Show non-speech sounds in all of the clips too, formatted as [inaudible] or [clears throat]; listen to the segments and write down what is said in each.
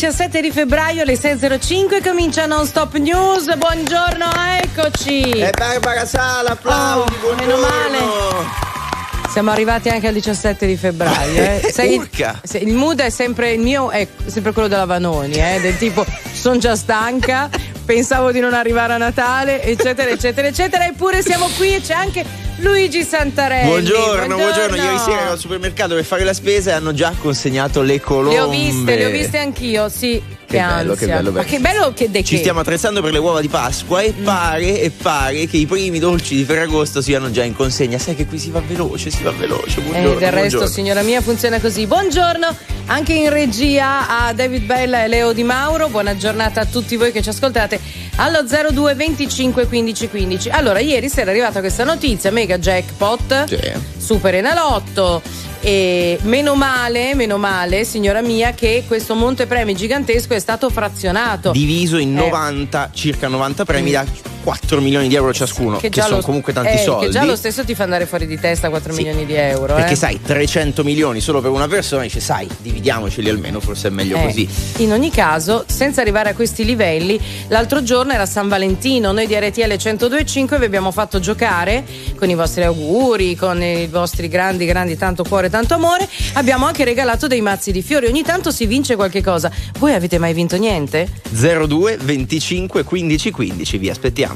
17 di febbraio alle 6.05 comincia Non Stop News. Buongiorno, eccoci. E Barbara Sala, applausi, Oh, meno male. buongiorno. Siamo arrivati anche al 17 di febbraio. Eh. Sai, Urca. se- il mood è sempre il mio, è sempre quello della Vanoni, eh, del tipo sono già stanca, [laughs] pensavo di non arrivare a Natale, eccetera, eccetera, eccetera. Eppure siamo qui e c'è anche Luigi Santarelli. Buongiorno, buongiorno. Ieri sera ero al supermercato per fare la spesa e hanno già consegnato le colombe. Le ho viste, le ho viste anch'io, sì. Che, Che bello, che bello, Ma bello. che bello che de Ci stiamo attrezzando per le uova di Pasqua Mm. e pare, e pare che i primi dolci di Ferragosto siano già in consegna. Sai che qui si va veloce, si va veloce. Eh, Buongiorno, del resto, buongiorno. signora mia, funziona così. Buongiorno anche in regia a David Bella e Leo Di Mauro. Buona giornata a tutti voi che ci ascoltate allo 02 25 15 15. Allora, ieri sera è arrivata questa notizia, mega jackpot, Sì. super enalotto. E meno male, meno male, signora mia, che questo montepremi gigantesco è stato frazionato. Diviso in Eh. 90, circa 90 premi da 4 milioni di euro ciascuno, che, sono lo- comunque tanti eh, soldi. Che già lo stesso ti fa andare fuori di testa 4 Sì. milioni di euro. Perché eh. sai, 300 milioni solo per una persona, dice sai, dividiamoceli almeno, forse è meglio Eh, così. In ogni caso, senza arrivare a questi livelli, l'altro giorno era San Valentino, noi di RTL 1025 vi abbiamo fatto giocare con i vostri auguri, con i vostri grandi, grandi, tanto cuore, tanto amore. Abbiamo anche regalato dei mazzi di fiori, ogni tanto si vince qualche cosa. Voi avete mai vinto niente? 02 25 15 15, vi aspettiamo.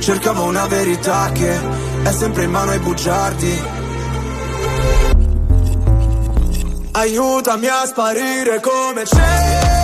Cercavo una verità che è sempre in mano ai bugiardi. Aiutami a sparire come cenere.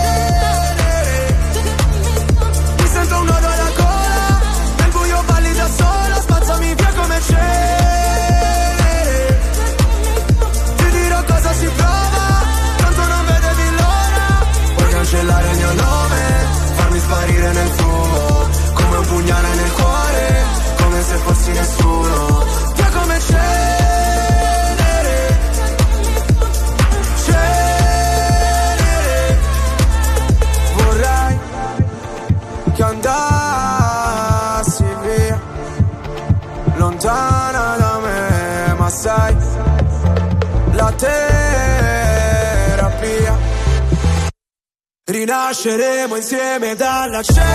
Rinasceremo insieme dalla cenere.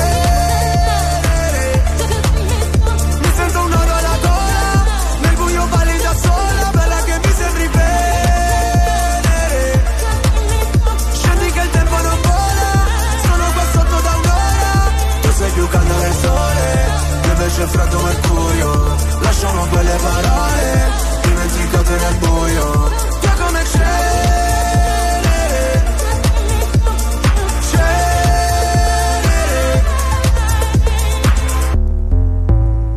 Mi sento un nodo alla gola. Nel buio balli da sola. Bella che mi sembri venere. Scendi che il tempo non vola. Sono qua sotto da un'ora. Tu sei più caldo del sole. Io invece freddo mercurio. Lasciamo quelle parole. Dimenticate nel buio.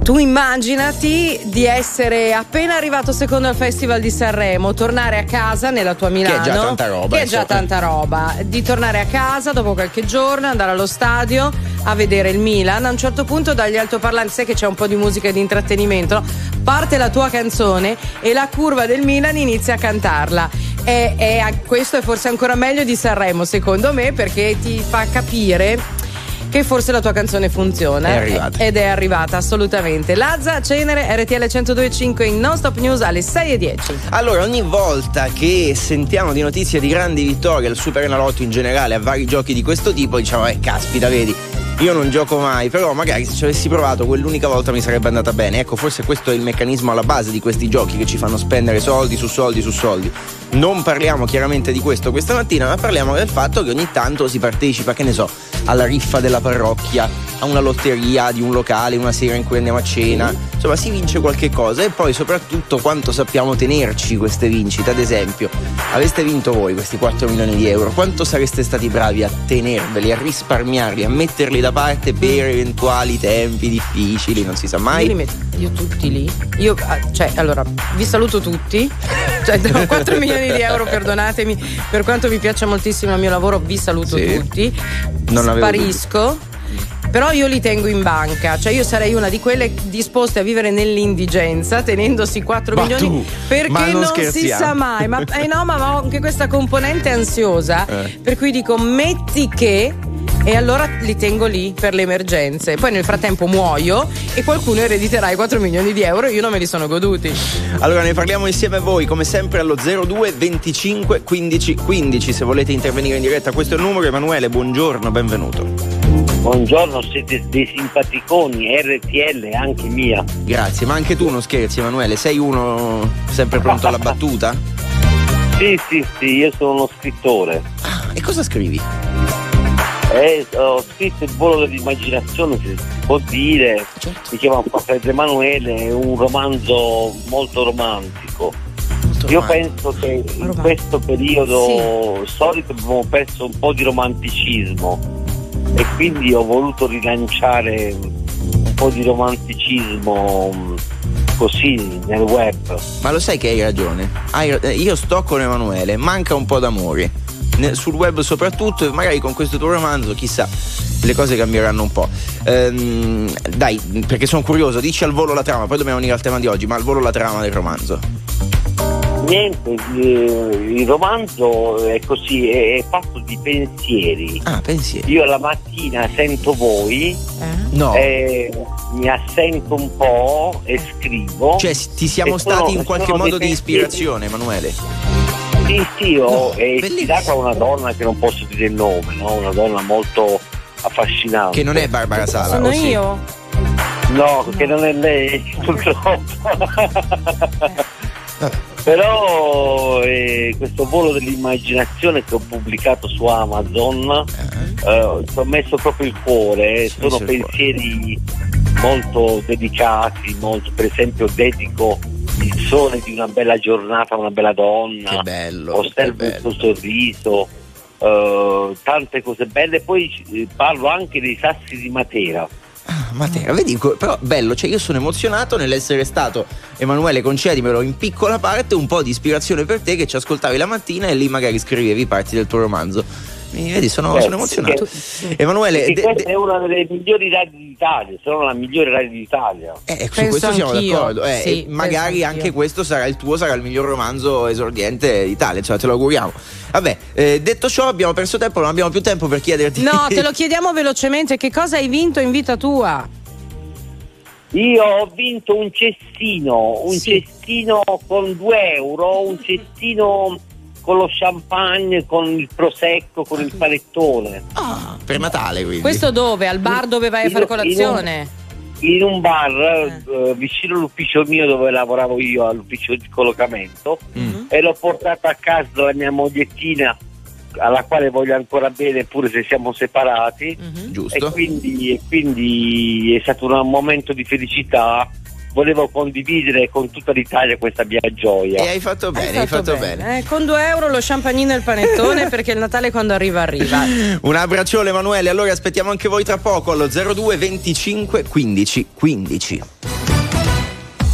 Tu immaginati di essere appena arrivato secondo al Festival di Sanremo, tornare a casa nella tua Milano. Che è già tanta roba, Che è già insomma. tanta roba. Di tornare a casa dopo qualche giorno, andare allo stadio a vedere il Milan. A un certo punto dagli altoparlanti, sai che c'è un po' di musica e di intrattenimento, no? parte la tua canzone e la curva del Milan inizia a cantarla. E, e questo è forse ancora meglio di Sanremo, secondo me, perché ti fa capire che forse la tua canzone funziona. È arrivata. Ed è arrivata, assolutamente. Lazza, Cenere, RTL 1025 in Non Stop News alle 6 e 10. Allora, ogni volta che sentiamo di notizie di grandi vittorie al Super Enalotto in generale, a vari giochi di questo tipo, diciamo, eh, caspita, vedi. Io non gioco mai, però magari se ci avessi provato quell'unica volta mi sarebbe andata bene. Ecco, forse questo è il meccanismo alla base di questi giochi che ci fanno spendere soldi su soldi su soldi. Non parliamo chiaramente di questo questa mattina, ma parliamo del fatto che ogni tanto si partecipa, che ne so, alla riffa della parrocchia, a una lotteria di un locale, una sera in cui andiamo a cena. Insomma, si vince qualche cosa e poi soprattutto quanto sappiamo tenerci queste vincite. Ad esempio, aveste vinto voi questi 4 milioni di euro, quanto sareste stati bravi a tenerveli, a risparmiarli, a metterli da parte per eventuali tempi difficili, non si sa Io mai. metto io tutti lì. Io, ah, cioè, allora, vi saluto tutti. Cioè, do 4 [laughs] milioni di euro, perdonatemi. Per quanto mi piaccia moltissimo il mio lavoro, vi saluto Sì. tutti. Non Sparisco. Però io li tengo in banca, cioè io sarei una di quelle disposte a vivere nell'indigenza tenendosi 4 Ma milioni tu, perché non non, si sa mai. Ma eh no, ma ho anche questa componente ansiosa, [laughs] Eh. per cui dico metti che e allora li tengo lì per le emergenze. Poi nel frattempo muoio e qualcuno erediterà i 4 milioni di euro e io non me li sono goduti. Allora ne parliamo insieme a voi, come sempre allo 02 25 15 15. Se volete intervenire in diretta, questo è il numero. Emanuele, buongiorno, benvenuto. Buongiorno, siete dei simpaticoni, RTL anche mia. Grazie, ma anche tu non scherzi, Emanuele, sei uno sempre pronto alla battuta? [laughs] Sì, sì, sì, io sono uno scrittore. Ah, e cosa scrivi? Eh, ho scritto il volo dell'immaginazione, se si può dire. Certo. Si chiama Fratello Emanuele, è un romanzo molto romantico. Molto Io romantico. penso che in Romantico. questo periodo storico abbiamo perso un po' di romanticismo e quindi ho voluto rilanciare un po' di romanticismo mh, così nel web. Ma lo sai che hai ragione? Hai- eh, io sto con Emanuele, manca un po' d'amore. Sul web soprattutto, e magari con questo tuo romanzo, chissà, le cose cambieranno un po'. Ehm, dai, perché sono curioso, dici al volo la trama, poi dobbiamo venire al tema di oggi, ma al volo la trama del romanzo. Niente, eh, il romanzo è così, è, fatto di pensieri. Ah, pensieri. Io la mattina sento voi, No. eh, mi assento un po' e scrivo. Cioè, ti siamo E sono- stati in qualche modo di pensieri- ispirazione, Emanuele. Sì, sì, ho No, è ispirata a una donna che non posso dire il nome, no? una donna molto affascinante. Che non è Barbara Sala. Sono sì? io? No, che non è lei, [laughs] purtroppo. [laughs] Però eh, questo volo dell'immaginazione che ho pubblicato su Amazon eh, ci ho messo proprio il cuore, eh, sono pensieri molto dedicati, molto, per esempio dedico il sole di una bella giornata una bella donna, Che bello. Che osservo il bello. suo sorriso, eh, tante cose belle, poi eh, parlo anche dei sassi di Matera. Ah, Matera, vedi, però bello, cioè io sono emozionato nell'essere stato, Emanuele, concedimelo in piccola parte, un po' di ispirazione per te che ci ascoltavi la mattina e lì magari scrivevi parti del tuo romanzo. Mi vedi, sono, Beh, sono emozionato. perché- Emanuele, Perché de- questa de- è una delle migliori radio d'Italia, se non la migliore radio d'Italia. eh, su Penso questo siamo d'accordo. Eh, sì, e magari anche anch'io. questo sarà il tuo, sarà il miglior romanzo esordiente d'Italia, cioè te lo auguriamo. Vabbè, eh, detto ciò, abbiamo perso tempo, non abbiamo più tempo per chiederti. No, [laughs] te lo chiediamo velocemente. Che cosa hai vinto in vita tua? Io ho vinto un cestino, un Sì. cestino con 2 euro, un [laughs] cestino con lo champagne, con il prosecco, con il panettone. Ah, per Natale quindi. Questo dove? Al bar dove vai a fare io- colazione? In un bar Eh. eh, vicino all'ufficio mio dove lavoravo io, all'ufficio di collocamento, Mm. e l'ho portato a casa dalla mia mogliettina, alla quale voglio ancora bene, pure se siamo separati. Mhm. E Giusto? quindi, e quindi è stato un momento di felicità. Volevo condividere con tutta l'Italia questa mia gioia. E hai fatto bene, hai fatto, bene. Eh, con 2 euro lo champagnino e il panettone [laughs] perché il Natale quando arriva arriva. [laughs] Un abbraccione Emanuele, allora aspettiamo anche voi tra poco allo 02 25 15 15.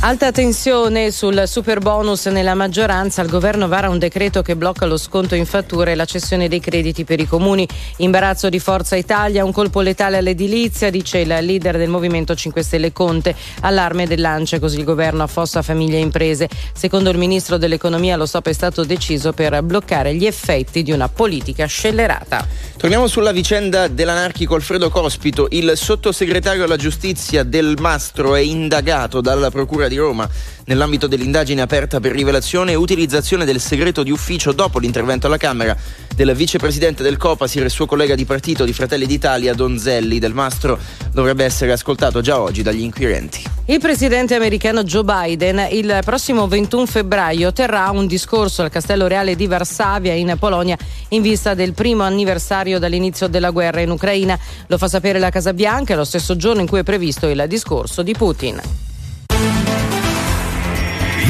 Alta tensione sul super bonus nella maggioranza. Il governo vara un decreto che blocca lo sconto in fattura e la cessione dei crediti per i comuni. Imbarazzo di Forza Italia, un colpo letale all'edilizia, dice il leader del Movimento 5 Stelle Conte. Allarme dell'ANCE, così il governo affossa famiglie e imprese. Secondo il ministro dell'economia lo stop è stato deciso per bloccare gli effetti di una politica scellerata. Torniamo sulla vicenda dell'anarchico Alfredo Cospito. Il sottosegretario alla giustizia del Mastro è indagato dalla Procura di Roma nell'ambito dell'indagine aperta per rivelazione e utilizzazione del segreto di ufficio dopo l'intervento alla Camera del vicepresidente del Copasir e suo collega di partito di Fratelli d'Italia Donzelli del Mastro dovrebbe essere ascoltato già oggi dagli inquirenti. Il presidente americano Joe Biden il prossimo 21 febbraio terrà un discorso al Castello Reale di Varsavia in Polonia in vista del primo anniversario dall'inizio della guerra in Ucraina. Lo fa sapere la Casa Bianca lo stesso giorno in cui è previsto il discorso di Putin.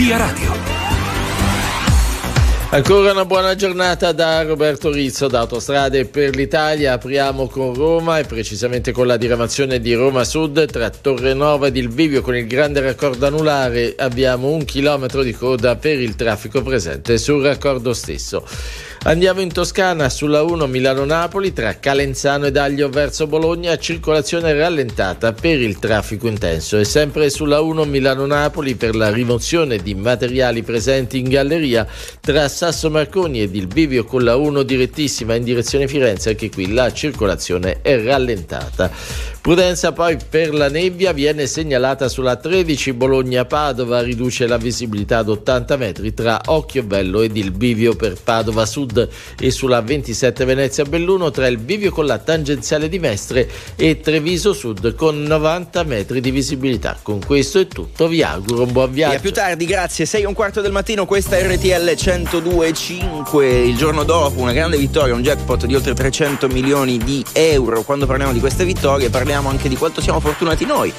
Via Radio. Ancora una buona giornata da Roberto Rizzo da Autostrade per l'Italia. Apriamo con Roma e precisamente con la diramazione di Roma Sud tra Torrenova ed il Bivio con il grande raccordo anulare. Abbiamo un chilometro di coda per il traffico presente sul raccordo stesso. Andiamo in Toscana sulla 1 Milano-Napoli tra Calenzano ed Aglio verso Bologna, circolazione rallentata per il traffico intenso e sempre sulla 1 Milano-Napoli per la rimozione di materiali presenti in galleria tra Sasso Marconi ed il bivio con la 1 direttissima in direzione Firenze, anche qui la circolazione è rallentata. Prudenza poi per la nebbia viene segnalata sulla 13 Bologna-Padova, riduce la visibilità ad 80 metri tra Occhiobello ed il bivio per Padova Sud e sulla 27 Venezia-Belluno tra il bivio con la tangenziale di Mestre e Treviso Sud con 90 metri di visibilità. Con questo è tutto, vi auguro un buon E viaggio. a più tardi, grazie. 6 e un quarto del mattino, questa è RTL 102.5. Il giorno dopo, una grande vittoria, un jackpot di oltre 300 milioni di euro. Quando parliamo di queste vittorie, parliamo anche di quanto siamo fortunati noi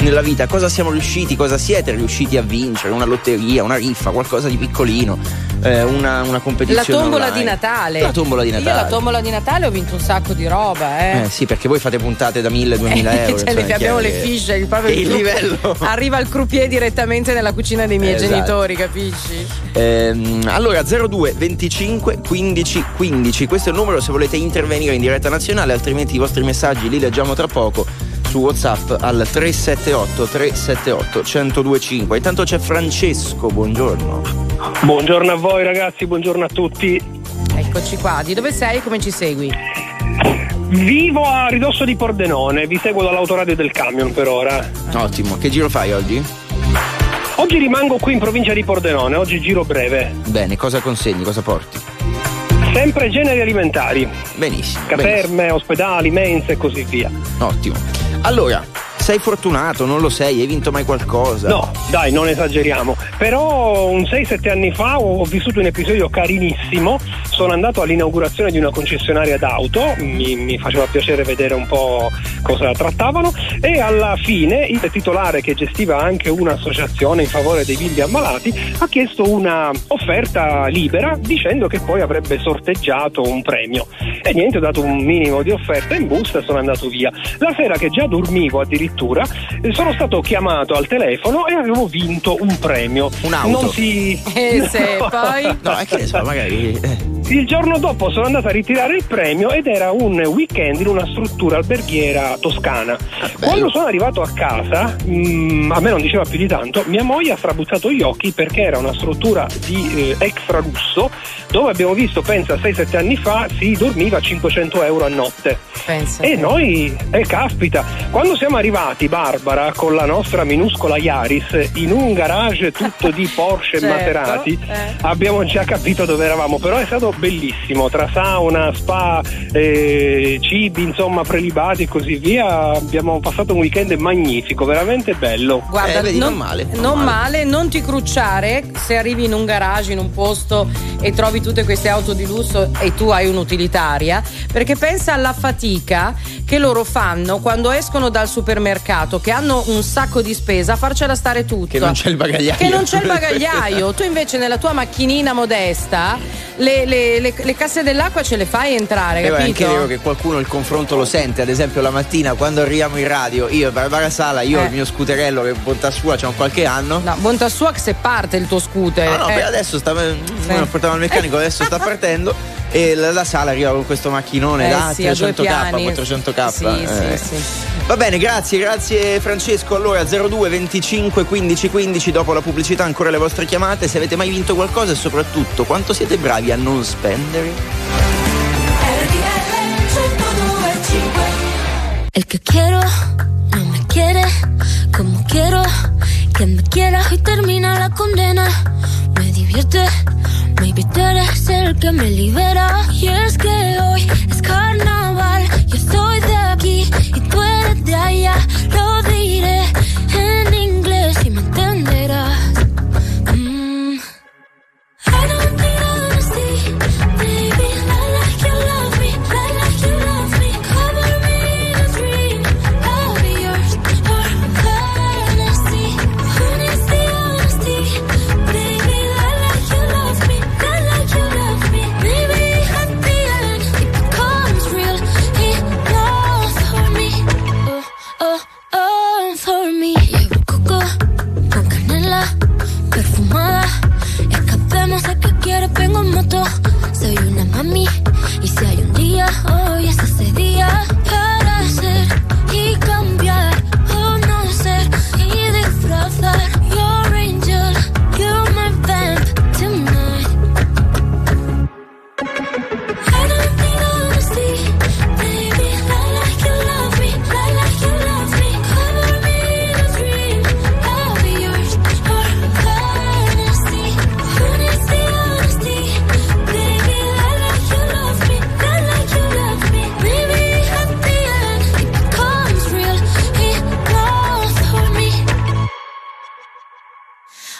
nella vita, cosa siamo riusciti, cosa siete riusciti a vincere, una lotteria, una riffa, qualcosa di piccolino, eh, una, una La competizione. tombola online. di Natale. La tombola di Io Natale. la tombola di Natale ho vinto un sacco di roba, eh. Eh sì, perché voi fate puntate da 1000-2000 [laughs] euro. Cioè, insomma, le- è abbiamo le che- fiche, il, proprio [laughs] il livello. Arriva il croupier direttamente nella cucina dei miei Esatto. genitori, capisci? Ehm, allora 02 25 15 15 questo è il numero se volete intervenire in diretta nazionale altrimenti i vostri messaggi li leggiamo tra poco su whatsapp al 378 378 1025 intanto c'è Francesco buongiorno Buongiorno a voi ragazzi, buongiorno a tutti. Eccoci qua. Di dove sei e come ci segui? Vivo a ridosso di Pordenone, vi seguo dall'autoradio del camion per ora. ottimo che giro fai oggi? Oggi rimango qui in provincia di Pordenone, oggi giro breve. bene cosa consegni cosa porti? Sempre generi alimentari, benissimo, benissimo. caserme, ospedali, mense e così via. ottimo allora sei fortunato non lo sei hai vinto mai qualcosa? No, dai, non esageriamo. Però un 6-7 anni fa ho vissuto un episodio carinissimo. Sono andato all'inaugurazione di una concessionaria d'auto, mi, mi faceva piacere vedere un po' cosa trattavano e alla fine il titolare che gestiva anche un'associazione in favore dei bimbi ammalati ha chiesto una offerta libera dicendo che poi avrebbe sorteggiato un premio. E niente, ho dato un minimo di offerta in busta e sono andato via. La sera che già dormivo addirittura eh, sono stato chiamato al telefono e avevo vinto un premio. Un'auto. Non si... Eh, se [laughs] poi. no è che ne so magari eh, Il giorno dopo sono andato a ritirare il premio ed era un weekend in una struttura alberghiera toscana. Quando sono arrivato a casa, mm, a me non diceva più di tanto, mia moglie ha strabuzzato gli occhi perché era una struttura di eh, extra lusso dove abbiamo visto, pensa, 6-7 anni fa si dormiva a 500 euro a notte. Pensa. E noi, eh caspita, quando siamo arrivati, Barbara, con la nostra minuscola Yaris, in un garage tutto di Porsche e [laughs] Certo, Maserati, eh. abbiamo già capito dove eravamo, però è stato bellissimo, tra sauna, spa, eh, cibi, insomma, prelibati e così via, abbiamo passato un weekend magnifico, veramente bello. Guarda, Eh, vedi, non male, non non male. male, non ti crucciare se arrivi in un garage, in un posto e trovi tutte queste auto di lusso e tu hai un'utilitaria, perché pensa alla fatica che loro fanno quando escono dal supermercato supermercato che hanno un sacco di spesa a farcela stare tutta. Che non c'è il bagagliaio. Che non c'è il [laughs] bagagliaio. tu invece nella tua macchinina modesta le, le- le- le casse dell'acqua ce le fai entrare, E poi è capito? anche vero che qualcuno il confronto lo sente, ad esempio la mattina quando arriviamo in radio, io e Barbara Sala, io Eh. il mio scooterello che bontà sua c'ha un qualche anno. No, bontà sua che se parte il tuo scooter. No, no, eh. per adesso sta, lo portavo al meccanico, adesso sta [laughs] partendo e la, la sala arriva con questo macchinone Eh da sì, a due 300k, piani. 400k. Sì, eh. sì, sì. Va bene, grazie, grazie Francesco. Allora 02 25 15 15 dopo la pubblicità ancora le vostre chiamate, se avete mai vinto qualcosa e soprattutto quanto siete bravi a non spendere. El que quiero no me quiere como quiero que me quiera y termina la condena. Me divierte, maybe tú eres el que me libera. Y es que hoy es carnaval, yo soy de aquí y tú eres de allá. Lo diré en inglés y me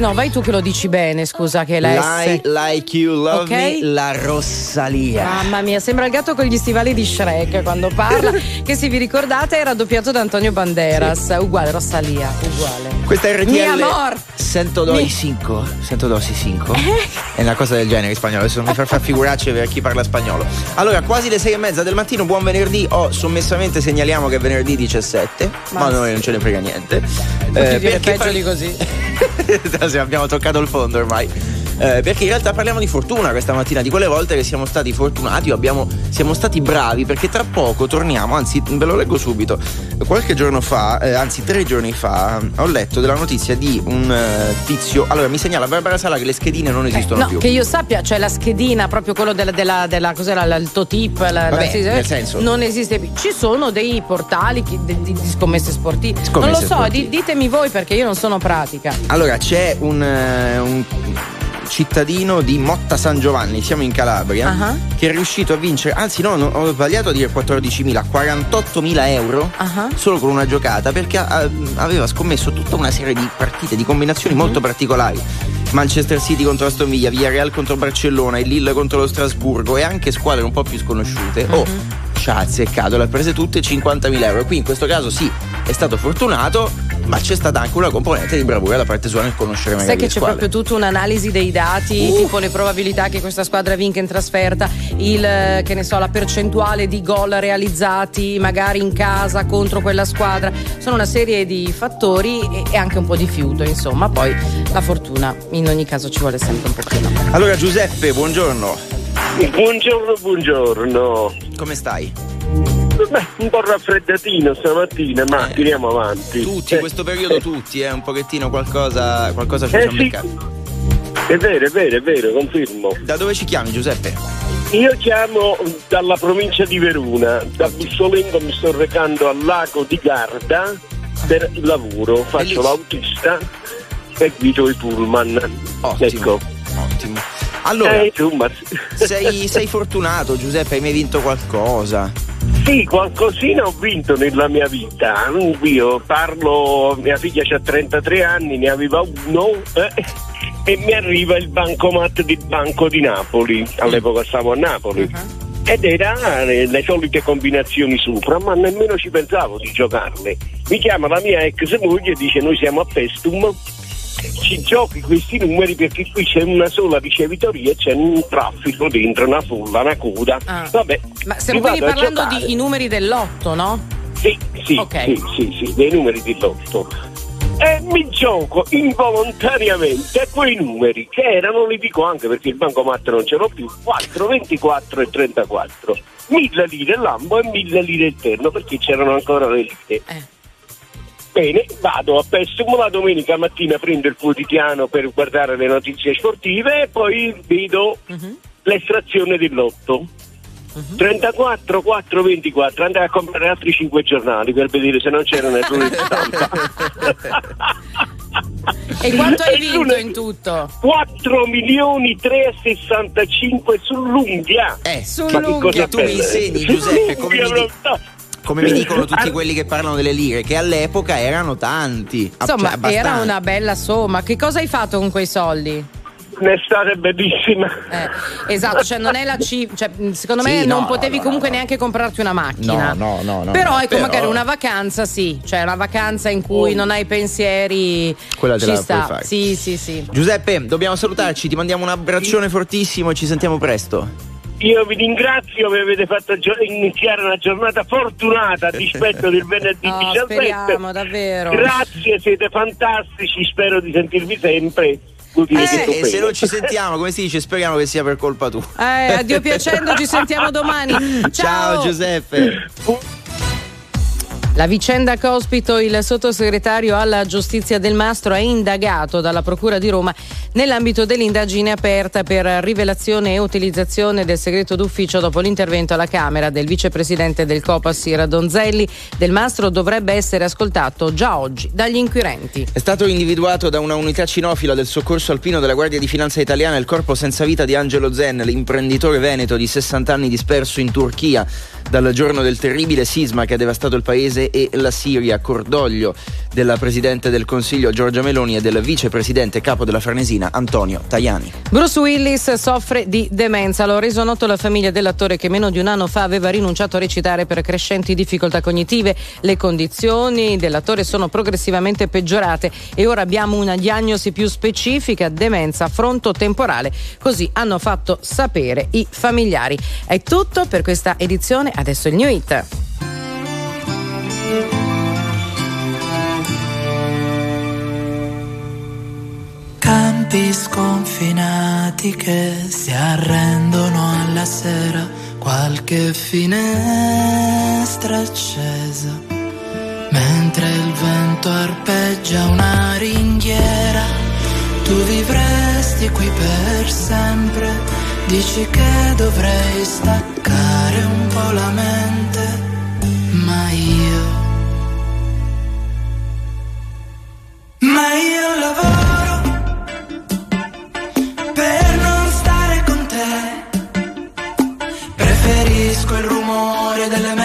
Anzi, no, vai tu che lo dici bene, scusa, che la Like, S. like you love Ok. me, la Rossalia. Mamma mia, sembra il gatto con gli stivali di Shrek quando parla, [laughs] che se vi ricordate era doppiato da Antonio Banderas, uguale, Rosalia, uguale. Questa è RTL Mi amor. 102.5 102.5 [laughs] È una cosa del genere in spagnolo Adesso non mi fa fare figuracce per chi parla spagnolo Allora quasi le 6 e mezza del mattino Buon venerdì Oh sommessamente segnaliamo che è venerdì 17 Ma, Ma a noi non ce ne frega niente dire perché peggio di così. [laughs] Abbiamo toccato il fondo ormai Eh, perché in realtà parliamo di fortuna questa mattina, di quelle volte che siamo stati fortunati o abbiamo, siamo stati bravi, perché tra poco torniamo, anzi ve lo leggo subito. Qualche giorno fa, eh, anzi tre giorni fa, ho letto della notizia di un eh, tizio. Allora mi segnala Barbara Sala che le schedine non esistono No, più. che io sappia, c'è la schedina, proprio quello della, della, della cos'era la- il totip, la, la- Vabbè, sì, nel senso- non esiste più. Ci sono dei portali chi- di, di- scommesse sportive. Scommesse non lo so, sportive. di- ditemi voi perché io non sono pratica. Allora c'è un, eh, un cittadino di Motta San Giovanni, siamo in Calabria, Ah. che è riuscito a vincere, anzi no, ho sbagliato a dire 14.000, 48.000 euro Ah. solo con una giocata perché ah, aveva scommesso tutta una serie di partite, di combinazioni Mhm. molto particolari. Manchester City contro Aston Villa, Villarreal contro Barcellona, il Lille contro lo Strasburgo e anche squadre un po' più sconosciute. Oh, Mhm. ci ha azzeccato, le ha prese tutte 50.000 euro. Qui in questo caso sì, è stato fortunato, ma c'è stata anche una componente di bravura da parte sua nel conoscere magari Sai che le c'è squadre. proprio tutta un'analisi dei dati, tipo le probabilità che questa squadra vinca in trasferta, il, eh, che ne so, la percentuale di gol realizzati magari in casa contro quella squadra. Sono una serie di fattori e, e anche un po' di fiuto, insomma. Poi la fortuna in ogni caso ci vuole sempre un pochino. Allora Giuseppe, buongiorno. Buongiorno, buongiorno. Come stai? Beh, un po' raffreddatino stamattina, ma tiriamo avanti. Eh, Tutti, Eh, in questo periodo tutti, eh, un pochettino qualcosa, qualcosa ci Eh, siamo sì. beccati. È vero, è vero, è vero, confermo. Da dove ci chiami Giuseppe? Io chiamo dalla provincia di Verona, da Bussolengo mi sto recando al lago di Garda per lavoro, faccio Bellissimo. l'autista e guido i pullman. Ottimo. Ecco. Ottimo. Allora, Eh, sei, sei fortunato Giuseppe, hai mai vinto qualcosa? Sì, qualcosina ho vinto nella mia vita. Io parlo, mia figlia ha 33 anni, ne aveva uno eh, e mi arriva il bancomat del Banco di Napoli. All'epoca stavo a Napoli. Ed era le solite combinazioni sopra, ma nemmeno ci pensavo di giocarle. Mi chiama la mia ex moglie e dice noi siamo a Pestum, ci giochi questi numeri perché qui c'è una sola ricevitoria e c'è un traffico dentro, una folla, una coda. Ah. Vabbè, Ma stiamo quindi parlando di i numeri dell'otto, no? Sì, sì, Ok. sì, sì, sì, dei numeri di lotto. E mi gioco involontariamente quei numeri che erano, li dico anche perché il bancomat non ce l'ho più, 4, 24 e 34. 1000 lire l'ambo e 1000 lire il terno perché c'erano ancora le lire. Eh. Bene, vado a Pestum la domenica mattina, prendo il quotidiano per guardare le notizie sportive e poi vedo Mhm. l'estrazione del lotto. 34, 4, 24, andai a comprare altri 5 giornali per vedere se non c'erano errori di stampa. [laughs] E quanto hai [laughs] vinto lunedì- in tutto? 4 milioni 365 sull'unghia. Eh, Sull'unghia. Ma che cosa che tu mi bella. insegni Giuseppe, come mi, di-. Come mi dicono tutti quelli che parlano delle lire, che all'epoca erano tanti. Ah, Insomma, cioè, era una bella somma. Che cosa hai fatto con quei soldi? Un'estate bellissima. Eh, esatto, cioè non è la cifra, cioè, secondo me Sì, non no, potevi no, comunque no. neanche comprarti una macchina. No, no, no, no, Però ecco, Però- magari una vacanza sì, cioè una vacanza in cui Oh. non hai pensieri. Quella te ci la sta. puoi fare. Sì, sì, sì. Giuseppe, dobbiamo salutarci, ti mandiamo un abbraccione fortissimo e ci sentiamo presto. Io vi ringrazio, mi avete fatto gio- iniziare una giornata fortunata a dispetto del venerdì No, 17. speriamo, davvero. Grazie, siete fantastici, spero di sentirvi sempre. Eh, E se non ci sentiamo, come si dice, speriamo che sia per colpa tua. Eh, addio piacendo, ci sentiamo domani. [laughs] Ciao, Ciao Giuseppe. La vicenda che ospito il sottosegretario alla giustizia del Mastro è indagato dalla Procura di Roma nell'ambito dell'indagine aperta per rivelazione e utilizzazione del segreto d'ufficio dopo l'intervento alla Camera del vicepresidente del Copas Ira Donzelli. Del Mastro dovrebbe essere ascoltato già oggi dagli inquirenti. È stato individuato da una unità cinofila del soccorso alpino della Guardia di Finanza italiana il corpo senza vita di Angelo Zen, l'imprenditore veneto di 60 anni disperso in Turchia dal giorno del terribile sisma che ha devastato il paese e la Siria, cordoglio della Presidente del Consiglio Giorgia Meloni e del Vicepresidente capo della Farnesina Antonio Tajani. Bruce Willis soffre di demenza, lo ha reso noto la famiglia dell'attore che meno di un anno fa aveva rinunciato a recitare per crescenti difficoltà cognitive. Le condizioni dell'attore sono progressivamente peggiorate e ora abbiamo una diagnosi più specifica, demenza frontotemporale. Così hanno fatto sapere i familiari. È tutto per questa edizione, adesso il New Hit. Campi sconfinati che si arrendono alla sera, qualche finestra accesa, mentre il vento arpeggia una ringhiera, tu vivresti qui per sempre, dici che dovrei staccare un po' la mente, ma io... Ma io lavoro per non stare con te. Preferisco il rumore delle metro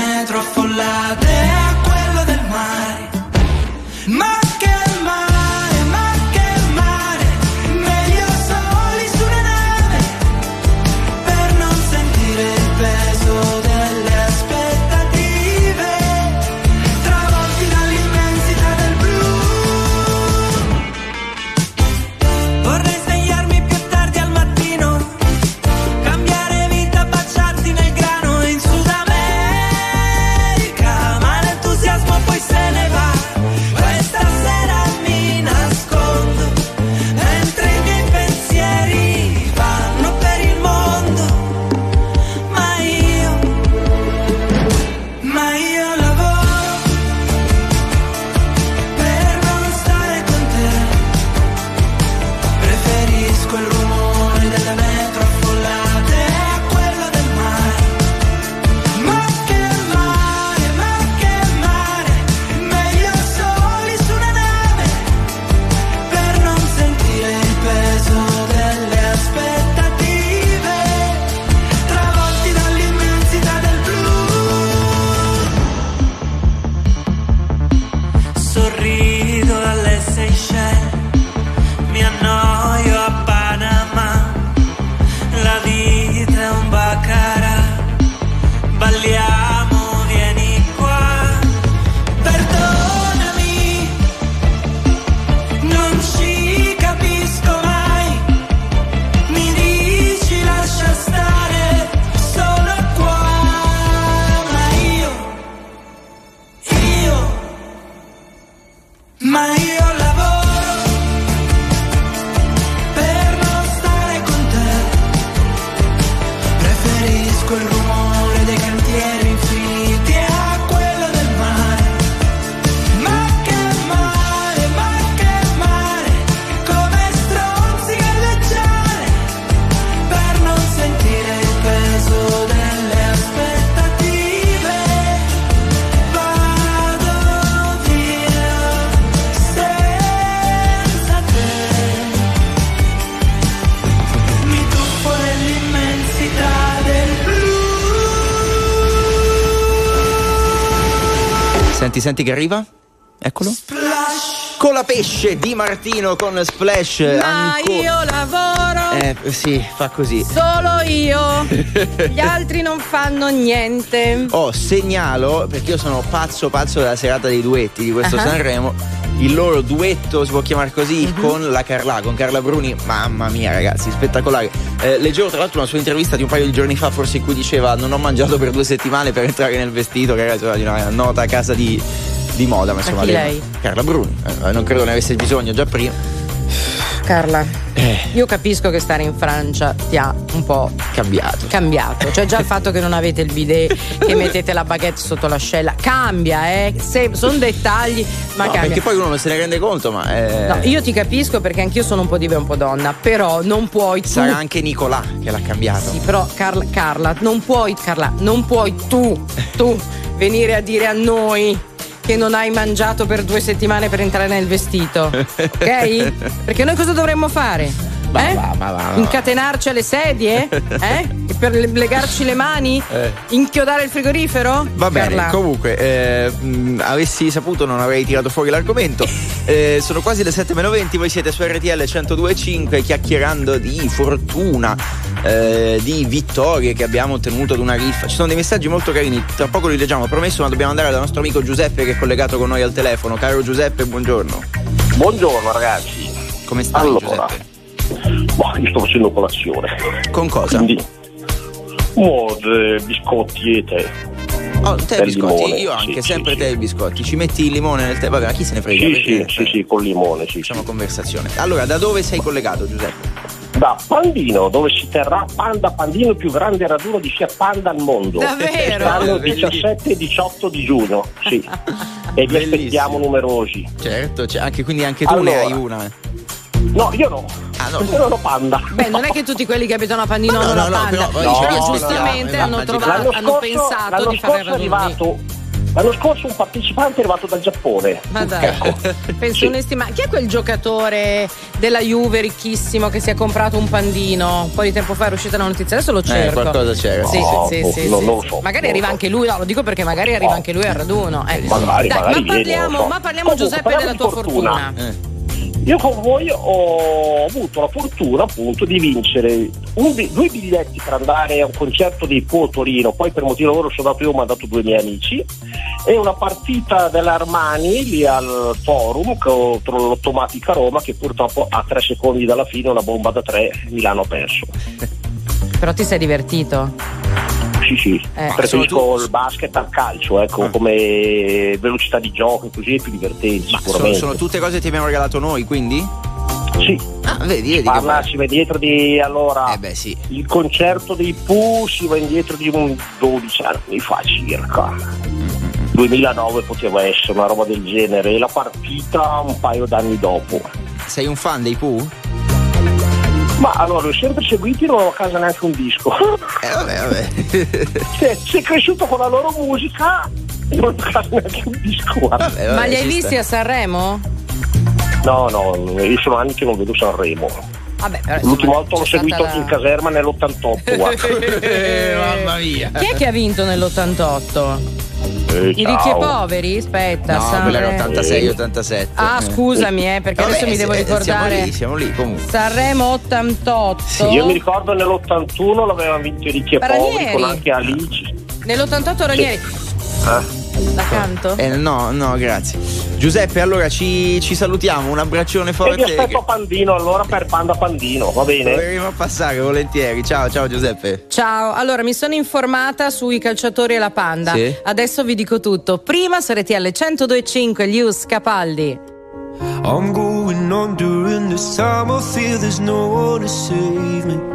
Senti, che arriva? Eccolo. La pesce di Martino con Splash. Ma anco- io lavoro Eh, sì, fa così. solo io. [laughs] Gli altri non fanno niente. Oh, segnalo, perché io sono pazzo pazzo della serata dei duetti di questo Ah. Sanremo. Il loro duetto, si può chiamare così, Mhm. con la Carla, con Carla Bruni. Mamma mia, ragazzi, spettacolare. Eh, leggevo tra l'altro una sua intervista di un paio di giorni fa, forse in cui diceva: Non ho mangiato per due settimane per entrare nel vestito, che era una nota casa di, di moda. Ma insomma, chi lei? Carla Bruni. Eh, non credo ne avesse bisogno già prima. Carla, Eh. io capisco che stare in Francia ti ha un po' Cambiato. cambiato. Cioè già il [laughs] fatto che non avete il bidet, che mettete la baguette sotto l'ascella, cambia, eh. sono dettagli, ma No, cambia. perché poi uno non se ne rende conto, ma. eh, No, io ti capisco perché anch'io sono un po' diva e un po' donna, però non puoi tu. Sarà anche Nicolà che l'ha cambiato. Sì, però Carla, Carla, non puoi, Carla, non puoi tu, tu venire a dire a noi che non hai mangiato per due settimane per entrare nel vestito. [laughs] Ok? Perché noi cosa dovremmo fare? Eh? ma va, ma va. Incatenarci alle sedie? [laughs] Eh? Per le- legarci le mani? Eh. Inchiodare il frigorifero? Va bene, Carla. comunque, eh, mh, avessi saputo non avrei tirato fuori l'argomento. [laughs] Eh, sono quasi le 7 meno 20, voi siete su RTL 102.5 chiacchierando di fortuna, eh, di vittorie che abbiamo ottenuto ad una riffa. Ci sono dei messaggi molto carini, tra poco li leggiamo, promesso, ma dobbiamo andare dal nostro amico Giuseppe che è collegato con noi al telefono. Caro Giuseppe, buongiorno. Buongiorno ragazzi. Come stai Allora. Giuseppe? Boh, io sto facendo colazione. Con cosa? Quindi. Eh, biscotti e tè. Oh, te e biscotti, limone, io anche, sì, sempre sì. te e biscotti. Ci metti il limone nel tè, vabbè, ma chi se ne frega? Sì, sì, sì, sì, con limone, sì. Facciamo conversazione. Allora, da dove sei collegato, Giuseppe? Da Pandino, dove si terrà Panda Pandino, il più grande raduno di Fiat Panda al mondo. Davvero? Saranno Bellissimo. 17 e 18 di giugno, sì. e vi aspettiamo numerosi. Certo, cioè, anche, quindi anche tu ne Allora. hai una. No, io no. Ah, no. Perché non ho Panda. Beh, non è che tutti quelli che abitano a Pandino No, no, hanno no, la no, panda. dice, Però no, giustamente no, hanno, no, trovato, hanno scorso, pensato di fare scorso è arrivato. L'anno scorso un partecipante è arrivato dal Giappone. Ma dai, [laughs] penso Sì. un'estima. Chi è quel giocatore della Juve ricchissimo che si è comprato un pandino? Un po' di tempo fa è uscita la notizia, adesso lo cerco. Eh, qualcosa c'era. Sì, No, sì, sì, non- sì, non lo sì. so, Magari arriva lo so. anche lui, no, lo dico perché magari arriva No. anche lui al raduno. Eh. Magari, Dai, magari ma viene, parliamo, so. ma parliamo Comunque, Giuseppe parliamo della tua fortuna. fortuna. Eh. Io con voi ho avuto la fortuna appunto di vincere bi- due biglietti per andare a un concerto dei Po Torino, poi per motivo lavoro sono andato io, ho mandato due miei amici, e una partita dell'Armani lì al forum contro l'Automatica Roma che purtroppo a tre secondi dalla fine una bomba da tre Milano ha perso. Però ti sei divertito. Sì, sì, Eh. preferisco Sono tu- il basket al calcio, ecco, Ah. come velocità di gioco, così è più divertente Ma sono, sicuramente. sono tutte cose che ti abbiamo regalato noi, quindi? Sì, Ah, vedi, vedi parla, si va indietro di allora. Eh beh, sì. Il concerto dei Pooh si va indietro di un 12 anni fa circa. 2009 poteva essere una roba del genere e la partita un paio d'anni dopo. Sei un fan dei Pooh? Ma allora, ho sempre seguiti non ho a casa neanche un disco. Eh vabbè, vabbè. Se [laughs] sei cresciuto con la loro musica non ho a casa neanche un disco. Vabbè, vabbè, Ma li hai visti a Sanremo? No, no, io sono anni che non vedo Sanremo. Vabbè, L'ultima volta l'ho seguito la- in caserma nell'88. guarda. [laughs] Eh, mamma mia. Chi è che ha vinto nell'88? Eh, I ricchi e poveri? Aspetta, No, Sanre- quella era 86, 87. Ah, Eh. scusami, eh, perché Vabbè, adesso mi devo se- ricordare. Siamo lì, siamo lì comunque. Sanremo 88. Io mi ricordo nell'81 l'avevano vinto i ricchi e Ranieri. poveri con anche Alice. Nell'88 Ranieri. Eh. Da canto? Eh, no, no, grazie. Giuseppe, allora ci, ci salutiamo, un abbraccione E vi forte. aspetto a Pandino allora per Panda Pandino, va bene? Proveremo a passare volentieri. Ciao, ciao Giuseppe. Ciao, allora mi sono informata sui calciatori e la panda. Sì. Adesso vi dico tutto. Prima su RTL 1025 gli US Capaldi. I'm going on during this time. I feel there's no one to save me.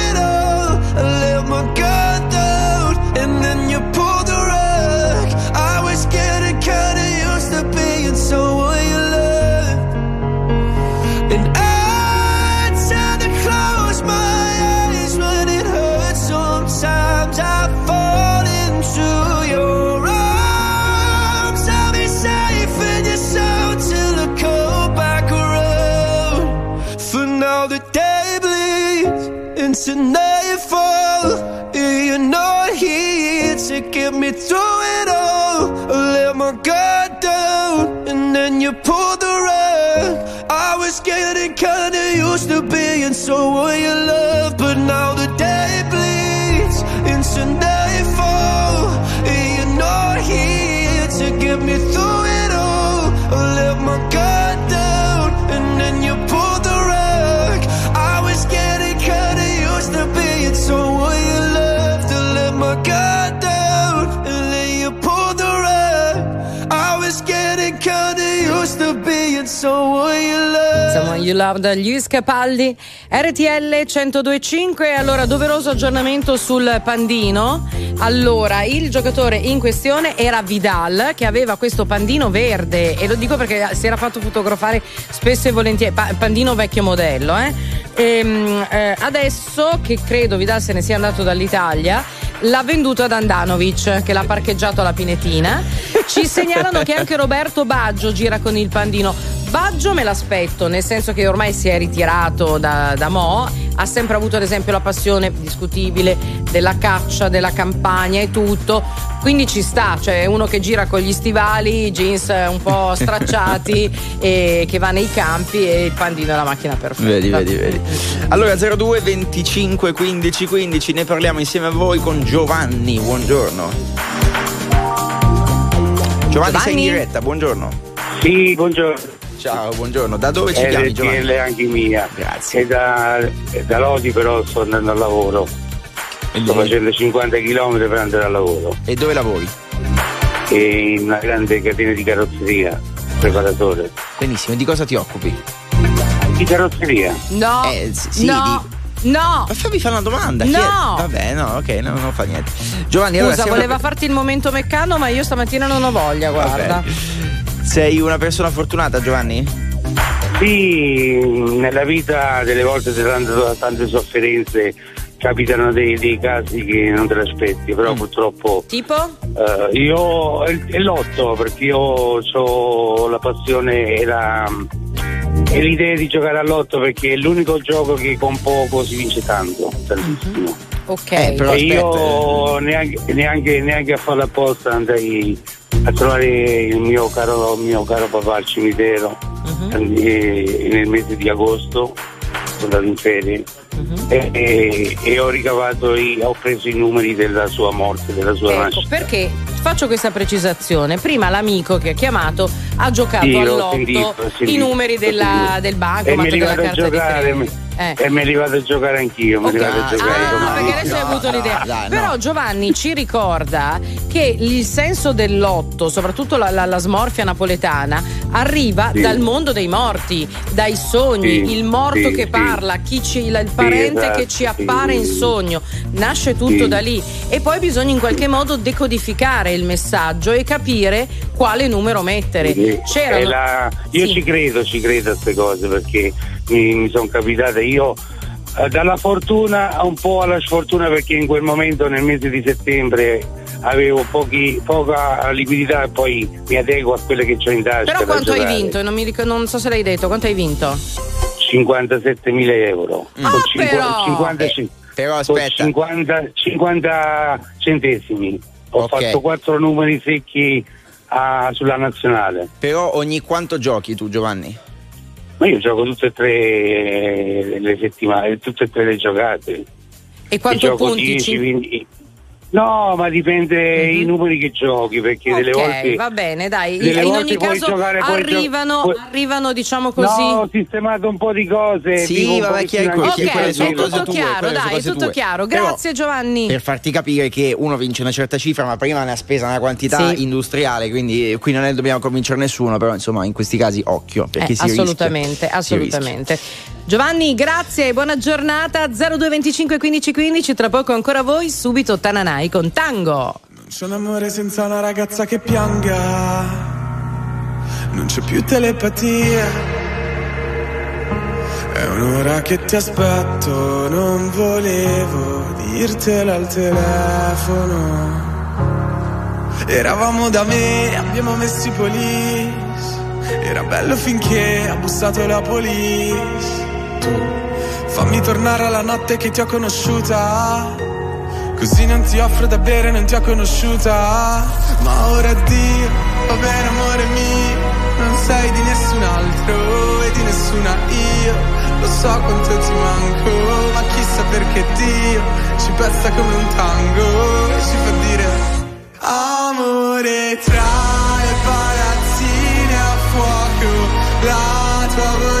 into nightfall. and You're not here to get me through it all. I let my guard down and then you pulled the rug. I was getting kinda used to being someone you love, but now someone you Love da Luis Capaldi, RTL 1025. Allora, doveroso aggiornamento sul pandino. Allora, il giocatore in questione era Vidal, che aveva questo pandino verde, e lo dico perché si era fatto fotografare spesso e volentieri. pa- pandino vecchio modello, eh. Ehm, eh, adesso che credo Vidal se ne sia andato dall'Italia, l'ha venduto ad Andanovic, che l'ha parcheggiato alla Pinetina. Ci segnalano che anche Roberto Baggio gira con il pandino. Baggio me l'aspetto, nel senso che ormai si è ritirato da, da Mo, ha sempre avuto ad esempio la passione discutibile della caccia, della campagna e tutto, quindi ci sta, cioè è uno che gira con gli stivali, i jeans un po' [laughs] stracciati e che va nei campi e il pandino è la macchina perfetta. Vedi, vedi, vedi. Allora 02 25 15 15 ne parliamo insieme a voi con Giovanni. Buongiorno. Giovanni, sei in Giovanni? diretta, buongiorno. Sì, buongiorno. Ciao, buongiorno. Da dove ci È chiami RTL Giovanni? anche mia. Grazie. È da, è da Lodi però sto andando al lavoro. Sto facendo 50 km per andare al lavoro. E dove lavori? E in una grande catena di carrozzeria, preparatore. Benissimo, e di cosa ti occupi? Di carrozzeria? No, Eh, sì, no, no. Ma fammi fare una domanda. è? No. Vabbè, no, ok, no, non fa niente. Giovanni, allora Scusa, siamo- voleva farti il momento meccano, ma io stamattina non ho voglia, guarda. Sei una persona fortunata, Giovanni? Sì, nella vita delle volte ci tante, tante sofferenze capitano dei, dei casi che non te l'aspetti, Mm. però purtroppo Tipo? Eh, io è, è l'otto perché io ho la passione e, la- e l'idea di giocare all'otto perché è l'unico gioco che con poco si vince tanto, tantissimo. Ok. Eh, però e aspetta, io neanche, neanche, neanche a farlo apposta andai a trovare il mio caro, il mio caro papà al cimitero eh, nel mese di agosto, sono andato in ferie e, e- e ho ricavato, i, ho preso i numeri della sua morte, della sua Ecco, nascita. perché faccio questa precisazione. Prima l'amico che ha chiamato ha giocato Sì, all'otto sentito, ho i sentito, numeri della- sentito. del banco, e mi della arrivato a carta di giocare credito. Eh. e mi arrivato a giocare anch'io mi Ok. arrivato a giocare Ah, domani. perché adesso hai avuto l'idea. dai, no. Però Giovanni ci ricorda che il senso dell'otto, soprattutto la, la- la smorfia napoletana, arriva Sì. dal mondo dei morti, dai sogni, Sì, il morto sì, che sì. parla, chi ci- il parente esatto, che ci appare sì. in sogno. Nasce tutto Sì. da lì. E poi bisogna in qualche modo decodificare il messaggio e capire quale numero mettere. Sì. C'erano. È la- io Sì. ci credo, ci credo a queste cose perché mi, mi sono capitate io eh, dalla fortuna un po' alla sfortuna perché in quel momento nel mese di settembre avevo pochi- poca liquidità e poi mi adeguo a quelle che ho in tasca. Però quanto hai vinto? Non, mi ric- non so se l'hai detto, quanto hai vinto? 57.000 euro. Ah, Con cinqu- però! 55 Però con aspetta. 50, 50 centesimi. Ho Ok. fatto quattro numeri secchi a- sulla nazionale. Però ogni quanto giochi tu Giovanni? Ma io gioco tutte e tre le settimane, tutte e tre le giocate. E quanto gioco punti? 10, Cin- 20. No, ma dipende i numeri che giochi, perché delle Ok, volte. va bene, dai. delle In volte ogni puoi caso giocare, arrivano, puoi- arrivano, diciamo così. No, ho sistemato un po' di cose. Sì, vabbè, pochettino chiaro, anche Ok, è tutto tue, chiaro, sono dai, è tutto tue. chiaro. Però- Grazie Giovanni. Per farti capire che uno vince una certa cifra, ma prima ne ha spesa una quantità Sì. industriale, quindi qui non ne dobbiamo convincere nessuno, però insomma in questi casi occhio, perché Eh, si rischia. assolutamente, Si assolutamente. Giovanni, grazie e buona giornata. 0225 15 15, tra poco ancora voi, subito Tananai con Tango. C'è un amore senza una ragazza che pianga. Non c'è più telepatia. È un'ora che ti aspetto, non volevo dirtelo al telefono. Eravamo da me, abbiamo messo i police. Era bello finché ha bussato la police. Tu fammi tornare alla notte che ti ho conosciuta. Così non ti offro da bere, non ti ho conosciuta. Ma ora addio, va bene amore mio. Non sei di nessun altro e di nessuna io. Lo so quanto ti manco, ma chissà perché Dio ci pezza come un tango e ci fa dire Amore tra le palazzine a fuoco, la tua voce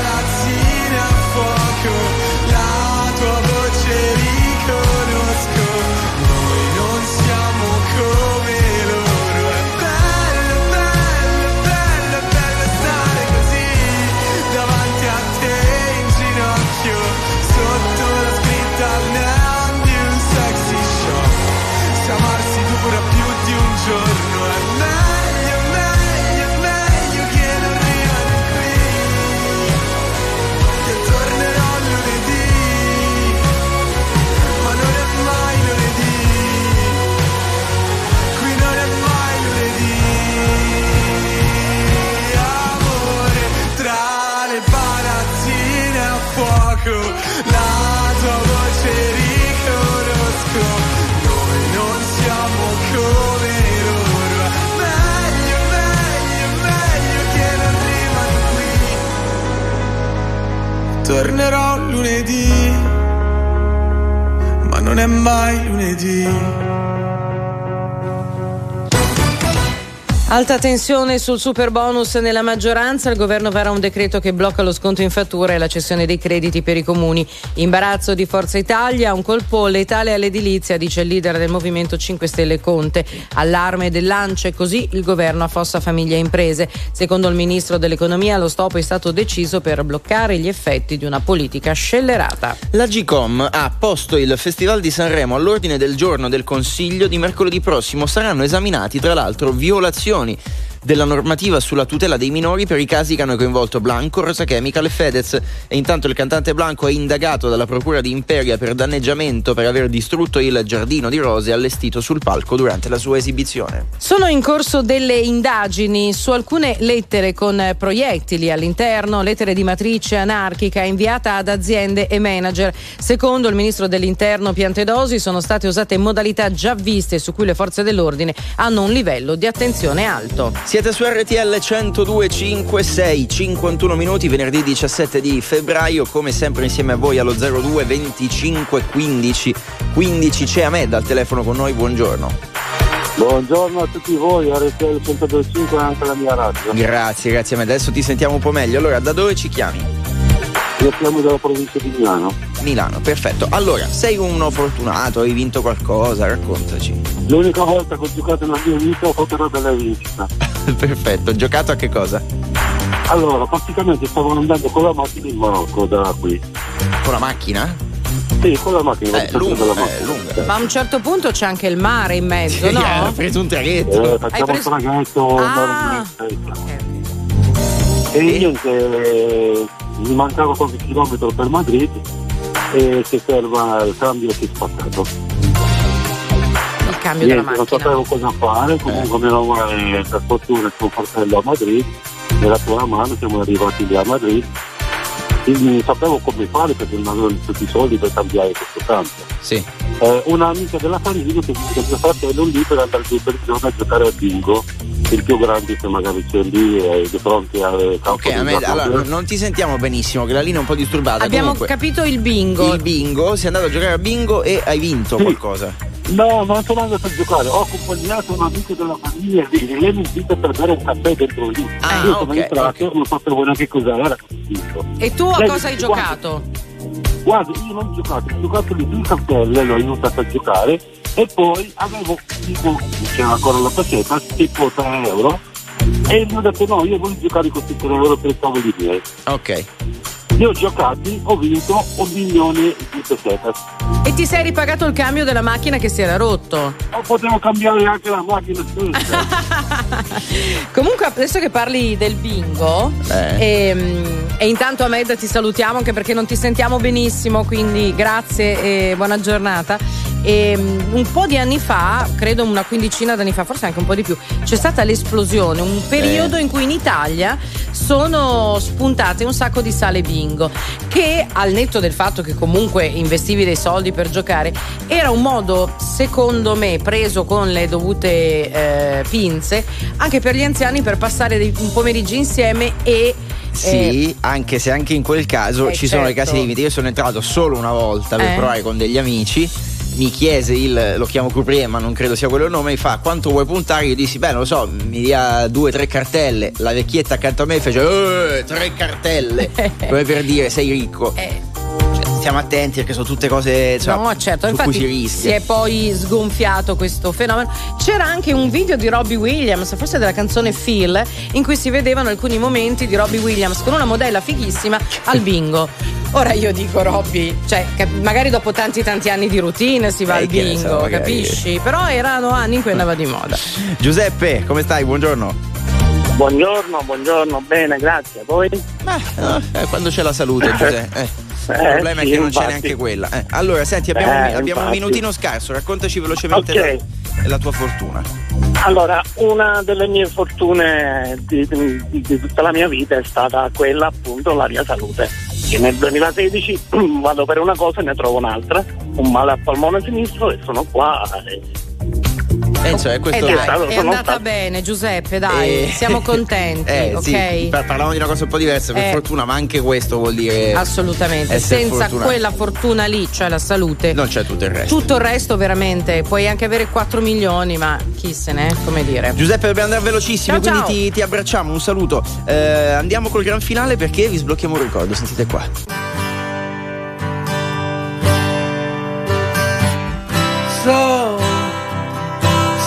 Tornerò lunedì, ma non è mai lunedì. Alta tensione sul super bonus nella maggioranza, il governo varrà un decreto che blocca lo sconto in fattura e la cessione dei crediti per i comuni. Imbarazzo di Forza Italia, un colpo letale all'edilizia, dice il leader del Movimento 5 Stelle Conte. Allarme dell'ANCE, così il governo affossa famiglie e imprese. Secondo il ministro dell'economia lo stop è stato deciso per bloccare gli effetti di una politica scellerata. La GCOM ha posto il Festival di Sanremo all'ordine del giorno del Consiglio di mercoledì prossimo. Saranno esaminati tra l'altro violazioni canzoni della normativa sulla tutela dei minori per i casi che hanno coinvolto Blanco, Rosa Chemical e Fedez. E intanto il cantante Blanco è indagato dalla procura di Imperia per danneggiamento per aver distrutto il giardino di rose allestito sul palco durante la sua esibizione. Sono in corso delle indagini su alcune lettere con proiettili all'interno, lettere di matrice anarchica inviata ad aziende e manager. Secondo il ministro dell'interno Piantedosi sono state usate modalità già viste su cui le forze dell'ordine hanno un livello di attenzione alto. Siete su RTL 10256, 51 minuti, venerdì 17 di febbraio, come sempre insieme a voi allo 02 25 15 15 c'è Ahmed al telefono con noi, buongiorno. Buongiorno a tutti voi, RTL 125 e anche la mia radio. Grazie, grazie Ahmed, adesso ti sentiamo un po' meglio. Allora, da dove ci chiami? Io chiamo dalla provincia di Milano. Milano, perfetto. Allora, sei uno fortunato, hai vinto qualcosa, raccontaci. L'unica volta che ho giocato nella mia vita ho fatto della vincita. [laughs] perfetto, giocato a che cosa? Allora, praticamente stavo andando con la macchina in Marocco da qui. Con la macchina? Sì, con la macchina. Eh, lunga, la eh, macchina. lunga. Ma a un certo punto c'è anche il mare in mezzo, Sì, no? [laughs] ha preso un traghetto. Eh, Hai facciamo preso- il traghetto Ah. mare- E niente, eh, mi mancava qualche chilometro per Madrid e si ferma il cambio che è spaccato. Il cambio della Niente, non macchina. sapevo cosa fare, comunque meno male per fortuna il suo fratello a Madrid, dato una mano, siamo arrivati lì a Madrid. Quindi non sapevo come fare perché non avevo tutti i soldi per cambiare questo cambio. Sì. Eh, un'amica della famiglia che dice che mio fratello lì per andare giù per giorno a giocare a bingo, il più grande che magari c'è lì eh, di fronte al campo Ok, gioco. allora non- ti sentiamo benissimo, che la linea è un po' disturbata. Abbiamo Comunque, capito il bingo. il bingo, sei andato a giocare a bingo e hai vinto Sì. qualcosa. No, non sono andato a giocare, ho accompagnato un amico della famiglia e lei mi invita per bere un caffè dentro lì. Ah, Io sono ok, entrato, non sapevo neanche cos'era. vinto. E tu a Lei cosa hai giocato? Guarda, io non ho giocato, ho giocato lì due cartelle, l'ho aiutato a giocare e poi avevo tipo, c'era ancora la facetta, tipo 3 euro e mi ho detto no, io voglio giocare con questi 3 euro per i cavoli miei. Ok. Li ho giocati, ho vinto un milione di pesette. E ti sei ripagato il cambio della macchina che si era rotto. O potevo cambiare anche la macchina stessa. [laughs] Comunque, adesso che parli del bingo, Eh. ehm, e intanto Ahmed ti salutiamo anche perché non ti sentiamo benissimo, quindi grazie e buona giornata. Ehm, un po' di anni fa, credo una quindicina d'anni fa, forse anche un po' di più, c'è stata l'esplosione, un periodo in cui in Italia sono spuntate un sacco di sale bingo che al netto del fatto che comunque investivi dei soldi per giocare era un modo secondo me preso con le dovute eh, pinze anche per gli anziani per passare un pomeriggio insieme e Sì, anche se anche in quel caso Eh, ci sono le certo. case limite. Io sono entrato solo una volta per Eh. provare con degli amici. Mi chiese il, lo chiamo Couprier, ma non credo sia quello il nome, mi fa quanto vuoi puntare? Io dissi, beh, non lo so, mi dia due tre cartelle. La vecchietta accanto a me fece, eh, tre cartelle. [laughs] Come per dire, sei ricco. Cioè, stiamo attenti perché sono tutte cose cioè, no, certo, su cui si infatti rischia. si è poi sgonfiato questo fenomeno. C'era anche un video di Robbie Williams, forse della canzone Phil, in cui si vedevano alcuni momenti di Robbie Williams con una modella fighissima al bingo. Ora io dico Robbie, cioè magari dopo tanti tanti anni di routine si va Eh, al bingo, so, magari. capisci? Però erano anni in cui andava di moda. Giuseppe, come stai? Buongiorno. Buongiorno, buongiorno, bene, grazie. Voi? Eh, quando c'è la salute, Giuseppe. Eh. Il Eh, problema sì, è che non infatti. c'è neanche quella. Eh, Allora, senti, abbiamo, Eh, un, abbiamo un minutino scarso, raccontaci velocemente Ok. la, la tua fortuna. Allora, una delle mie fortune di, di- di tutta la mia vita è stata quella appunto la mia salute. Che nel 2016 [clears throat] vado per una cosa e ne trovo un'altra, un male al polmone sinistro e sono qua. e- Eh, insomma, questo Eh, dai, stato- è sono andata stato- bene, Giuseppe, dai, Eh, siamo [laughs] contenti, eh, ok? sì, par- parlavamo di una cosa un po' diversa, per Eh. fortuna, ma anche questo vuol dire. Assolutamente, senza fortunati. quella fortuna lì, cioè la salute. Non c'è tutto il resto. Tutto il resto veramente, puoi anche avere 4 milioni, ma chi se ne, come dire. Giuseppe, dobbiamo andare velocissimi, Ciao, quindi ciao. Ti, ti abbracciamo. Un saluto. Eh, andiamo col gran finale perché vi sblocchiamo un ricordo. Sentite qua. So,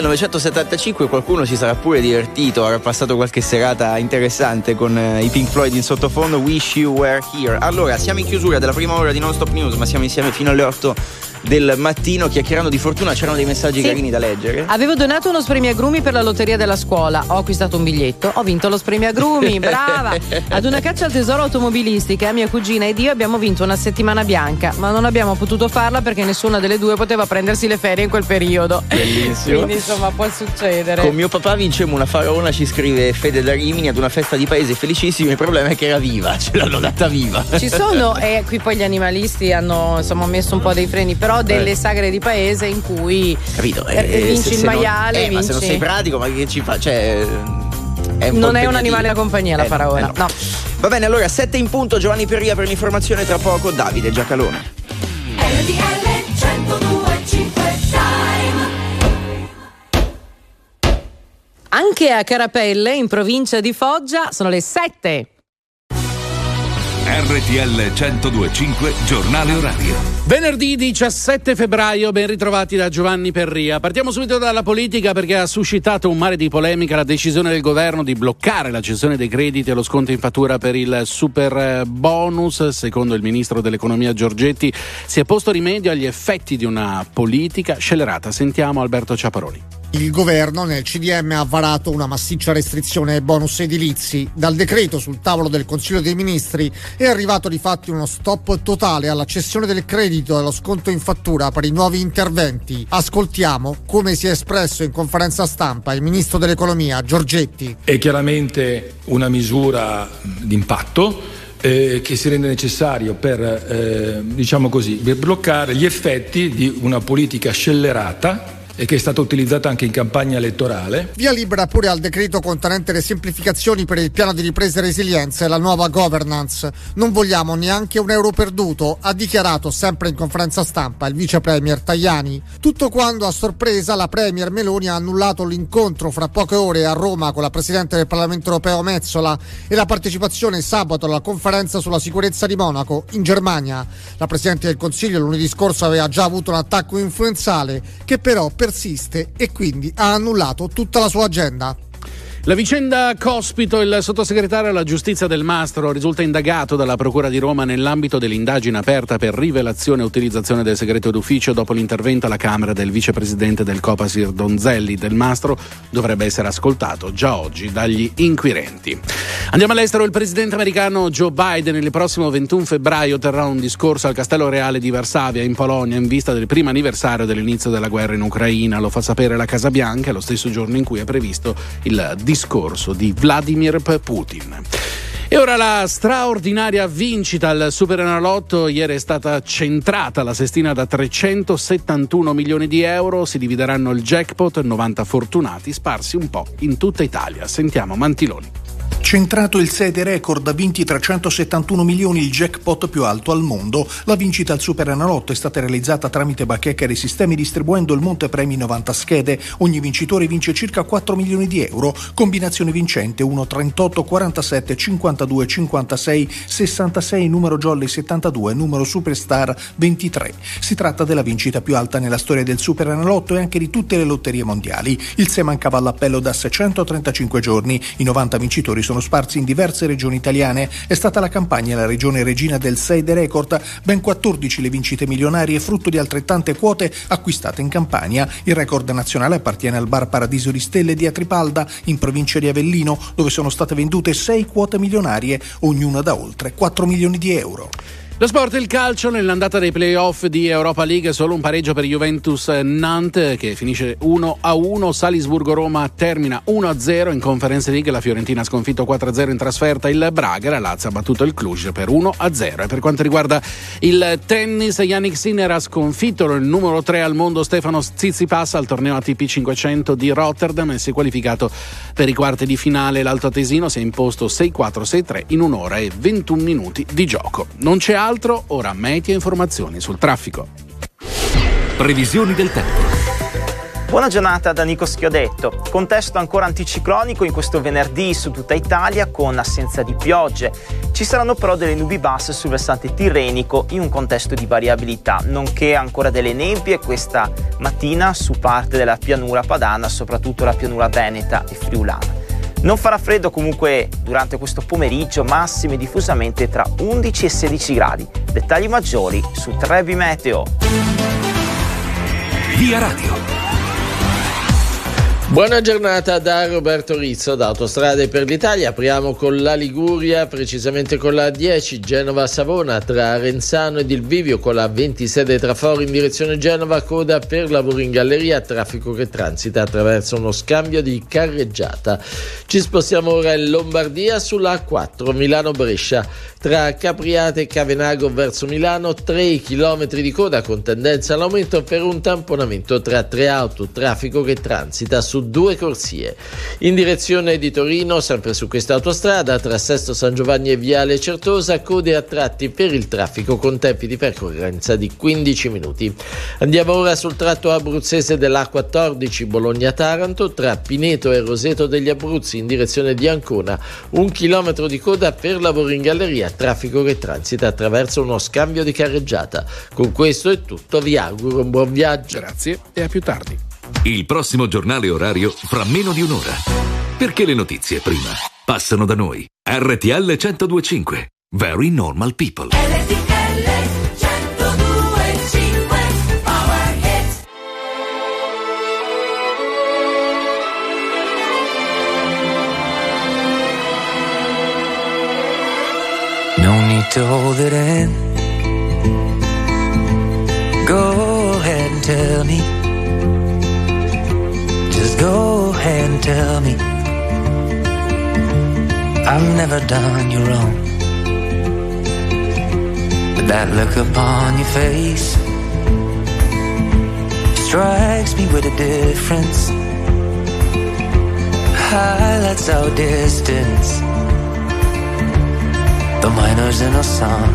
1975 qualcuno si sarà pure divertito, avrà passato qualche serata interessante con eh, i Pink Floyd in sottofondo, Wish You Were Here. Allora, siamo in chiusura della prima ora di Non Stop News, ma siamo insieme fino alle 8 del mattino chiacchierando di fortuna, c'erano dei messaggi Sì. carini da leggere. Avevo donato uno spremiagrumi per la lotteria della scuola, ho acquistato un biglietto, ho vinto lo spremiagrumi, [laughs] brava! Ad una caccia al tesoro automobilistica, mia cugina ed io abbiamo vinto una settimana bianca, ma non abbiamo potuto farla perché nessuna delle due poteva prendersi le ferie in quel periodo. Bellissimo. Quindi insomma può succedere. Con mio papà vincemmo una faraona, ci scrive Fede da Rimini ad una festa di paese felicissimo. Il problema è che era viva, [laughs] ce l'hanno data viva. Ci sono, e qui poi gli animalisti hanno insomma messo un po' dei freni, però delle Eh. sagre di paese in cui Capito? eh, vinci se- il se non- maiale, eh, ma se non vinci- sei pratico, ma che ci fa? Cioè. È un non è un animale da compagnia la Eh, no, faraona. eh, no. Va bene, allora 7 in punto, Giovanni Perria per l'informazione, tra poco Davide Giacalone. RTL 1025 Time. Anche a Carapelle, in provincia di Foggia, sono le 7. RTL 1025 Giornale Orario. Venerdì 17 febbraio, ben ritrovati da Giovanni Perria. Partiamo subito dalla politica perché ha suscitato un mare di polemica la decisione del governo di bloccare la cessione dei crediti e lo sconto in fattura per il super eh, bonus. Secondo il ministro dell'economia Giorgetti si è posto rimedio agli effetti di una politica scellerata. Sentiamo Alberto Ciaparoni. Il governo nel CDM ha varato una massiccia restrizione ai bonus edilizi. Dal decreto sul tavolo del Consiglio dei Ministri è arrivato di fatti uno stop totale alla cessione del credito e allo sconto in fattura per i nuovi interventi. Ascoltiamo come si è espresso in conferenza stampa il ministro dell'economia Giorgetti. È chiaramente una misura d'impatto eh, che si rende necessario per, eh, diciamo così, per bloccare gli effetti di una politica scellerata e che è stata utilizzata anche in campagna elettorale. Via libera pure al decreto contenente le semplificazioni per il piano di ripresa e resilienza e la nuova governance. Non vogliamo neanche un euro perduto, ha dichiarato sempre in conferenza stampa il vice premier Tajani. Tutto quando a sorpresa la premier Meloni ha annullato l'incontro fra poche ore a Roma con la presidente del Parlamento europeo Mezzola e la partecipazione sabato alla conferenza sulla sicurezza di Monaco in Germania. La presidente del Consiglio lunedì scorso aveva già avuto un attacco influenzale che però persiste e quindi ha annullato tutta la sua agenda. La vicenda Cospito, il sottosegretario alla giustizia del Mastro, risulta indagato dalla Procura di Roma nell'ambito dell'indagine aperta per rivelazione e utilizzazione del segreto d'ufficio dopo l'intervento alla Camera del vicepresidente del Copasir Donzelli. Del Mastro dovrebbe essere ascoltato già oggi dagli inquirenti. Andiamo all'estero, il presidente americano Joe Biden il prossimo 21 febbraio terrà un discorso al Castello Reale di Varsavia in Polonia in vista del primo anniversario dell'inizio della guerra in Ucraina. Lo fa sapere la Casa Bianca, lo stesso giorno in cui è previsto il discorso di Vladimir Putin. E ora la straordinaria vincita al Superenalotto. Ieri è stata centrata la sestina da 371 milioni di euro. Si divideranno il jackpot, 90 fortunati, sparsi un po' in tutta Italia. Sentiamo Mantiloni. Centrato il 7 record 20 371 milioni, il jackpot più alto al mondo. La vincita al Superenalotto è stata realizzata tramite bacheca e sistemi distribuendo il monte premi 90 schede. Ogni vincitore vince circa 4 milioni di euro. Combinazione vincente 1 38 47 52 56 66 numero jolly 72 numero superstar 23. Si tratta della vincita più alta nella storia del Superenalotto e anche di tutte le lotterie mondiali. Il SE mancava all'appello da 635 giorni. I 90 vincitori sono sparsi in diverse regioni italiane. È stata la campagna la regione regina del 6 de record, ben 14 le vincite milionarie frutto di altrettante quote acquistate in Campania. Il record nazionale appartiene al bar Paradiso di Stelle di Atripalda, in provincia di Avellino, dove sono state vendute 6 quote milionarie, ognuna da oltre 4 milioni di euro. Lo sport e il calcio nell'andata dei playoff di Europa League solo un pareggio per Juventus Nantes che finisce 1 a 1, Salisburgo Roma termina 1 a 0 in Conference League, la Fiorentina ha sconfitto 4 a 0 in trasferta il Braga, la Lazio ha battuto il Cluj per 1 a 0 e per quanto riguarda il tennis Yannick Sinner ha sconfitto il numero 3 al mondo Stefano Tsitsipas al torneo ATP 500 di Rotterdam e si è qualificato per i quarti di finale, l'Alto Atesino si è imposto 6-4 6-3 in un'ora e 21 minuti di gioco. Non c'è ora media informazioni sul traffico. Previsioni del tempo. Buona giornata da Nico Schiodetto. Contesto ancora anticiclonico in questo venerdì su tutta Italia con assenza di piogge. Ci saranno però delle nubi basse sul versante tirrenico in un contesto di variabilità, nonché ancora delle nebbie questa mattina su parte della pianura padana, soprattutto la pianura veneta e friulana. Non farà freddo comunque durante questo pomeriggio, massime diffusamente tra 11 e 16 gradi. Dettagli maggiori su Trebi Meteo. Via Radio. Buona giornata da Roberto Rizzo da Autostrade per l'Italia. Apriamo con la Liguria, precisamente con la 10 Genova-Savona tra Renzano ed il Vivio con la 26 Traforo in direzione Genova, coda per lavoro in galleria, traffico che transita attraverso uno scambio di carreggiata. Ci spostiamo ora in Lombardia sulla 4 Milano-Brescia tra Capriate e Cavenago verso Milano, 3 km di coda con tendenza all'aumento per un tamponamento tra tre auto, traffico che transita su due corsie. In direzione di Torino, sempre su questa autostrada, tra Sesto San Giovanni e Viale Certosa, code a tratti per il traffico con tempi di percorrenza di 15 minuti. Andiamo ora sul tratto abruzzese dell'A14 Bologna-Taranto, tra Pineto e Roseto degli Abruzzi in direzione di Ancona, un chilometro di coda per lavori in galleria, traffico che transita attraverso uno scambio di carreggiata. Con questo è tutto, vi auguro un buon viaggio. Grazie e a più tardi. Il prossimo giornale orario fra meno di un'ora. Perché le notizie prima passano da noi. RTL 1025. Very normal people. To hold it in. Go ahead and tell me. Just go ahead and tell me. I've never done you wrong. But that look upon your face strikes me with a difference. Highlights our distance. The miners in a song.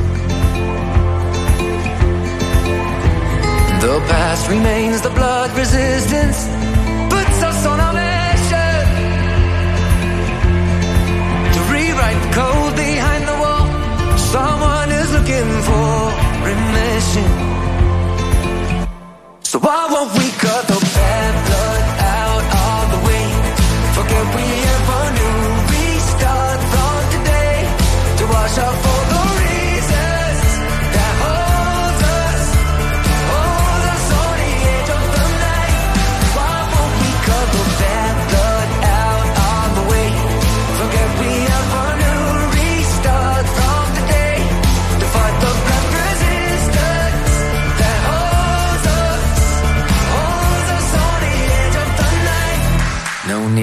The past remains the blood resistance. Puts us on our mission to rewrite the code behind the wall. Someone is looking for remission. So why won't we cut the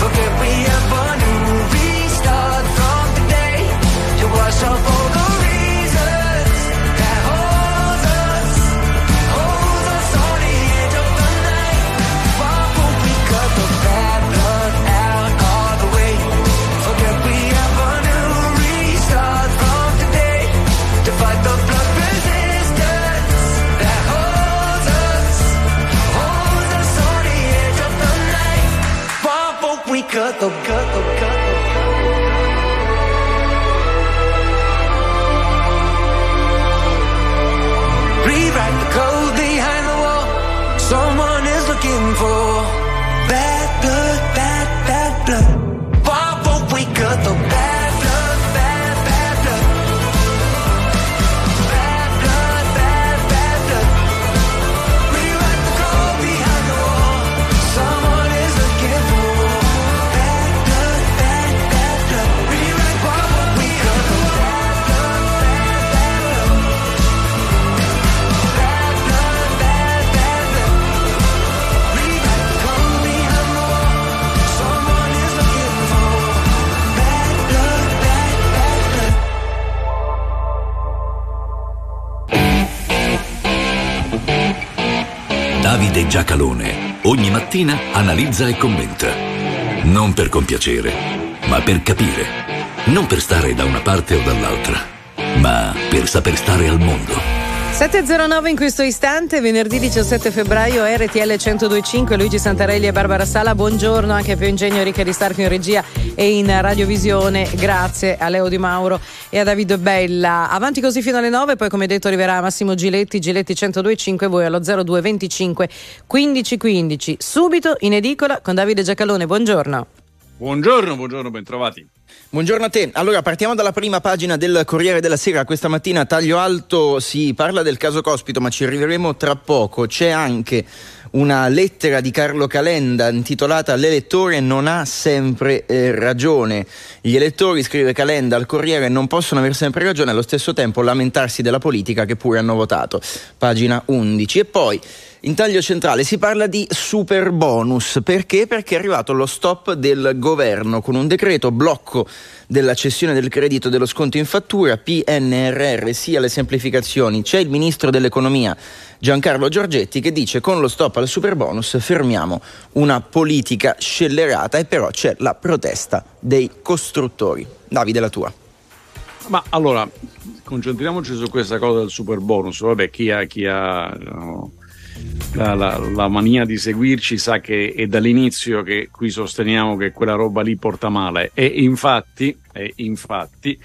Forget we ever knew. Restart from today to wash all the Davide Giacalone ogni mattina analizza e commenta. Non per compiacere, ma per capire. Non per stare da una parte o dall'altra, ma per saper stare al mondo. 709 in questo istante, venerdì 17 febbraio, RTL 1025, Luigi Santarelli e Barbara Sala. Buongiorno anche a Pio Ingegno, Ricca Di Starco in regia e in radiovisione. Grazie a Leo Di Mauro e a Davide Bella. Avanti così fino alle 9, poi come detto arriverà Massimo Giletti, Giletti 1025, voi allo 0225 1515. Subito in edicola con Davide Giacalone. Buongiorno. Buongiorno, buongiorno, bentrovati. Buongiorno a te. Allora, partiamo dalla prima pagina del Corriere della Sera. Questa mattina, taglio alto, si parla del caso Cospito, ma ci arriveremo tra poco. C'è anche una lettera di Carlo Calenda intitolata L'elettore non ha sempre eh, ragione. Gli elettori, scrive Calenda al Corriere, non possono avere sempre ragione e allo stesso tempo lamentarsi della politica che pure hanno votato. Pagina 11. E poi. In taglio centrale si parla di super bonus, perché? Perché è arrivato lo stop del governo con un decreto blocco della cessione del credito dello sconto in fattura, PNRR, sia le semplificazioni. C'è il ministro dell'economia Giancarlo Giorgetti che dice con lo stop al super bonus fermiamo una politica scellerata e però c'è la protesta dei costruttori. Davide, la tua. Ma allora, concentriamoci su questa cosa del super bonus. Vabbè, chi ha, chi ha no, la, la- la mania di seguirci sa che è dall'inizio che qui sosteniamo che quella roba lì porta male. E infatti, e infatti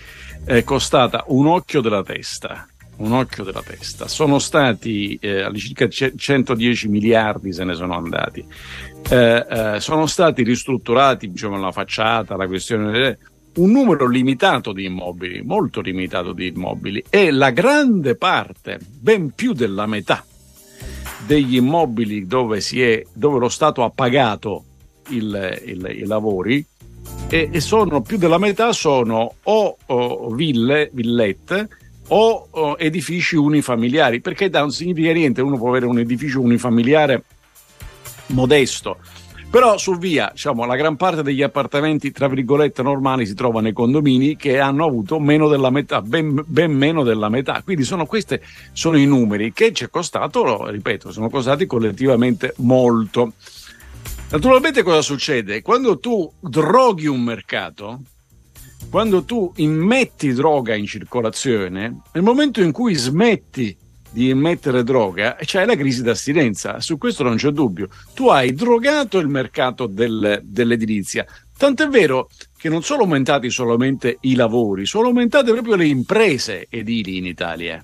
è costata un occhio della testa. Un occhio della testa. Sono stati eh, all'incirca ce- 110 miliardi se ne sono andati. Eh, eh, sono stati ristrutturati, diciamo, la facciata, la questione un numero limitato di immobili, molto limitato di immobili, e la grande parte, ben più della metà degli immobili dove, è, dove lo Stato ha pagato il- il- i lavori, e, e sono più della metà sono o, o ville, villette o, o edifici unifamiliari, perché da non significa niente, uno può avere un edificio unifamiliare modesto. Però su via, diciamo, la gran parte degli appartamenti, tra virgolette, normali si trova nei condomini che hanno avuto meno della metà, ben, ben meno della metà. Quindi sono, questi sono i numeri che ci è costato, ripeto, sono costati collettivamente molto. Naturalmente cosa succede? Quando tu droghi un mercato, quando tu immetti droga in circolazione, nel momento in cui smetti di immettere droga, c'è la crisi d'astinenza, su questo non c'è dubbio. Tu hai drogato il mercato del- dell'edilizia. Tant'è vero che non sono aumentati solamente i lavori, sono aumentate proprio le imprese edili in Italia.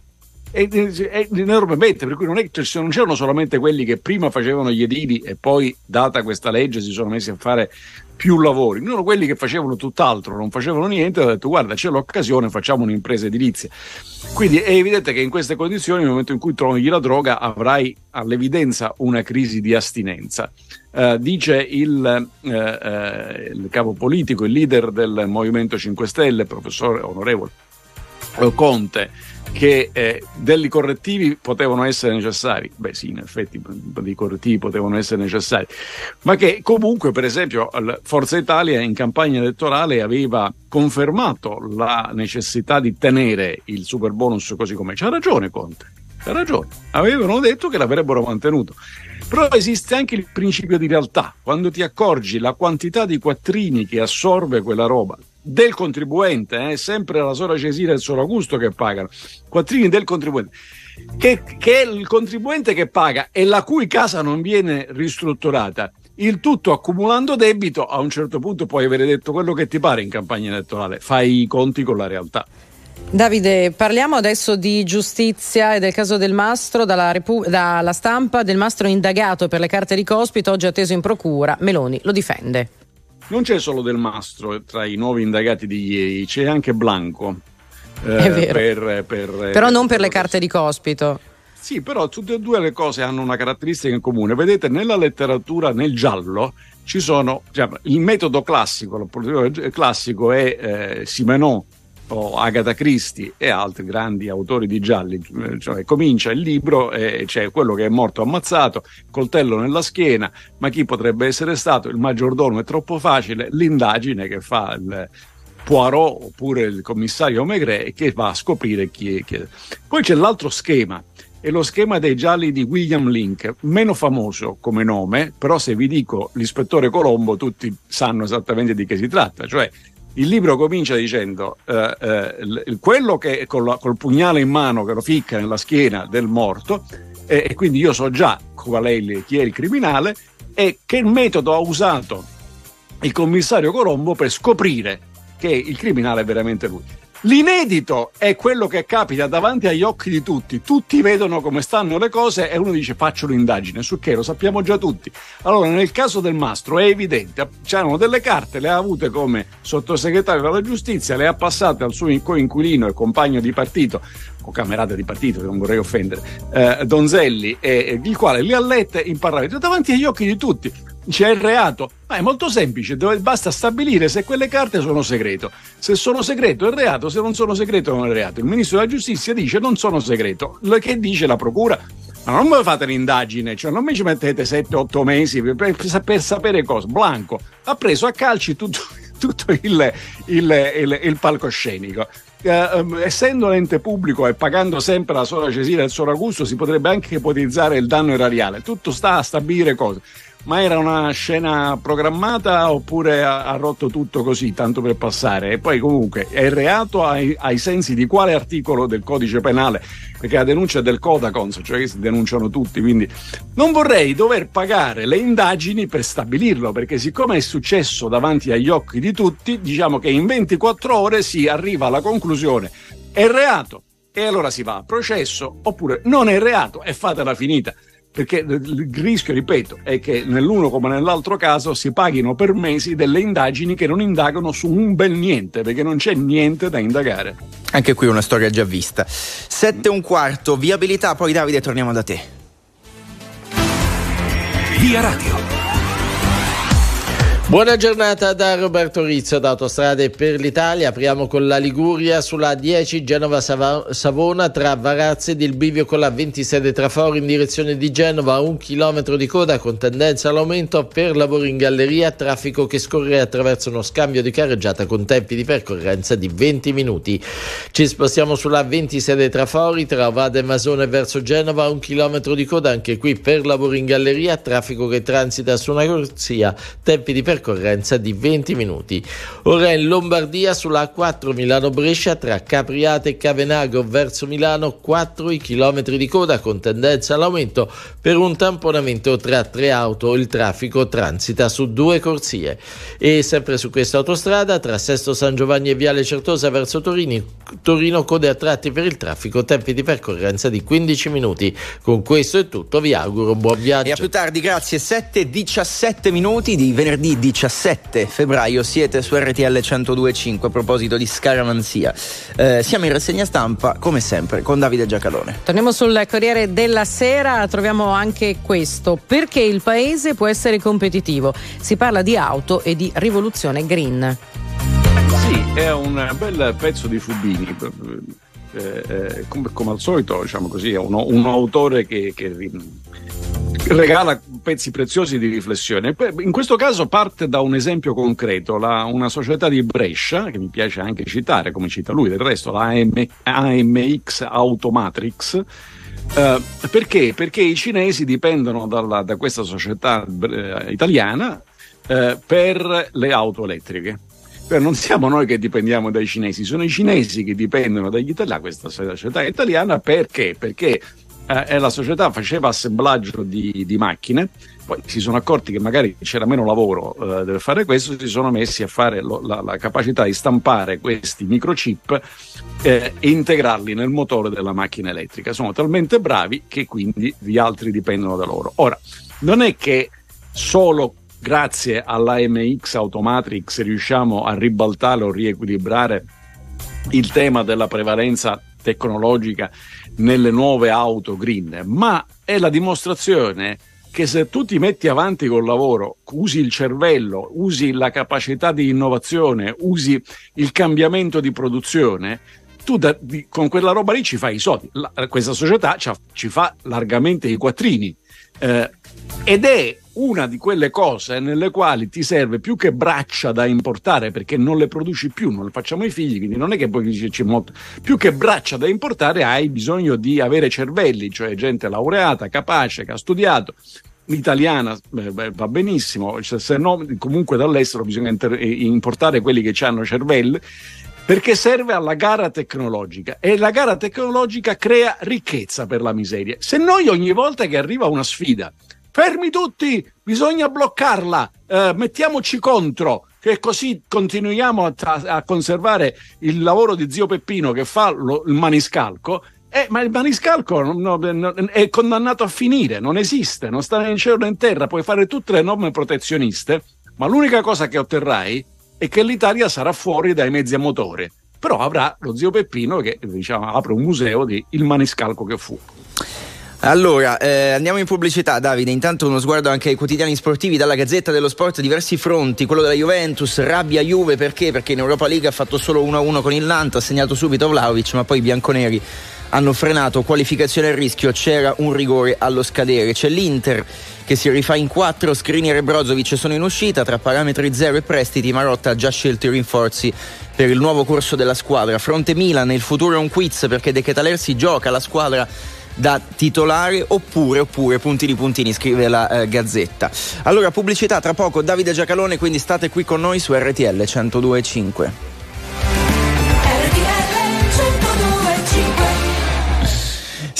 Enormemente, per cui non, è, che ci- non c'erano solamente quelli che prima facevano gli edili e poi, data questa legge, si sono messi a fare più lavori. Non erano quelli che facevano tutt'altro, non facevano niente, hanno detto guarda c'è l'occasione, facciamo un'impresa edilizia. Quindi è evidente che in queste condizioni, nel momento in cui trovi la droga, avrai all'evidenza una crisi di astinenza. Eh, dice il, eh, eh, il capo politico, il leader del Movimento 5 Stelle, professore onorevole Conte, che eh, degli correttivi potevano essere necessari. Beh, sì, in effetti dei correttivi potevano essere necessari, ma che comunque, per esempio, Forza Italia in campagna elettorale aveva confermato la necessità di tenere il super bonus così com'è. C'ha ragione Conte, c'ha ragione. Avevano detto che l'avrebbero mantenuto. Però esiste anche il principio di realtà. Quando ti accorgi la quantità di quattrini che assorbe quella roba del contribuente, è sempre la sola Cesira e il solo Augusto che pagano, quattrini del contribuente, che, che è il contribuente che paga e la cui casa non viene ristrutturata, il tutto accumulando debito, a un certo punto puoi avere detto quello che ti pare in campagna elettorale, fai i conti con la realtà. Davide, parliamo adesso di giustizia e del caso del mastro, dalla, Repu- dalla stampa del mastro indagato per le carte di cospito, oggi atteso in procura. Meloni lo difende. Non c'è solo Del Mastro tra i nuovi indagati di ieri, c'è anche Blanco. eh, È vero. per- per- Però non per le carte di cospito. Sì, però tutte e due le cose hanno una caratteristica in comune. Vedete, nella letteratura, nel giallo, ci sono cioè, il metodo classico, classico è eh, Simenon o Agatha Christie e altri grandi autori di gialli. Eh, Cioè, comincia il libro e c'è quello che è morto ammazzato, coltello nella schiena, ma chi potrebbe essere stato? Il maggiordomo è troppo facile, l'indagine che fa il Poirot oppure il commissario Maigret che va a scoprire chi è. Chi è. Poi c'è l'altro schema, è lo schema dei gialli di William Link, meno famoso come nome, però se vi dico l'ispettore Colombo tutti sanno esattamente di che si tratta, cioè il libro comincia dicendo eh, eh, quello che con la- col pugnale in mano che lo ficca nella schiena del morto e, e quindi io so già qual è il- chi è il criminale e che metodo ha usato il commissario Colombo per scoprire che il criminale è veramente lui. L'inedito è quello che capita davanti agli occhi di tutti, tutti vedono come stanno le cose e uno dice faccio l'indagine, su che lo sappiamo già tutti. Allora nel caso del mastro è evidente, c'erano delle carte, le ha avute come sottosegretario della giustizia, le ha passate al suo coinquilino e compagno di partito, o camerata di partito, che non vorrei offendere, eh, Donzelli, e, e il quale le ha lette in Parlamento davanti agli occhi di tutti. C'è il reato, ma è molto semplice, dove- basta stabilire se quelle carte sono segreto. Se sono segreto è reato, se non sono segreto non è reato. Il ministro della giustizia dice non sono segreto. Che dice la procura? Ma non mi fate l'indagine, cioè non mi ci mettete 7-8 mesi per, per- per sapere cosa. Blanco ha preso a calci tutto, [laughs] tutto il, il- il- il palcoscenico. Eh, ehm, essendo l'ente pubblico e pagando sempre la sola Cesira e il solo Augusto, si potrebbe anche ipotizzare il danno erariale. Tutto sta a stabilire cose. Ma era una scena programmata oppure ha, ha rotto tutto così, tanto per passare? E poi comunque è reato ai, ai sensi di quale articolo del codice penale? Perché la denuncia è del Codacons, cioè che si denunciano tutti, quindi non vorrei dover pagare le indagini per stabilirlo, perché siccome è successo davanti agli occhi di tutti, diciamo che in 24 ore si arriva alla conclusione, è reato, e allora si va a processo, oppure non è reato e fatela finita. Perché il rischio, ripeto, è che nell'uno come nell'altro caso si paghino per mesi delle indagini che non indagano su un bel niente, perché non c'è niente da indagare. Anche qui una storia già vista. 7 e un quarto, viabilità, poi Davide torniamo da te. Via Radio. Buona giornata da Roberto Rizzo da Autostrade per l'Italia. Apriamo con la Liguria sulla 10 Genova-Savona tra Varazze ed il bivio con la 26 Traforo in direzione di Genova. Un chilometro di coda con tendenza all'aumento per lavori in galleria. Traffico che scorre attraverso uno scambio di carreggiata con tempi di percorrenza di 20 minuti. Ci spostiamo sulla 26 Trafori tra Ovada e Masone verso Genova. Un chilometro di coda anche qui per lavori in galleria. Traffico che transita su una corsia. Tempi di percorrenza percorrenza di 20 minuti. Ora in Lombardia sulla A4 Milano-Brescia tra Capriate e Cavenago verso Milano 4 km di coda con tendenza all'aumento per un tamponamento tra tre auto. Il traffico transita su due corsie. E sempre su questa autostrada tra Sesto San Giovanni e Viale Certosa verso Torini, Torino code a tratti per il traffico, tempi di percorrenza di 15 minuti. Con questo è tutto, vi auguro buon viaggio. E a più tardi, grazie. 7-17 minuti di venerdì 17 febbraio siete su RTL 102.5 a proposito di scaramanzia. Eh, siamo in rassegna stampa, come sempre, con Davide Giacalone. Torniamo sul Corriere della Sera, troviamo anche questo. Perché il paese può essere competitivo? Si parla di auto e di rivoluzione green. Sì, è un bel pezzo di Fubini. Eh, eh, come, come al solito, diciamo così, è uno- un autore che, che regala pezzi preziosi di riflessione. In questo caso parte da un esempio concreto, la- una società di Brescia, che mi piace anche citare, come cita lui del resto, la AM- AMX Automatrix. eh, perché? Perché i cinesi dipendono dalla- da questa società eh, italiana eh, per le auto elettriche. Cioè, non siamo noi che dipendiamo dai cinesi, sono i cinesi che dipendono dagli italiani, questa società italiana perché? Perché eh, la società faceva assemblaggio di, di macchine, poi si sono accorti che magari c'era meno lavoro eh, per fare questo, si sono messi a fare lo- la, la capacità di stampare questi microchip eh, e integrarli nel motore della macchina elettrica. Sono talmente bravi che quindi gli altri dipendono da loro. Ora, non è che solo grazie all'AMX Automatrix riusciamo a ribaltare o riequilibrare il tema della prevalenza tecnologica nelle nuove auto green, ma è la dimostrazione che se tu ti metti avanti col lavoro, usi il cervello, usi la capacità di innovazione, usi il cambiamento di produzione, tu da- di- con quella roba lì ci fai i soldi. La- questa società ci, ci fa largamente i quattrini. Eh, ed è una di quelle cose nelle quali ti serve più che braccia da importare perché non le produci più, non le facciamo ai figli, quindi non è che poi dici ci molto, più che braccia da importare hai bisogno di avere cervelli, cioè gente laureata, capace, che ha studiato. L'italiana eh, beh, va benissimo, cioè, se no comunque dall'estero bisogna inter- eh, importare quelli che hanno cervelli perché serve alla gara tecnologica e la gara tecnologica crea ricchezza per la miseria. Se noi ogni volta che arriva una sfida, fermi tutti, bisogna bloccarla, eh, mettiamoci contro, che così continuiamo a, a conservare il lavoro di zio Peppino che fa lo- il maniscalco. Eh, ma il maniscalco non- non- è condannato a finire, non esiste, non sta in cielo né in terra, puoi fare tutte le norme protezioniste, ma l'unica cosa che otterrai è che l'Italia sarà fuori dai mezzi a motore. Però avrà lo zio Peppino che diciamo, apre un museo di il maniscalco che fu. Allora, eh, andiamo in pubblicità, Davide. Intanto uno sguardo anche ai quotidiani sportivi, dalla Gazzetta dello Sport, diversi fronti. Quello della Juventus, rabbia Juve perché? Perché in Europa League ha fatto solo 1-1 con il Nantes, ha segnato subito Vlaovic, ma poi i bianconeri hanno frenato, qualificazione a rischio, c'era un rigore allo scadere. C'è l'Inter che si rifà in quattro, Skriniar e Brozovic sono in uscita, tra parametri zero e prestiti Marotta ha già scelto i rinforzi per il nuovo corso della squadra. Fronte Milan, il futuro è un quiz perché De Ketaler si gioca la squadra da titolare oppure, oppure puntini puntini scrive la eh, Gazzetta. Allora pubblicità tra poco Davide Giacalone, quindi state qui con noi su RTL 102.5.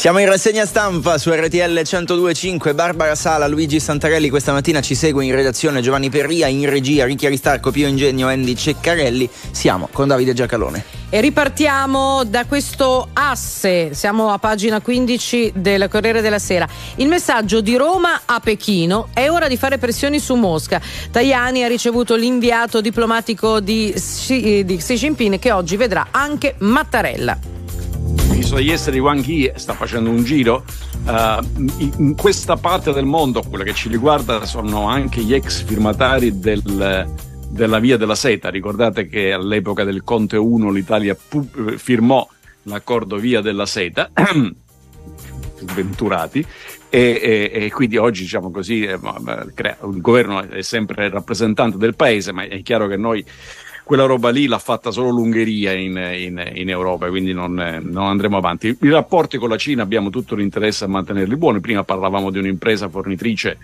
Siamo in rassegna stampa su RTL 1025, Barbara Sala, Luigi Santarelli questa mattina ci segue in redazione Giovanni Perria, in regia Ricchi Aristarco, Pio Ingegno, Andy Ceccarelli, siamo con Davide Giacalone. E ripartiamo da questo asse, siamo a pagina 15 del Corriere della Sera. Il messaggio di Roma a Pechino è ora di fare pressioni su Mosca. Tajani ha ricevuto l'inviato diplomatico di Xi, di Xi Jinping che oggi vedrà anche Mattarella. Ministro degli esteri Wang Yi sta facendo un giro. eh, in questa parte del mondo, quella che ci riguarda, sono anche gli ex firmatari del- della Via della Seta. Ricordate che all'epoca del Conte 1 l'Italia pu- eh, firmò l'accordo Via della Seta, [clears throat] sventurati, e, e- e quindi oggi, diciamo così, eh, il governo è sempre rappresentante del paese, ma è chiaro che noi quella roba lì l'ha fatta solo l'Ungheria in, in- in Europa, quindi non, eh, non andremo avanti. I rapporti con la Cina abbiamo tutto l'interesse a mantenerli buoni. Prima parlavamo di un'impresa fornitrice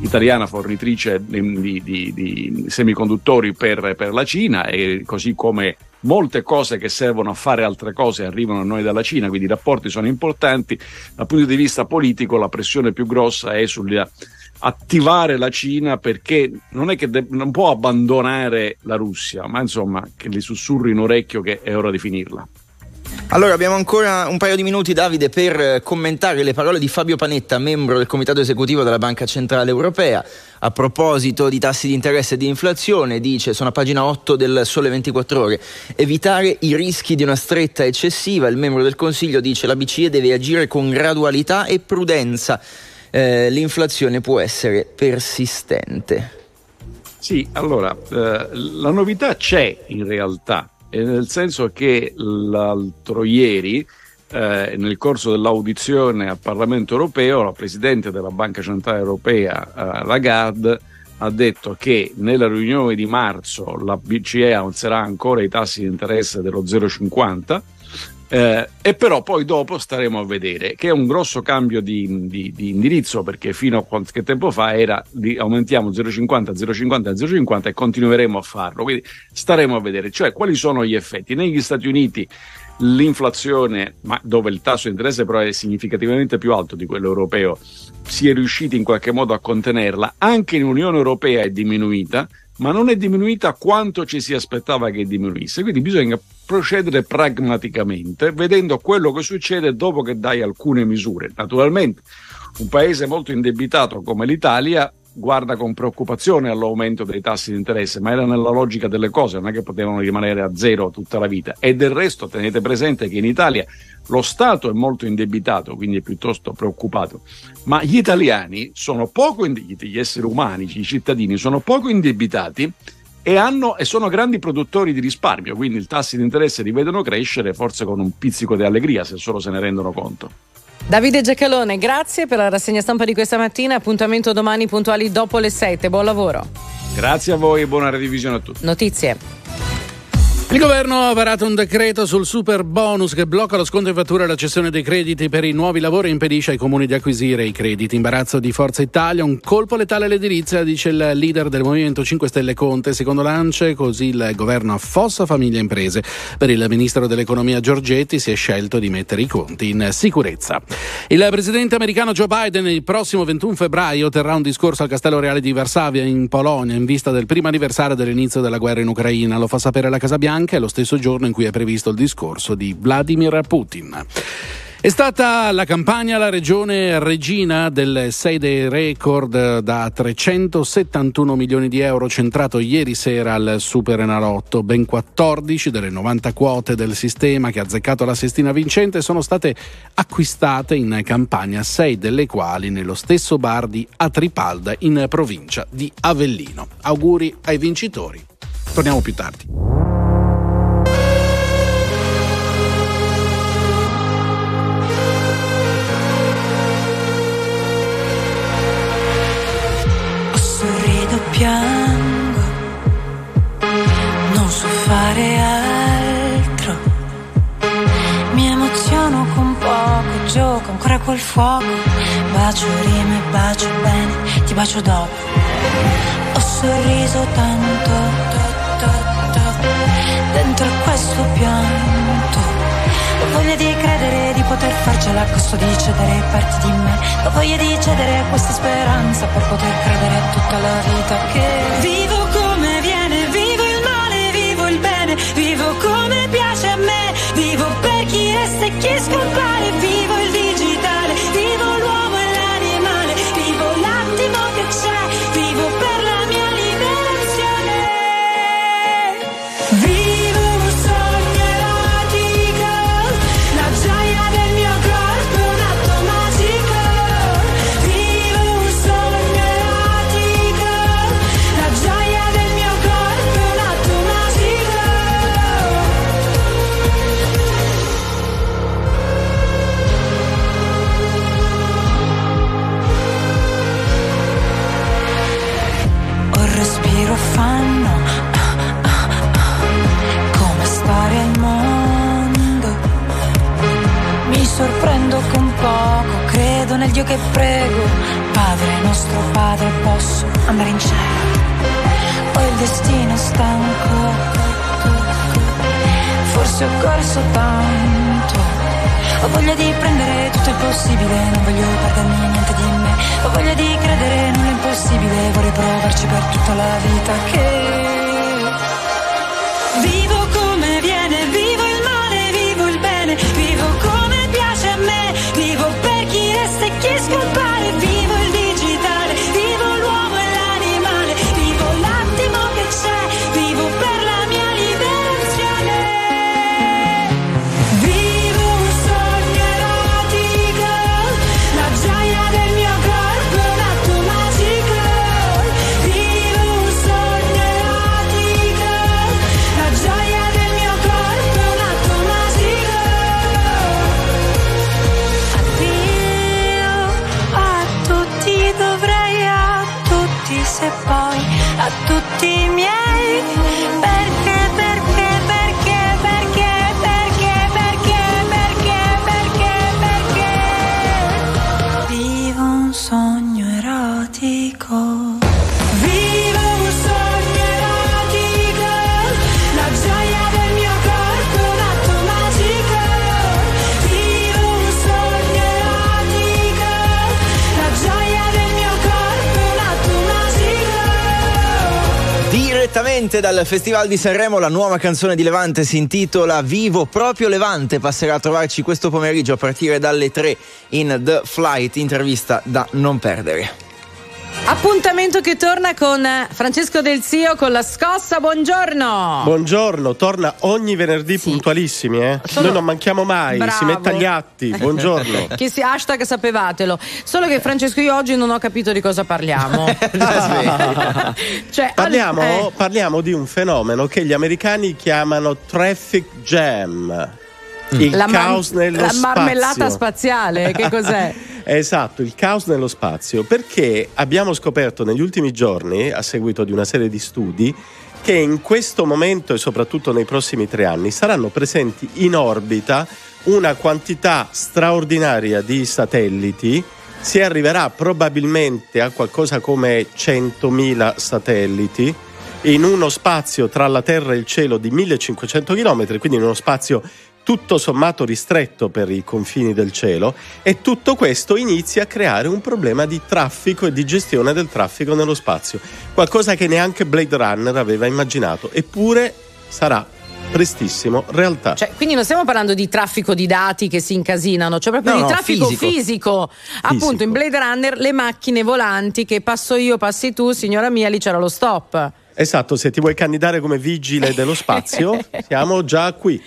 italiana, fornitrice di, di- di- semiconduttori per, per la Cina, e così come molte cose che servono a fare altre cose arrivano a noi dalla Cina, quindi i rapporti sono importanti. Dal punto di vista politico la pressione più grossa è sulla attivare la Cina perché non è che de- non può abbandonare la Russia, ma insomma che gli sussurri in orecchio che è ora di finirla. Allora abbiamo ancora un paio di minuti Davide per eh, commentare le parole di Fabio Panetta, membro del comitato esecutivo della Banca Centrale Europea. A proposito di tassi di interesse e di inflazione, dice, sono a pagina 8 del Sole 24 Ore, evitare i rischi di una stretta eccessiva. Il membro del Consiglio dice la BCE deve agire con gradualità e prudenza. Eh, l'inflazione può essere persistente. Sì, allora, eh, la novità c'è in realtà, eh, nel senso che l'altro ieri, eh, nel corso dell'audizione al Parlamento europeo, la Presidente della Banca Centrale Europea, eh, Lagarde, ha detto che nella riunione di marzo la BCE alzerà ancora i tassi di interesse dello 0,50 eh, e però poi dopo staremo a vedere che è un grosso cambio di, di- di indirizzo perché fino a qualche tempo fa era di aumentiamo 0,50 0,50 0,50 e continueremo a farlo. Quindi staremo a vedere cioè quali sono gli effetti. Negli Stati Uniti l'inflazione dove il tasso di interesse però è significativamente più alto di quello europeo si è riusciti in qualche modo a contenerla. Anche in Unione Europea è diminuita ma non è diminuita quanto ci si aspettava che diminuisse. Quindi bisogna procedere pragmaticamente, vedendo quello che succede dopo che dai alcune misure. Naturalmente, un paese molto indebitato come l'Italia guarda con preoccupazione all'aumento dei tassi di interesse, ma era nella logica delle cose, non è che potevano rimanere a zero tutta la vita. E del resto tenete presente che in Italia lo Stato è molto indebitato, quindi è piuttosto preoccupato, ma gli italiani sono poco indebitati, gli esseri umani, i cittadini sono poco indebitati e, hanno, e sono grandi produttori di risparmio, quindi i tassi di interesse li vedono crescere forse con un pizzico di allegria se solo se ne rendono conto. Davide Giacalone, grazie per la rassegna stampa di questa mattina. Appuntamento domani puntuali dopo le 7. Buon lavoro. Grazie a voi e buona revisione a tutti. Notizie. Il governo ha varato un decreto sul super bonus che blocca lo sconto in fattura e la cessione dei crediti per i nuovi lavori e impedisce ai comuni di acquisire i crediti. Imbarazzo di Forza Italia, un colpo letale all'edilizia, dice il leader del Movimento 5 Stelle Conte. Secondo l'ANCE, così il governo affossa famiglie e imprese. Per il ministro dell'economia Giorgetti si è scelto di mettere i conti in sicurezza. Il presidente americano Joe Biden il prossimo 21 febbraio terrà un discorso al Castello Reale di Varsavia in Polonia in vista del primo anniversario dell'inizio della guerra in Ucraina. Lo fa sapere la Casa Bianca è lo stesso giorno in cui è previsto il discorso di Vladimir Putin. È stata la campagna la regione regina del 6 dei record da 371 milioni di euro centrato ieri sera al Super Enalotto. Ben 14 delle 90 quote del sistema che ha azzeccato la sestina vincente sono state acquistate in campagna, 6 delle quali nello stesso bar di Atripalda in provincia di Avellino. Auguri ai vincitori. Torniamo più tardi. Fare altro. Mi emoziono con poco, gioco ancora col fuoco. Bacio rime, bacio bene, ti bacio dopo. Ho sorriso tanto, to, to, to, dentro questo pianto. Ho voglia di credere, di poter farcela a costo di cedere parti di me. Ho voglia di cedere questa speranza per poter credere a tutta la vita che vivo Dio che prego. Padre nostro Padre, posso andare in cielo. Ho il destino stanco. Forse ho corso tanto. Ho voglia di prendere tutto il possibile, non voglio perdermi niente di me. Ho voglia di credere nulla è impossibile, vorrei provarci per tutta la vita che Direttamente dal Festival di Sanremo la nuova canzone di Levante si intitola Vivo proprio Levante, passerà a trovarci questo pomeriggio a partire dalle 3 in The Flight, intervista da non perdere. Appuntamento che torna con Francesco Del Zio con la scossa. Buongiorno. Buongiorno, torna ogni venerdì puntualissimi, eh? Sono- Noi non manchiamo mai, Bravo. si mette agli atti. [laughs] Buongiorno. Che si hashtag sapevatelo. Solo che Francesco io oggi non ho capito di cosa parliamo. [laughs] [laughs] cioè, parliamo, eh, parliamo di un fenomeno che gli americani chiamano traffic jam. Il la, caos nello la spazio. marmellata spaziale, che cos'è? [laughs] Esatto, il caos nello spazio, perché abbiamo scoperto negli ultimi giorni, a seguito di una serie di studi, che in questo momento e soprattutto nei prossimi tre anni saranno presenti in orbita una quantità straordinaria di satelliti. Si arriverà probabilmente a qualcosa come 100.000 satelliti in uno spazio tra la Terra e il cielo di 1500 km, quindi in uno spazio tutto sommato ristretto per i confini del cielo e tutto questo inizia a creare un problema di traffico e di gestione del traffico nello spazio, qualcosa che neanche Blade Runner aveva immaginato, eppure sarà prestissimo realtà. Cioè, quindi non stiamo parlando di traffico di dati che si incasinano, cioè proprio No, di no, traffico fisico. fisico. Appunto, in Blade Runner le macchine volanti che passo io, passi tu, signora mia, lì c'era lo stop. Esatto, se ti vuoi candidare come vigile dello spazio, [laughs] siamo già qui.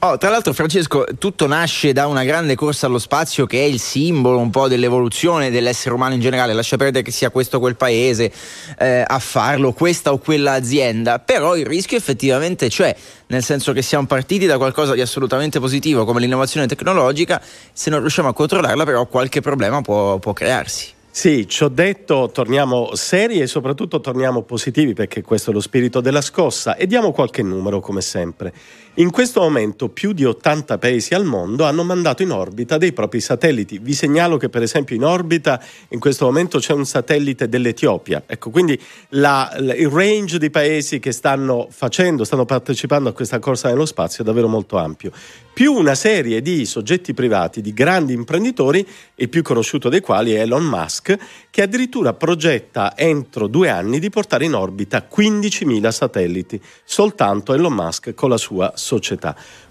Oh, tra l'altro, Francesco, tutto nasce da una grande corsa allo spazio che è il simbolo un po' dell'evoluzione dell'essere umano in generale. Lascia perdere che sia questo o quel paese eh, a farlo, questa o quella azienda. Però il rischio effettivamente c'è, nel senso che siamo partiti da qualcosa di assolutamente positivo come l'innovazione tecnologica. Se non riusciamo a controllarla, però qualche problema può, può crearsi. Sì, ci ho detto, torniamo seri e soprattutto torniamo positivi perché questo è lo spirito della scossa e diamo qualche numero come sempre. In questo momento più di 80 paesi al mondo hanno mandato in orbita dei propri satelliti. Vi segnalo che per esempio in orbita in questo momento c'è un satellite dell'Etiopia. Ecco, quindi la- la- il range di paesi che stanno facendo, stanno partecipando a questa corsa nello spazio è davvero molto ampio. Più una serie di soggetti privati, di grandi imprenditori, il più conosciuto dei quali è Elon Musk, che addirittura progetta entro due anni di portare in orbita 15.000 satelliti, soltanto Elon Musk con la sua società.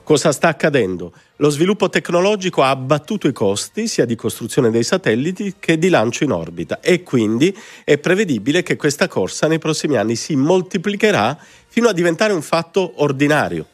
Cosa sta accadendo? Lo sviluppo tecnologico ha abbattuto i costi sia di costruzione dei satelliti che di lancio in orbita e quindi è prevedibile che questa corsa nei prossimi anni si moltiplicherà fino a diventare un fatto ordinario.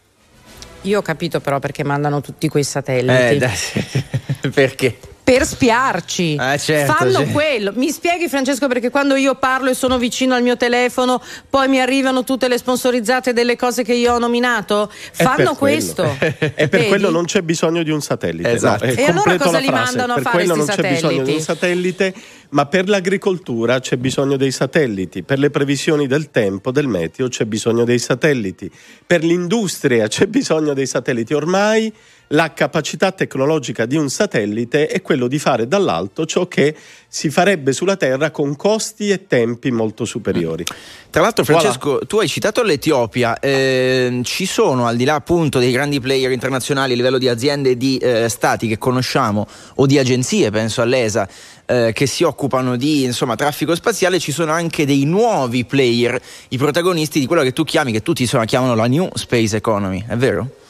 Io ho capito però perché mandano tutti quei satelliti. Eh, dai, [laughs] perché? Per spiarci. Eh, certo, Fanno sì. quello. Mi spieghi, Francesco, perché quando io parlo e sono vicino al mio telefono, poi mi arrivano tutte le sponsorizzate delle cose che io ho nominato? È per Fanno quello. questo. [laughs] e per Vedi? quello non c'è bisogno di un satellite. Esatto. No, E allora cosa li frase. mandano a per fare quello sti non c'è bisogno di un satellite, ma per l'agricoltura c'è bisogno dei satelliti, per le previsioni del tempo, del meteo c'è bisogno dei satelliti, per l'industria c'è bisogno dei satelliti. Ormai la capacità tecnologica di un satellite è quello di fare dall'alto ciò che si farebbe sulla Terra con costi e tempi molto superiori. Tra l'altro, Francesco, tu hai citato l'Etiopia. ehm, ci sono, al di là appunto dei grandi player internazionali a livello di aziende e di eh, stati che conosciamo o di agenzie, penso all'ESA, eh, che si occupano di insomma, traffico spaziale, ci sono anche dei nuovi player, i protagonisti di quello che tu chiami, che tutti insomma, chiamano la New Space Economy, è vero?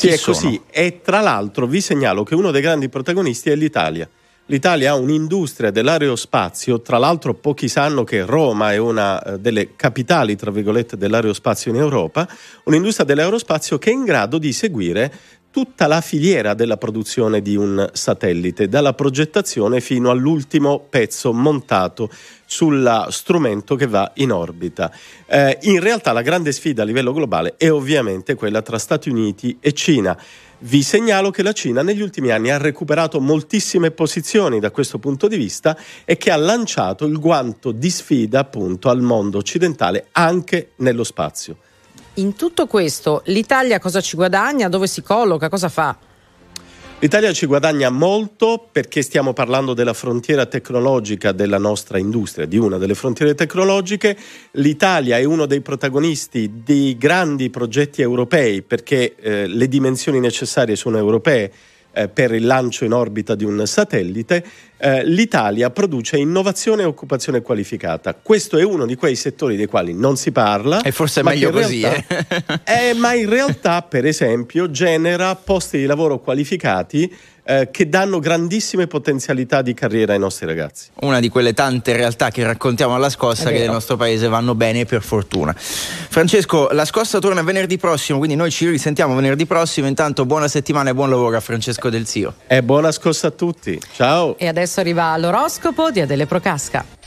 Sì, Chi è sono? così. E tra l'altro vi segnalo che uno dei grandi protagonisti è l'Italia. L'Italia ha un'industria dell'aerospazio, tra l'altro pochi sanno che Roma è una eh, delle capitali, tra virgolette, dell'aerospazio in Europa, un'industria dell'aerospazio che è in grado di seguire tutta la filiera della produzione di un satellite, dalla progettazione fino all'ultimo pezzo montato sullo strumento che va in orbita. Eh, in realtà la grande sfida a livello globale è ovviamente quella tra Stati Uniti e Cina. Vi segnalo che la Cina negli ultimi anni ha recuperato moltissime posizioni da questo punto di vista e che ha lanciato il guanto di sfida appunto al mondo occidentale anche nello spazio. In tutto questo, l'Italia cosa ci guadagna? Dove si colloca? Cosa fa? L'Italia ci guadagna molto perché stiamo parlando della frontiera tecnologica della nostra industria, di una delle frontiere tecnologiche. L'Italia è uno dei protagonisti di grandi progetti europei perché eh, le dimensioni necessarie sono europee eh, per il lancio in orbita di un satellite. Eh, L'Italia produce innovazione e occupazione qualificata. Questo è uno di quei settori dei quali non si parla. E forse è meglio così, realtà- [laughs] eh, ma in realtà, per esempio, genera posti di lavoro qualificati eh, che danno grandissime potenzialità di carriera ai nostri ragazzi. Una di quelle tante realtà che raccontiamo alla scossa che nel nostro paese vanno bene per fortuna. Francesco, la scossa torna venerdì prossimo, quindi noi ci risentiamo venerdì prossimo. Intanto buona settimana e buon lavoro a Francesco Del Zio. E buona scossa a tutti. Ciao. E adesso arriva l'oroscopo di Adele Procasca.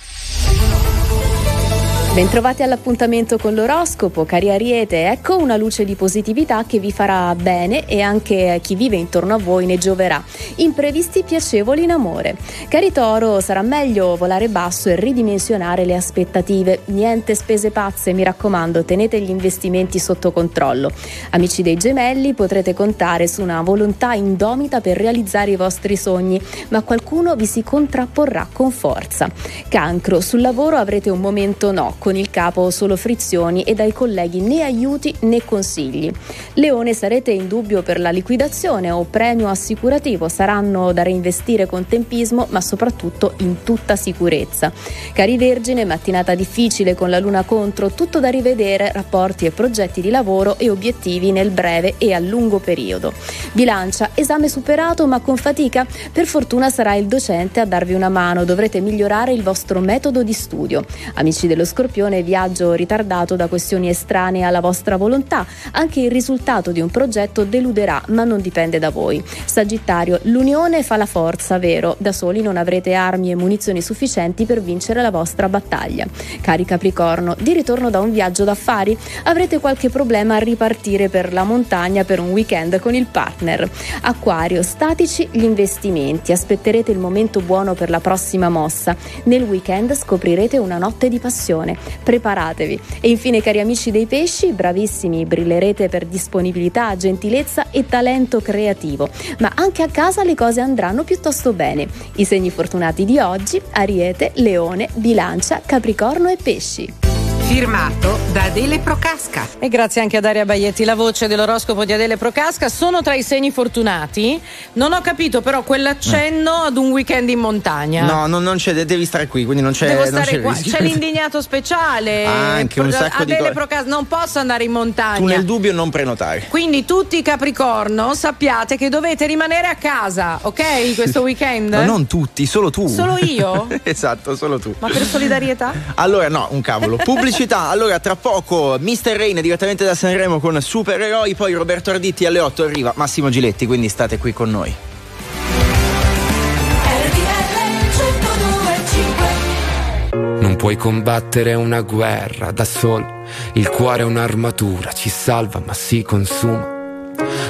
Bentrovati all'appuntamento con l'oroscopo, cari Ariete, ecco una luce di positività che vi farà bene e anche chi vive intorno a voi ne gioverà. Imprevisti piacevoli in amore. Cari Toro, sarà meglio volare basso e ridimensionare le aspettative. Niente spese pazze, mi raccomando, tenete gli investimenti sotto controllo. Amici dei gemelli, potrete contare su una volontà indomita per realizzare i vostri sogni, ma qualcuno vi si contrapporrà con forza. Cancro, sul lavoro avrete un momento no, con il capo solo frizioni e dai colleghi né aiuti né consigli. Leone, sarete in dubbio per la liquidazione o premio assicurativo, saranno da reinvestire con tempismo, ma soprattutto in tutta sicurezza. Cari Vergine, mattinata difficile con la luna contro, tutto da rivedere, rapporti e progetti di lavoro e obiettivi nel breve e a lungo periodo. Bilancia, esame superato ma con fatica? Per fortuna sarà il docente a darvi una mano, dovrete migliorare il vostro metodo di studio. Amici dello Scorpione, viaggio ritardato da questioni estranee alla vostra volontà. Anche il risultato di un progetto deluderà, ma non dipende da voi. Sagittario, l'unione fa la forza, vero? Da soli non avrete armi e munizioni sufficienti per vincere la vostra battaglia. Cari Capricorno, di ritorno da un viaggio d'affari, avrete qualche problema a ripartire per la montagna per un weekend con il partner. Acquario, statici gli investimenti, aspetterete il momento buono per la prossima mossa. Nel weekend scoprirete una notte di passione. Preparatevi. E infine, cari amici dei pesci, bravissimi, brillerete per disponibilità, gentilezza e talento creativo. Ma anche a casa le cose andranno piuttosto bene. I segni fortunati di oggi: Ariete, Leone, Bilancia, Capricorno e Pesci. Firmato da Adele Procasca. E grazie anche a Daria Baietti, la voce dell'oroscopo di Adele Procasca. Sono tra i segni fortunati. Non ho capito però quell'accenno ad un weekend in montagna. No, non, non c'è, devi stare qui, quindi non c'è. Devo non stare c'è qua. rischio. C'è [laughs] l'indignato speciale. Anche un sacco di Adele cose. Procasca, non posso andare in montagna. Tu nel dubbio non prenotare. Quindi tutti i Capricorno sappiate che dovete rimanere a casa, ok? Questo [laughs] weekend? Ma non tutti, solo tu. Solo io? [laughs] esatto, solo tu. Ma per solidarietà? Allora, no, un cavolo. Pubblicità. Allora, tra poco Mr. Rain direttamente da Sanremo con Supereroi. Poi Roberto Arditti alle 8 arriva Massimo Giletti. Quindi state qui con noi. Non puoi combattere una guerra da solo. Il cuore è un'armatura, ci salva ma si consuma.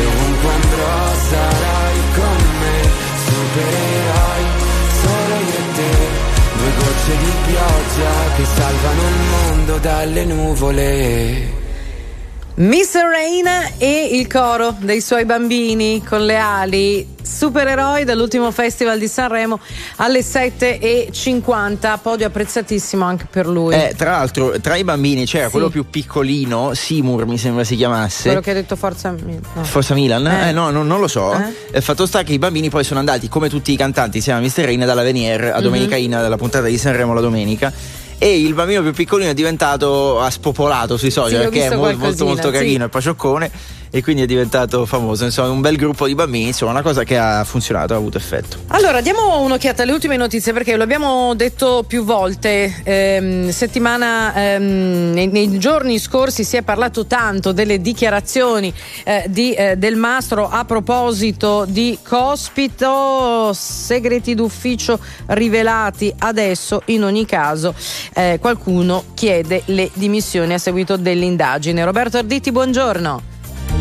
e ovunque andrò sarai con me, supereroi solo io e te. Due gocce di pioggia che salvano il mondo dalle nuvole. Miss Rain e il coro dei suoi bambini con le ali supereroi dall'ultimo festival di Sanremo alle 7.50 podio apprezzatissimo anche per lui Eh, tra l'altro, tra i bambini c'era Sì. quello più piccolino, Seymour mi sembra si chiamasse. quello che ha detto Forza Mi- no. Forza Milan? Eh. Eh, no, no, non lo so. Eh? Eh, fatto sta che i bambini poi sono andati, come tutti i cantanti, insieme a Mr. Rain, dalla Venier a Domenica Mhm. In, dalla puntata di Sanremo la domenica. E il bambino più piccolino è diventato ha spopolato sui social Sì, perché è molto, molto, molto carino, è pacioccone. E quindi è diventato famoso. Insomma, un bel gruppo di bambini, insomma, una cosa che ha funzionato, ha avuto effetto. Allora, diamo un'occhiata alle ultime notizie perché lo abbiamo detto più volte. Ehm, settimana, ehm, nei, nei giorni scorsi si è parlato tanto delle dichiarazioni eh, di, eh, del mastro a proposito di Cospito, segreti d'ufficio rivelati adesso. In ogni caso, eh, qualcuno chiede le dimissioni a seguito dell'indagine. Roberto Arditi, buongiorno.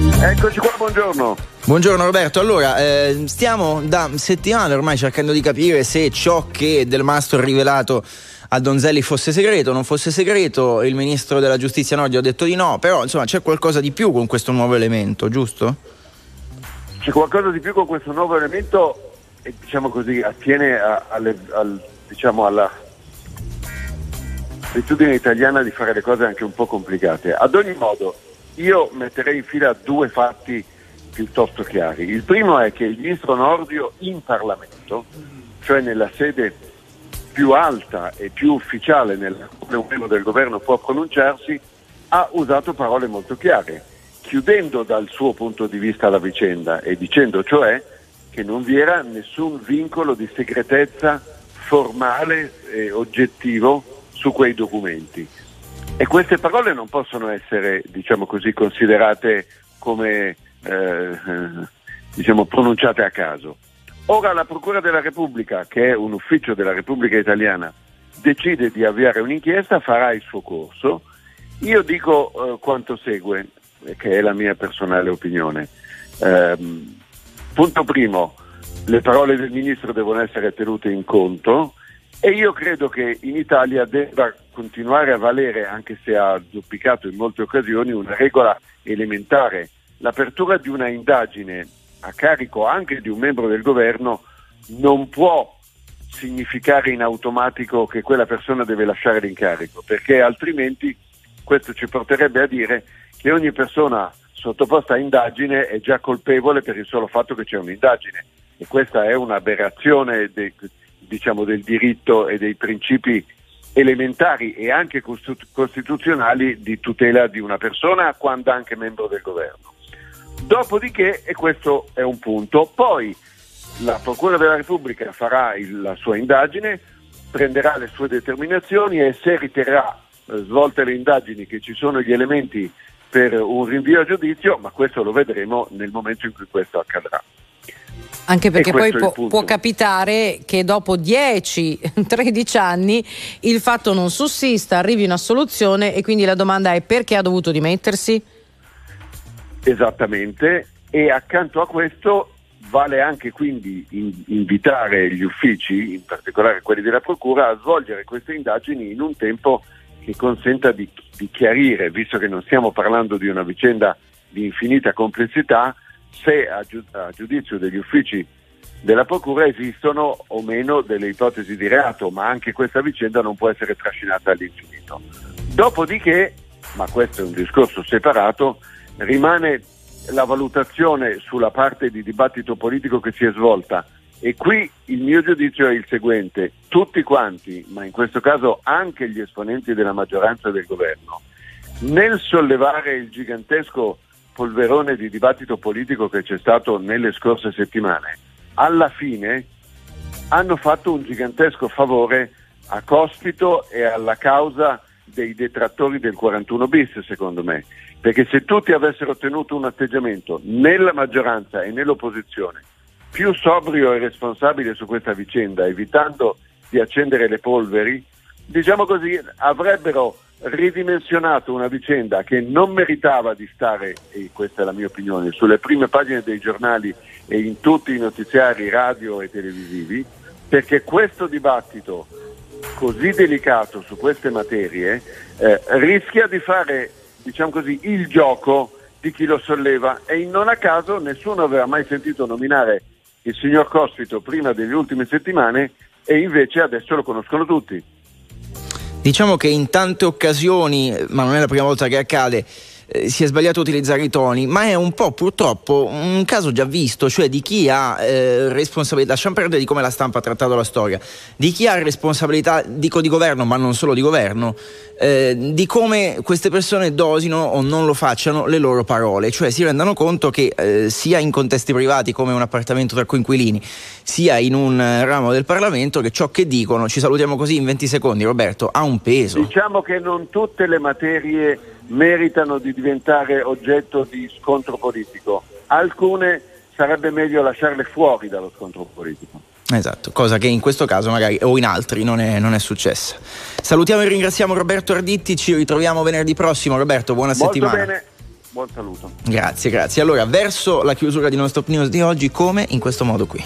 Eccoci qua, buongiorno. Buongiorno Roberto, allora eh, stiamo da settimane ormai cercando di capire se ciò che Del Mastro ha rivelato a Donzelli fosse segreto o non fosse segreto, il ministro della giustizia Nordi ha detto di no, però insomma c'è qualcosa di più con questo nuovo elemento, giusto? C'è qualcosa di più con questo nuovo elemento e diciamo così attiene a- alle- al- diciamo alla abitudine italiana di fare le cose anche un po' complicate. Ad ogni modo, io metterei in fila due fatti piuttosto chiari. Il primo è che il ministro Nordio in Parlamento, cioè nella sede più alta e più ufficiale nella quale un membro del governo può pronunciarsi, ha usato parole molto chiare, chiudendo dal suo punto di vista la vicenda e dicendo cioè che non vi era nessun vincolo di segretezza formale e oggettivo su quei documenti. E queste parole non possono essere, diciamo così, considerate come eh, eh, diciamo, pronunciate a caso. Ora la Procura della Repubblica, che è un ufficio della Repubblica Italiana, decide di avviare un'inchiesta, farà il suo corso. Io dico eh, quanto segue, eh, che è la mia personale opinione. Ehm, punto primo, le parole del Ministro devono essere tenute in conto e io credo che in Italia debba continuare a valere, anche se ha zoppicato in molte occasioni, una regola elementare. L'apertura di una indagine a carico anche di un membro del governo non può significare in automatico che quella persona deve lasciare l'incarico, perché altrimenti questo ci porterebbe a dire che ogni persona sottoposta a indagine è già colpevole per il solo fatto che c'è un'indagine e questa è un'aberrazione de- diciamo, del diritto e dei principi elementari e anche costituzionali di tutela di una persona quando anche membro del governo. Dopodiché, e questo è un punto, poi la Procura della Repubblica farà il- la sua indagine, prenderà le sue determinazioni e se riterrà eh, svolte le indagini che ci sono gli elementi per un rinvio a giudizio, ma questo lo vedremo nel momento in cui questo accadrà. Anche perché poi può, può capitare che dopo 10-13 [laughs] anni il fatto non sussista, arrivi una soluzione e quindi la domanda è perché ha dovuto dimettersi? Esattamente, e accanto a questo vale anche quindi in- invitare gli uffici, in particolare quelli della Procura, a svolgere queste indagini in un tempo che consenta di, di chiarire, visto che non stiamo parlando di una vicenda di infinita complessità, se a, giu- a giudizio degli uffici della Procura esistono o meno delle ipotesi di reato, ma anche questa vicenda non può essere trascinata all'infinito. Dopodiché, ma questo è un discorso separato, rimane la valutazione sulla parte di dibattito politico che si è svolta e qui il mio giudizio è il seguente, tutti quanti, ma in questo caso anche gli esponenti della maggioranza del governo, nel sollevare il gigantesco polverone di dibattito politico che c'è stato nelle scorse settimane, alla fine hanno fatto un gigantesco favore a Cospito e alla causa dei detrattori del 41 bis, secondo me, perché se tutti avessero tenuto un atteggiamento nella maggioranza e nell'opposizione più sobrio e responsabile su questa vicenda, evitando di accendere le polveri, diciamo così, avrebbero ridimensionato una vicenda che non meritava di stare, e questa è la mia opinione, sulle prime pagine dei giornali e in tutti i notiziari radio e televisivi, perché questo dibattito così delicato su queste materie eh, rischia di fare, diciamo così, il gioco di chi lo solleva e non a caso nessuno aveva mai sentito nominare il signor Cospito prima delle ultime settimane e invece adesso lo conoscono tutti. Diciamo che in tante occasioni, ma non è la prima volta che accade, eh, si è sbagliato utilizzare i toni, ma è un po' purtroppo un caso già visto, cioè di chi ha eh, responsabilità, lasciamo perdere di come la stampa ha trattato la storia, di chi ha responsabilità, dico di governo, ma non solo di governo, eh, di come queste persone dosino o non lo facciano le loro parole, cioè si rendano conto che eh, sia in contesti privati come un appartamento tra coinquilini, sia in un eh, ramo del Parlamento che ciò che dicono, ci salutiamo così in 20 secondi Roberto, ha un peso. Diciamo che non tutte le materie meritano di diventare oggetto di scontro politico, alcune sarebbe meglio lasciarle fuori dallo scontro politico. Esatto, cosa che in questo caso magari o in altri non è, non è successa. Salutiamo e ringraziamo Roberto Arditti, ci ritroviamo venerdì prossimo. Roberto, buona Molto settimana. bene, buon saluto. Grazie, grazie. Allora, verso la chiusura di Non Stop News di oggi, come? In questo modo qui.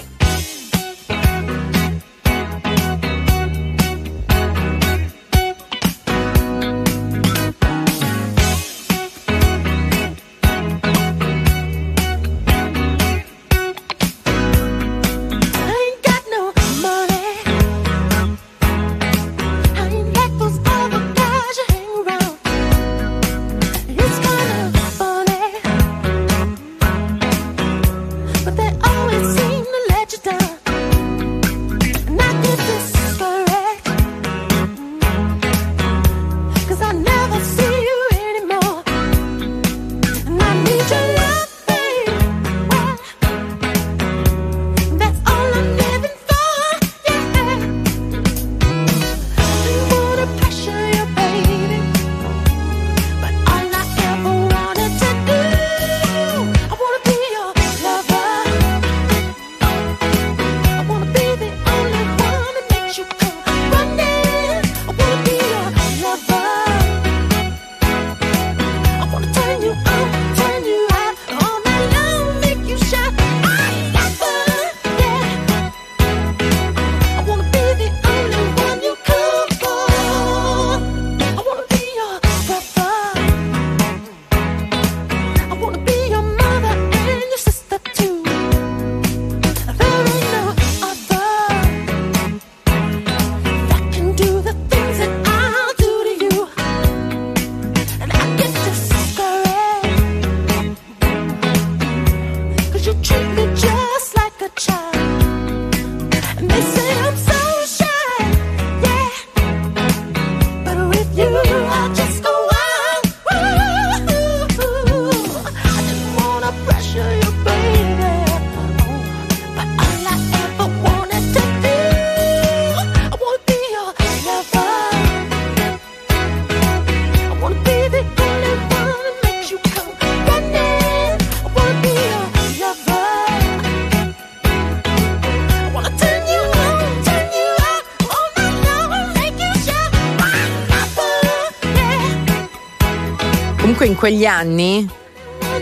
Quegli anni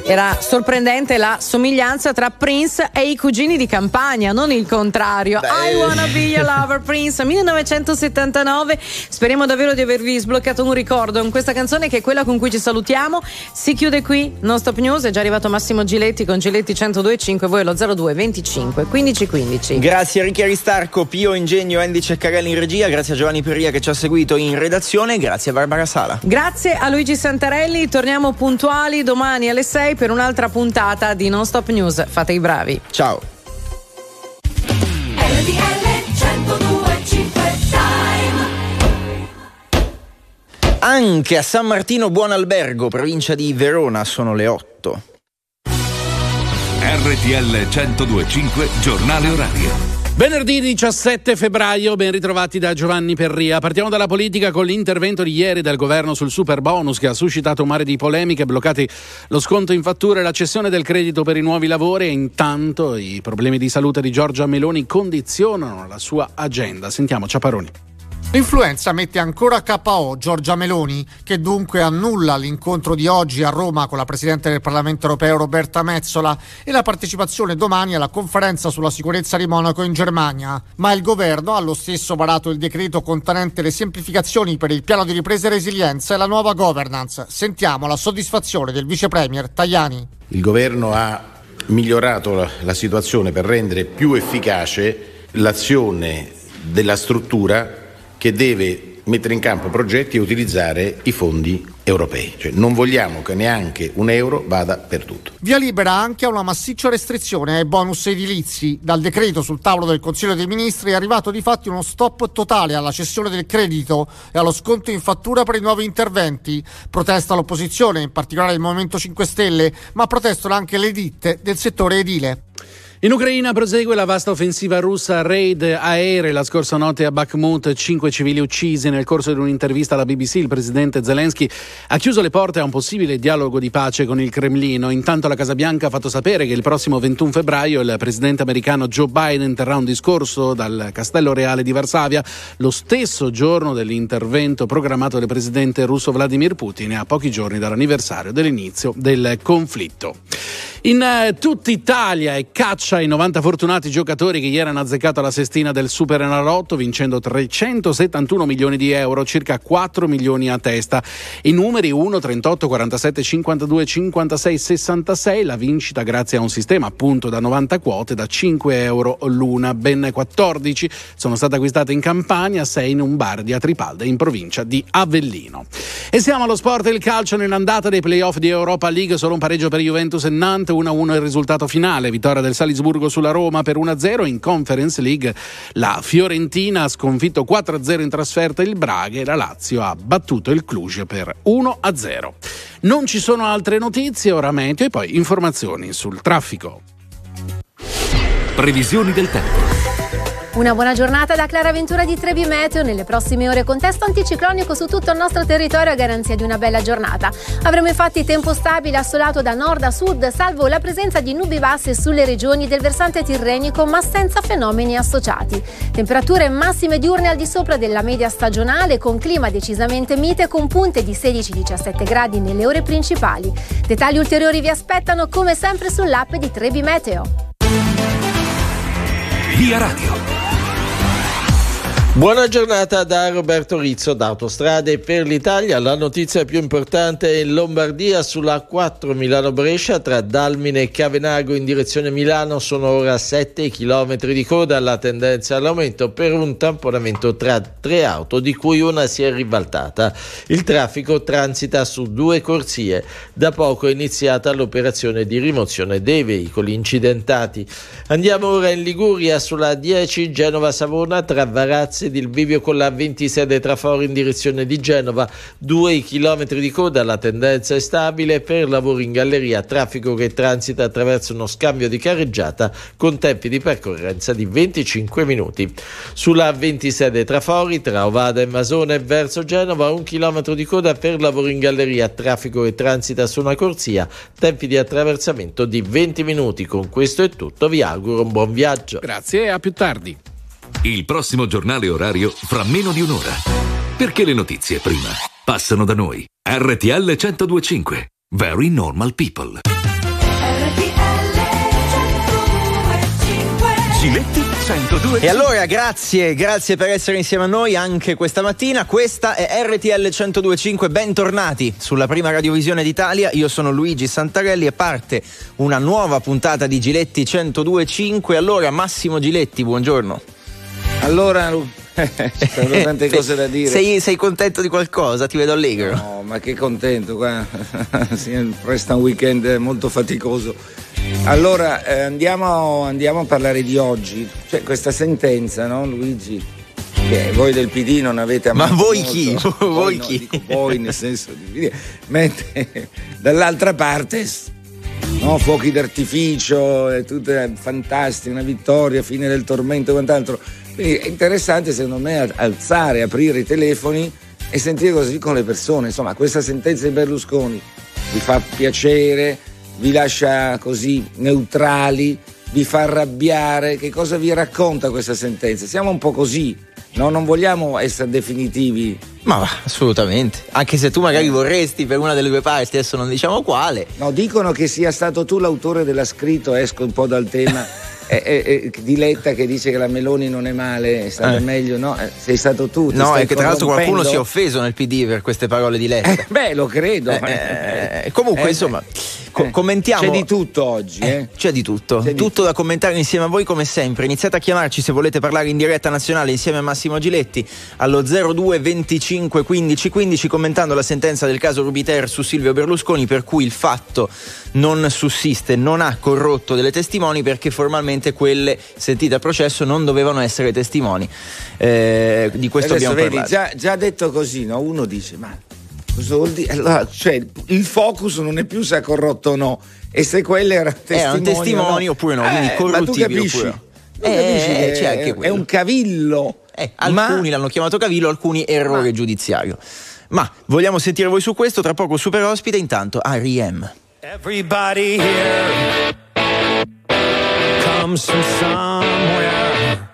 era sorprendente la somiglianza tra Prince e i cugini di campagna, non il contrario. I wanna be your lover, Prince, 1979. Speriamo davvero di avervi sbloccato un ricordo con questa canzone che è quella con cui ci salutiamo. Si chiude qui Non Stop News, è già arrivato Massimo Giletti con Giletti 102.5, voi allo 02 25 15 15. Grazie a Ricchi Aristarco, Pio Ingegno, Andy Ceccarelli in regia, grazie a Giovanni Perria che ci ha seguito in redazione, grazie a Barbara Sala. Grazie a Luigi Santarelli, torniamo puntuali domani alle 6 per un'altra puntata di Non Stop News. Fate i bravi. Ciao. Anche a San Martino Buon Albergo, provincia di Verona, sono le 8. RTL 1025 Giornale Orario. Venerdì 17 febbraio, ben ritrovati da Giovanni Perria. Partiamo dalla politica con l'intervento di ieri del governo sul super bonus che ha suscitato un mare di polemiche, bloccati lo sconto in fattura e la cessione del credito per i nuovi lavori e intanto i problemi di salute di Giorgia Meloni condizionano la sua agenda. Sentiamo Ciaparoni. L'influenza mette ancora KO Giorgia Meloni, che dunque annulla l'incontro di oggi a Roma con la Presidente del Parlamento europeo Roberta Mezzola e la partecipazione domani alla conferenza sulla sicurezza di Monaco in Germania. Ma il governo ha lo stesso varato il decreto contenente le semplificazioni per il piano di ripresa e resilienza e la nuova governance. Sentiamo la soddisfazione del Vice Premier Tajani. Il governo ha migliorato la, la situazione per rendere più efficace l'azione della struttura che deve mettere in campo progetti e utilizzare i fondi europei. Cioè, non vogliamo che neanche un euro vada perduto. Via libera anche a una massiccia restrizione ai bonus edilizi. Dal decreto sul tavolo del Consiglio dei Ministri è arrivato di fatti uno stop totale alla cessione del credito e allo sconto in fattura per i nuovi interventi. Protesta l'opposizione, in particolare il Movimento 5 Stelle, ma protestano anche le ditte del settore edile. In Ucraina prosegue la vasta offensiva russa raid aeree. La scorsa notte a Bakhmut cinque civili uccisi. Nel corso di un'intervista alla BBC il presidente Zelensky ha chiuso le porte a un possibile dialogo di pace con il Cremlino. Intanto la Casa Bianca ha fatto sapere che il prossimo 21 febbraio il presidente americano Joe Biden terrà un discorso dal Castello Reale di Varsavia, lo stesso giorno dell'intervento programmato del presidente russo Vladimir Putin a pochi giorni dall'anniversario dell'inizio del conflitto. In eh, tutta Italia è caccia ai 90 fortunati giocatori che ieri hanno azzeccato la sestina del Super Enalotto vincendo 371 milioni di euro, circa 4 milioni a testa. I numeri 1, 38, 47, 52, 56, 66, la vincita grazie a un sistema appunto da 90 quote da 5 euro l'una, ben 14 sono state acquistate in Campania, 6 in un bar di Atripalda in provincia di Avellino. E siamo allo sport e il calcio nell'andata dei playoff di Europa League, solo un pareggio per Juventus e Nantes, 1-1 il risultato finale, vittoria del Salisburgo sulla Roma per 1-0 in Conference League, la Fiorentina ha sconfitto 4-0 in trasferta il Braga e la Lazio ha battuto il Cluj per 1-0. Non ci sono altre notizie, ora meteo e poi informazioni sul traffico. Previsioni del tempo. Una buona giornata da Clara Ventura di Trebi Meteo. Nelle prossime ore contesto anticiclonico su tutto il nostro territorio a garanzia di una bella giornata. Avremo infatti tempo stabile assolato da nord a sud, salvo la presenza di nubi basse sulle regioni del versante tirrenico, ma senza fenomeni associati. Temperature massime diurne al di sopra della media stagionale, con clima decisamente mite, con punte di 16-17 gradi nelle ore principali. Dettagli ulteriori vi aspettano come sempre sull'app di Trebi Meteo. Via Radio. Buona giornata da Roberto Rizzo da Autostrade per l'Italia. La notizia più importante è in Lombardia sulla 4 Milano-Brescia tra Dalmine e Cavenago in direzione Milano sono ora 7 km di coda. La tendenza all'aumento per un tamponamento tra tre auto di cui una si è ribaltata. Il traffico transita su due corsie. Da poco è iniziata l'operazione di rimozione dei veicoli incidentati. Andiamo ora in Liguria sulla 10 Genova-Savona tra Varazzi ed il bivio con la 26 traforo in direzione di Genova, 2 km di coda, la tendenza è stabile per lavori in galleria, traffico che transita attraverso uno scambio di carreggiata con tempi di percorrenza di 25 minuti. Sulla 26 trafori tra Ovada e Masone verso Genova, 1 km di coda per lavori in galleria, traffico che transita su una corsia, tempi di attraversamento di 20 minuti. Con questo è tutto, vi auguro un buon viaggio. Grazie e a più tardi. Il prossimo giornale orario fra meno di un'ora. Perché le notizie prima passano da noi. RTL 1025. Very normal people. Giletti 102. E allora grazie, grazie per essere insieme a noi anche questa mattina. Questa è RTL 1025, bentornati sulla prima radiovisione d'Italia. Io sono Luigi Santarelli e parte una nuova puntata di Giletti 1025. Allora Massimo Giletti, buongiorno. Allora, ci [laughs] sono tante cose da dire. Sei, sei contento di qualcosa? Ti vedo allegro. No, ma che contento, qua. [laughs] Resta un weekend molto faticoso. Allora, eh, andiamo, andiamo a parlare di oggi. Cioè, questa sentenza, no, Luigi? Che voi del PD non avete Ma amato voi molto. chi? Voi [laughs] Voi no, chi? dico voi nel senso di. Mentre dall'altra parte no, fuochi d'artificio, è tutto è fantastico, una vittoria, fine del tormento e quant'altro. Quindi è interessante secondo me al- alzare, aprire i telefoni e sentire cosa dicono le persone. Insomma, questa sentenza di Berlusconi vi fa piacere, vi lascia così neutrali, vi fa arrabbiare, che cosa vi racconta questa sentenza? Siamo un po' così, no? non vogliamo essere definitivi. Ma va, assolutamente. Anche se tu magari vorresti per una delle due parti, adesso non diciamo quale. No, dicono che sia stato tu l'autore della scritto, esco un po' dal tema. [laughs] eh, eh, eh, di Letta che dice che la Meloni non è male, è stata Eh. meglio, no? Eh, sei stato tu. No, è che tra l'altro qualcuno si è offeso nel PD per queste parole di Letta. Beh, lo credo. Eh, eh, comunque, Eh, insomma, Co- commentiamo. C'è di tutto oggi, eh? C'è di tutto, tutto da commentare insieme a voi come sempre. Iniziate a chiamarci se volete parlare in diretta nazionale insieme a Massimo Giletti allo 02 25 15 15 commentando la sentenza del caso Rubiter su Silvio Berlusconi per cui il fatto non sussiste, non ha corrotto delle testimoni perché formalmente quelle sentite a processo non dovevano essere testimoni. Eh, di questo Adesso abbiamo vedi, parlato. già, già detto così, no? uno dice, ma cosa vuol dire? Allora, cioè, il focus non è più se ha corrotto o no, e se quelle erano testimoni, Erano testimoni o no. oppure no, quindi Eh, ma tu corruttibili capisci? oppure no. Capisci Eh, che c'è anche è, quello. un cavillo. Alcuni l'hanno chiamato cavillo, alcuni errore giudiziario. Ma vogliamo sentire voi su questo? Tra poco super ospite, intanto R.E.M. Everybody here comes from somewhere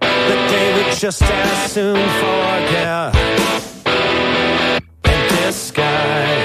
that they would just as soon forget sky.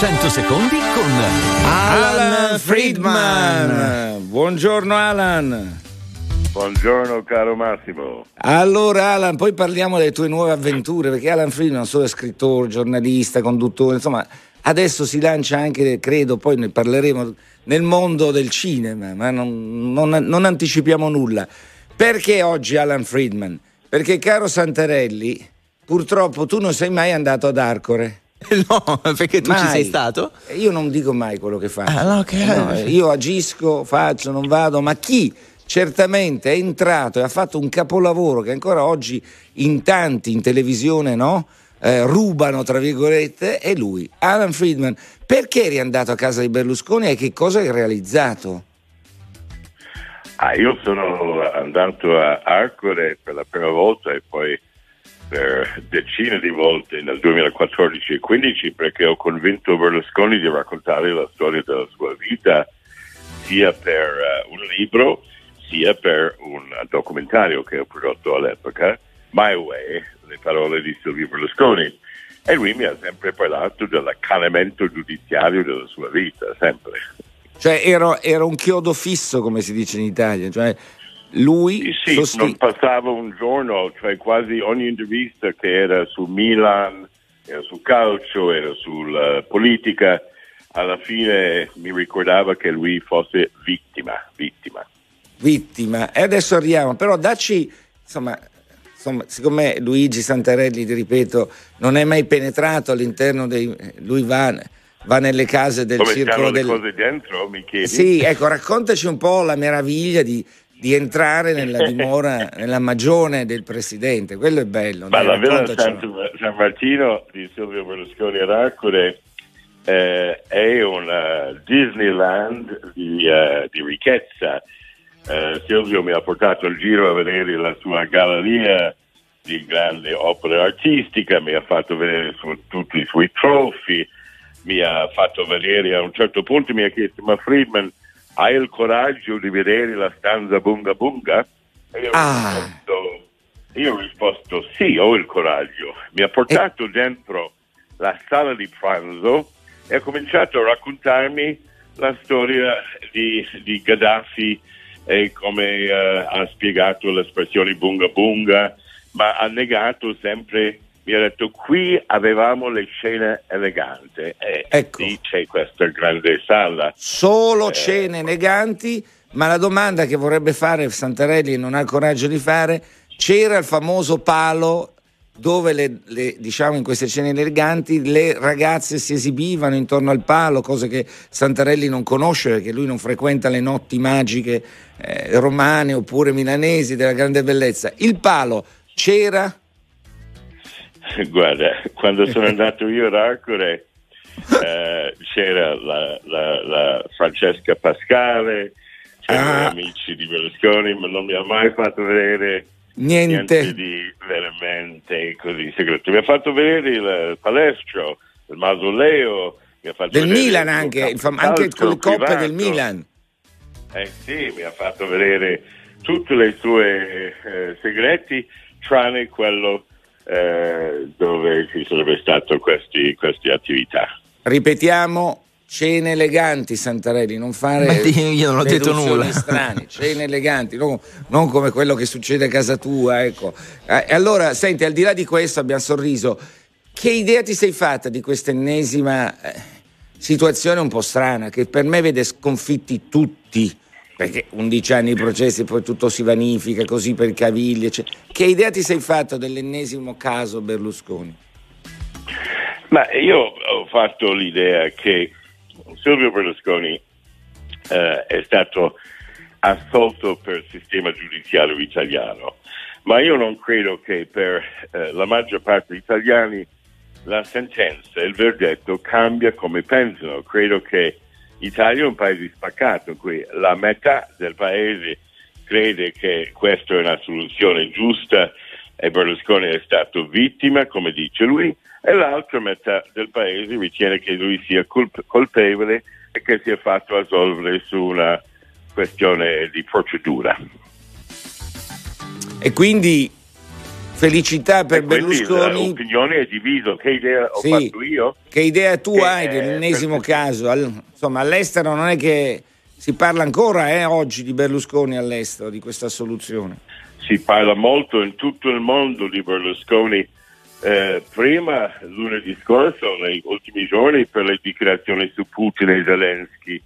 300 secondi con Alan Friedman. Buongiorno Alan. Buongiorno caro Massimo. Allora Alan, poi parliamo delle tue nuove avventure, perché Alan Friedman non solo è scrittore, giornalista, conduttore, insomma, adesso si lancia anche, credo, poi ne parleremo, nel mondo del cinema, ma non, non- non anticipiamo nulla. Perché oggi Alan Friedman? Perché caro Santarelli, purtroppo tu non sei mai andato ad Arcore. [laughs] No, perché tu ci Mai. sei stato? Io non dico mai quello che faccio. Ah, no, che- No, io agisco, faccio, non vado, ma chi certamente è entrato e ha fatto un capolavoro che ancora oggi in tanti in televisione no? Eh, rubano, tra virgolette, è lui, Alan Friedman. Perché eri andato a casa di Berlusconi e che cosa hai realizzato? Ah, io sono andato a Arcore per la prima volta e poi per decine di volte nel 2014 e 2015 perché ho convinto Berlusconi di raccontare la storia della sua vita sia per eh, un libro sia per un documentario che ho prodotto all'epoca, My Way, le parole di Silvio Berlusconi. E lui mi ha sempre parlato dell'accanimento giudiziario della sua vita, sempre. Cioè era un chiodo fisso, come si dice in Italia. Cioè, lui Sì, sosti- non passava un giorno, cioè quasi ogni intervista che era su Milan, era sul calcio, era sulla politica, alla fine mi ricordava che lui fosse vittima, vittima. vittima. E adesso arriviamo, però dacci, insomma, insomma, siccome Luigi Santarelli, ti ripeto, non è mai penetrato all'interno dei... lui va, va nelle case del Come circolo le del... cose dentro, mi chiedi? Sì, ecco, raccontaci un po' la meraviglia di, di entrare nella dimora, [laughs] nella magione del presidente, quello è bello. Ma dai, la Villa. San, San Martino di Silvio Berlusconi ad Arcore eh, è un eh, Disneyland di, eh, di ricchezza. Eh, Silvio mi ha portato in giro a vedere la sua galleria di grande opera artistica, mi ha fatto vedere su- tutti i suoi trofei, mi ha fatto vedere a un certo punto mi ha chiesto ma Friedman hai il coraggio di vedere la stanza Bunga Bunga? E io ho risposto io ho risposto sì, ho il coraggio. Mi ha portato dentro la sala di pranzo e ha cominciato a raccontarmi la storia di, di Gaddafi e come eh, ha spiegato l'espressione bunga bunga, ma ha negato sempre, mi ha detto qui avevamo le scene eleganti e lì c'è questa grande sala. Solo cene eleganti, ma la domanda che vorrebbe fare Santarelli e non ha il coraggio di fare, c'era il famoso palo dove le, le- diciamo in queste cene eleganti le ragazze si esibivano intorno al palo, cose che Santarelli non conosce perché lui non frequenta le notti magiche eh, romane oppure milanesi della grande bellezza. Il palo c'era? [laughs] Guarda, quando sono [laughs] andato io ad Arcore eh, c'era la, la- la Francesca Pascale, c'erano Ah. gli amici di Berlusconi, ma non mi ha mai fatto vedere Niente. di veramente così segreto. Mi ha fatto vedere il palestro, il mausoleo, mi ha fatto Del Milan anche, il fam- anche con le coppe privato. del Milan. Eh sì, mi ha fatto vedere tutti i suoi eh, segreti, tranne quello eh, dove ci sarebbe stato questi, queste attività. Ripetiamo, cene eleganti Santarelli, non fare Ma io non ho detto nulla. strane, [laughs] cene eleganti, non, non come quello che succede a casa tua, ecco. Eh, E allora, senti, al di là di questo abbiamo sorriso. Che idea ti sei fatta di questa ennesima eh, situazione un po' strana che per me vede sconfitti tutti? Perché 11 anni di processi poi tutto si vanifica così per caviglie. eccetera. Che idea ti sei fatta dell'ennesimo caso Berlusconi? Ma io ho fatto l'idea che Silvio Berlusconi eh, è stato assolto per il sistema giudiziario italiano, ma io non credo che per eh, la maggior parte degli italiani la sentenza, il verdetto cambia come pensano. Credo che l'Italia è un paese spaccato cui la metà del paese crede che questa è una soluzione giusta e Berlusconi è stato vittima, come dice lui, e l'altra metà del paese ritiene che lui sia colp- colpevole e che sia fatto assolvere su una questione di procedura. E quindi felicità per Berlusconi. l'opinione è divisa. Che idea ho Sì. fatto io? Che idea tu Che, hai dell'ennesimo caso? Al- insomma, all'estero non è che si parla ancora eh, oggi di Berlusconi all'estero, di questa soluzione. si parla molto in tutto il mondo di Berlusconi. Eh, prima, lunedì scorso, negli ultimi giorni, per le dichiarazioni su Putin e Zelensky.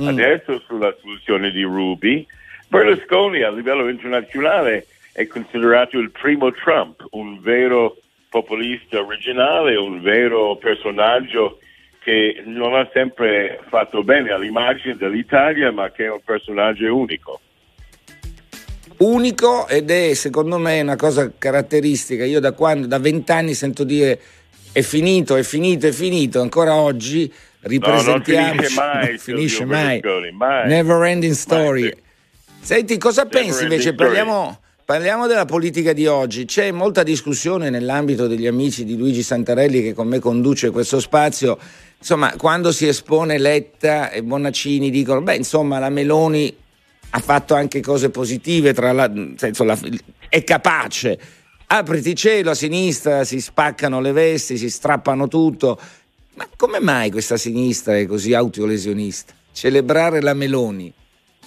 Adesso sulla soluzione di Ruby. Berlusconi a livello internazionale è considerato il primo Trump, un vero populista originale, un vero personaggio che non ha sempre fatto bene all'immagine dell'Italia, ma che è un personaggio unico. Unico ed è secondo me una cosa caratteristica. Io da quando, da vent'anni sento dire è finito, è finito, è finito, ancora oggi ripresentiamo. finisce mai, [laughs] non finisce mai. Mai. Never ending story. Senti, cosa Never pensi invece? story. Parliamo, parliamo della politica di oggi. C'è molta discussione nell'ambito degli amici di Luigi Santarelli che con me conduce questo spazio. Insomma, quando si espone Letta e Bonaccini dicono, beh, insomma, la Meloni ha fatto anche cose positive, tra la, senso, la- è capace. Apriti cielo a sinistra, si spaccano le vesti, si strappano tutto. Ma come mai questa sinistra è così autolesionista? Celebrare la Meloni.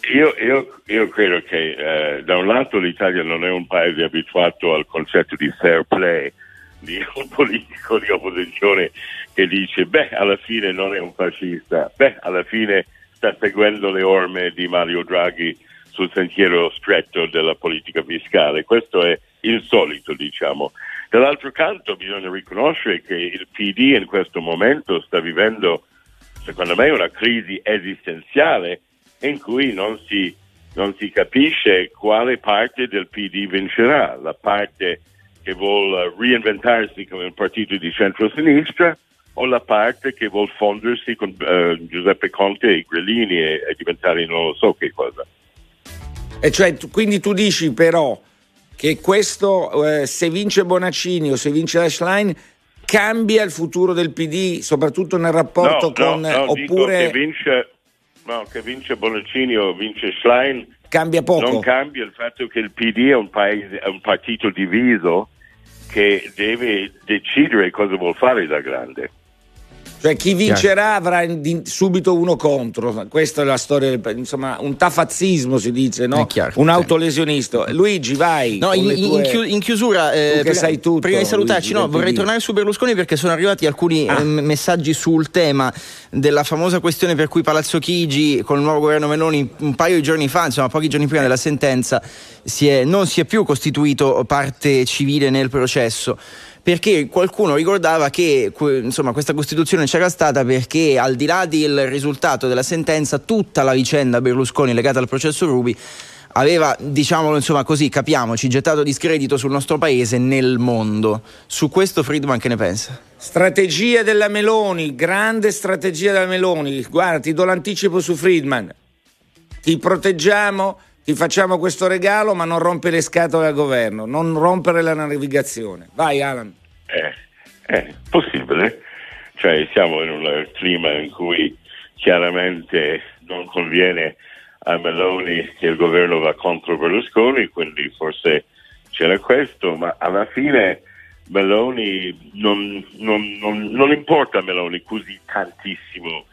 Io, io- io credo che eh, da un lato l'Italia non è un paese abituato al concetto di fair play di [laughs] un politico di opposizione che dice beh alla fine non è un fascista, beh alla fine sta seguendo le orme di Mario Draghi sul sentiero stretto della politica fiscale. Questo è insolito, diciamo. Dall'altro canto bisogna riconoscere che il PD in questo momento sta vivendo, secondo me, una crisi esistenziale in cui non si, non si capisce quale parte del PD vincerà, la parte che vuole reinventarsi come un partito di centro-sinistra o la parte che vuole fondersi con eh, Giuseppe Conte e i Grillini e, e diventare non lo so che cosa. E cioè, tu- quindi tu dici però che questo, eh, se vince Bonaccini o se vince Ashline, cambia il futuro del PD, soprattutto nel rapporto no, con... no, no, dico oppure che vince, no, che vince Bonaccini o vince Schlein cambia poco? non cambia il fatto che il PD è un, paese, è un partito diviso che deve decidere cosa vuol fare da grande. Cioè chi vincerà avrà subito uno contro, questa è la storia, del- insomma un tafazzismo si dice, no? un autolesionista. Luigi vai. No, in, tue- in chiu- in chiusura, eh, prima, sai tutto, prima di salutarci, Luigi, no, vorrei tornare su Berlusconi perché sono arrivati alcuni Ah. eh, messaggi sul tema della famosa questione per cui Palazzo Chigi con il nuovo governo Meloni un paio di giorni fa, insomma pochi giorni prima della sentenza, si è- non si è più costituito parte civile nel processo. Perché qualcuno ricordava che insomma, questa Costituzione c'era stata perché al di là del risultato della sentenza, tutta la vicenda Berlusconi legata al processo Rubi aveva, diciamolo insomma così, capiamoci, gettato discredito sul nostro paese nel mondo. Su questo Friedman che ne pensa? Strategia della Meloni, grande strategia della Meloni. Guarda, ti do l'anticipo su Friedman. Ti proteggiamo, ti facciamo questo regalo, ma non rompe le scatole al governo, non rompere la navigazione. Vai Alan. È, è possibile, cioè siamo in un clima in cui chiaramente non conviene a Meloni che il governo va contro Berlusconi, quindi forse c'era questo, ma alla fine Meloni non, non- non- non importa Meloni così tantissimo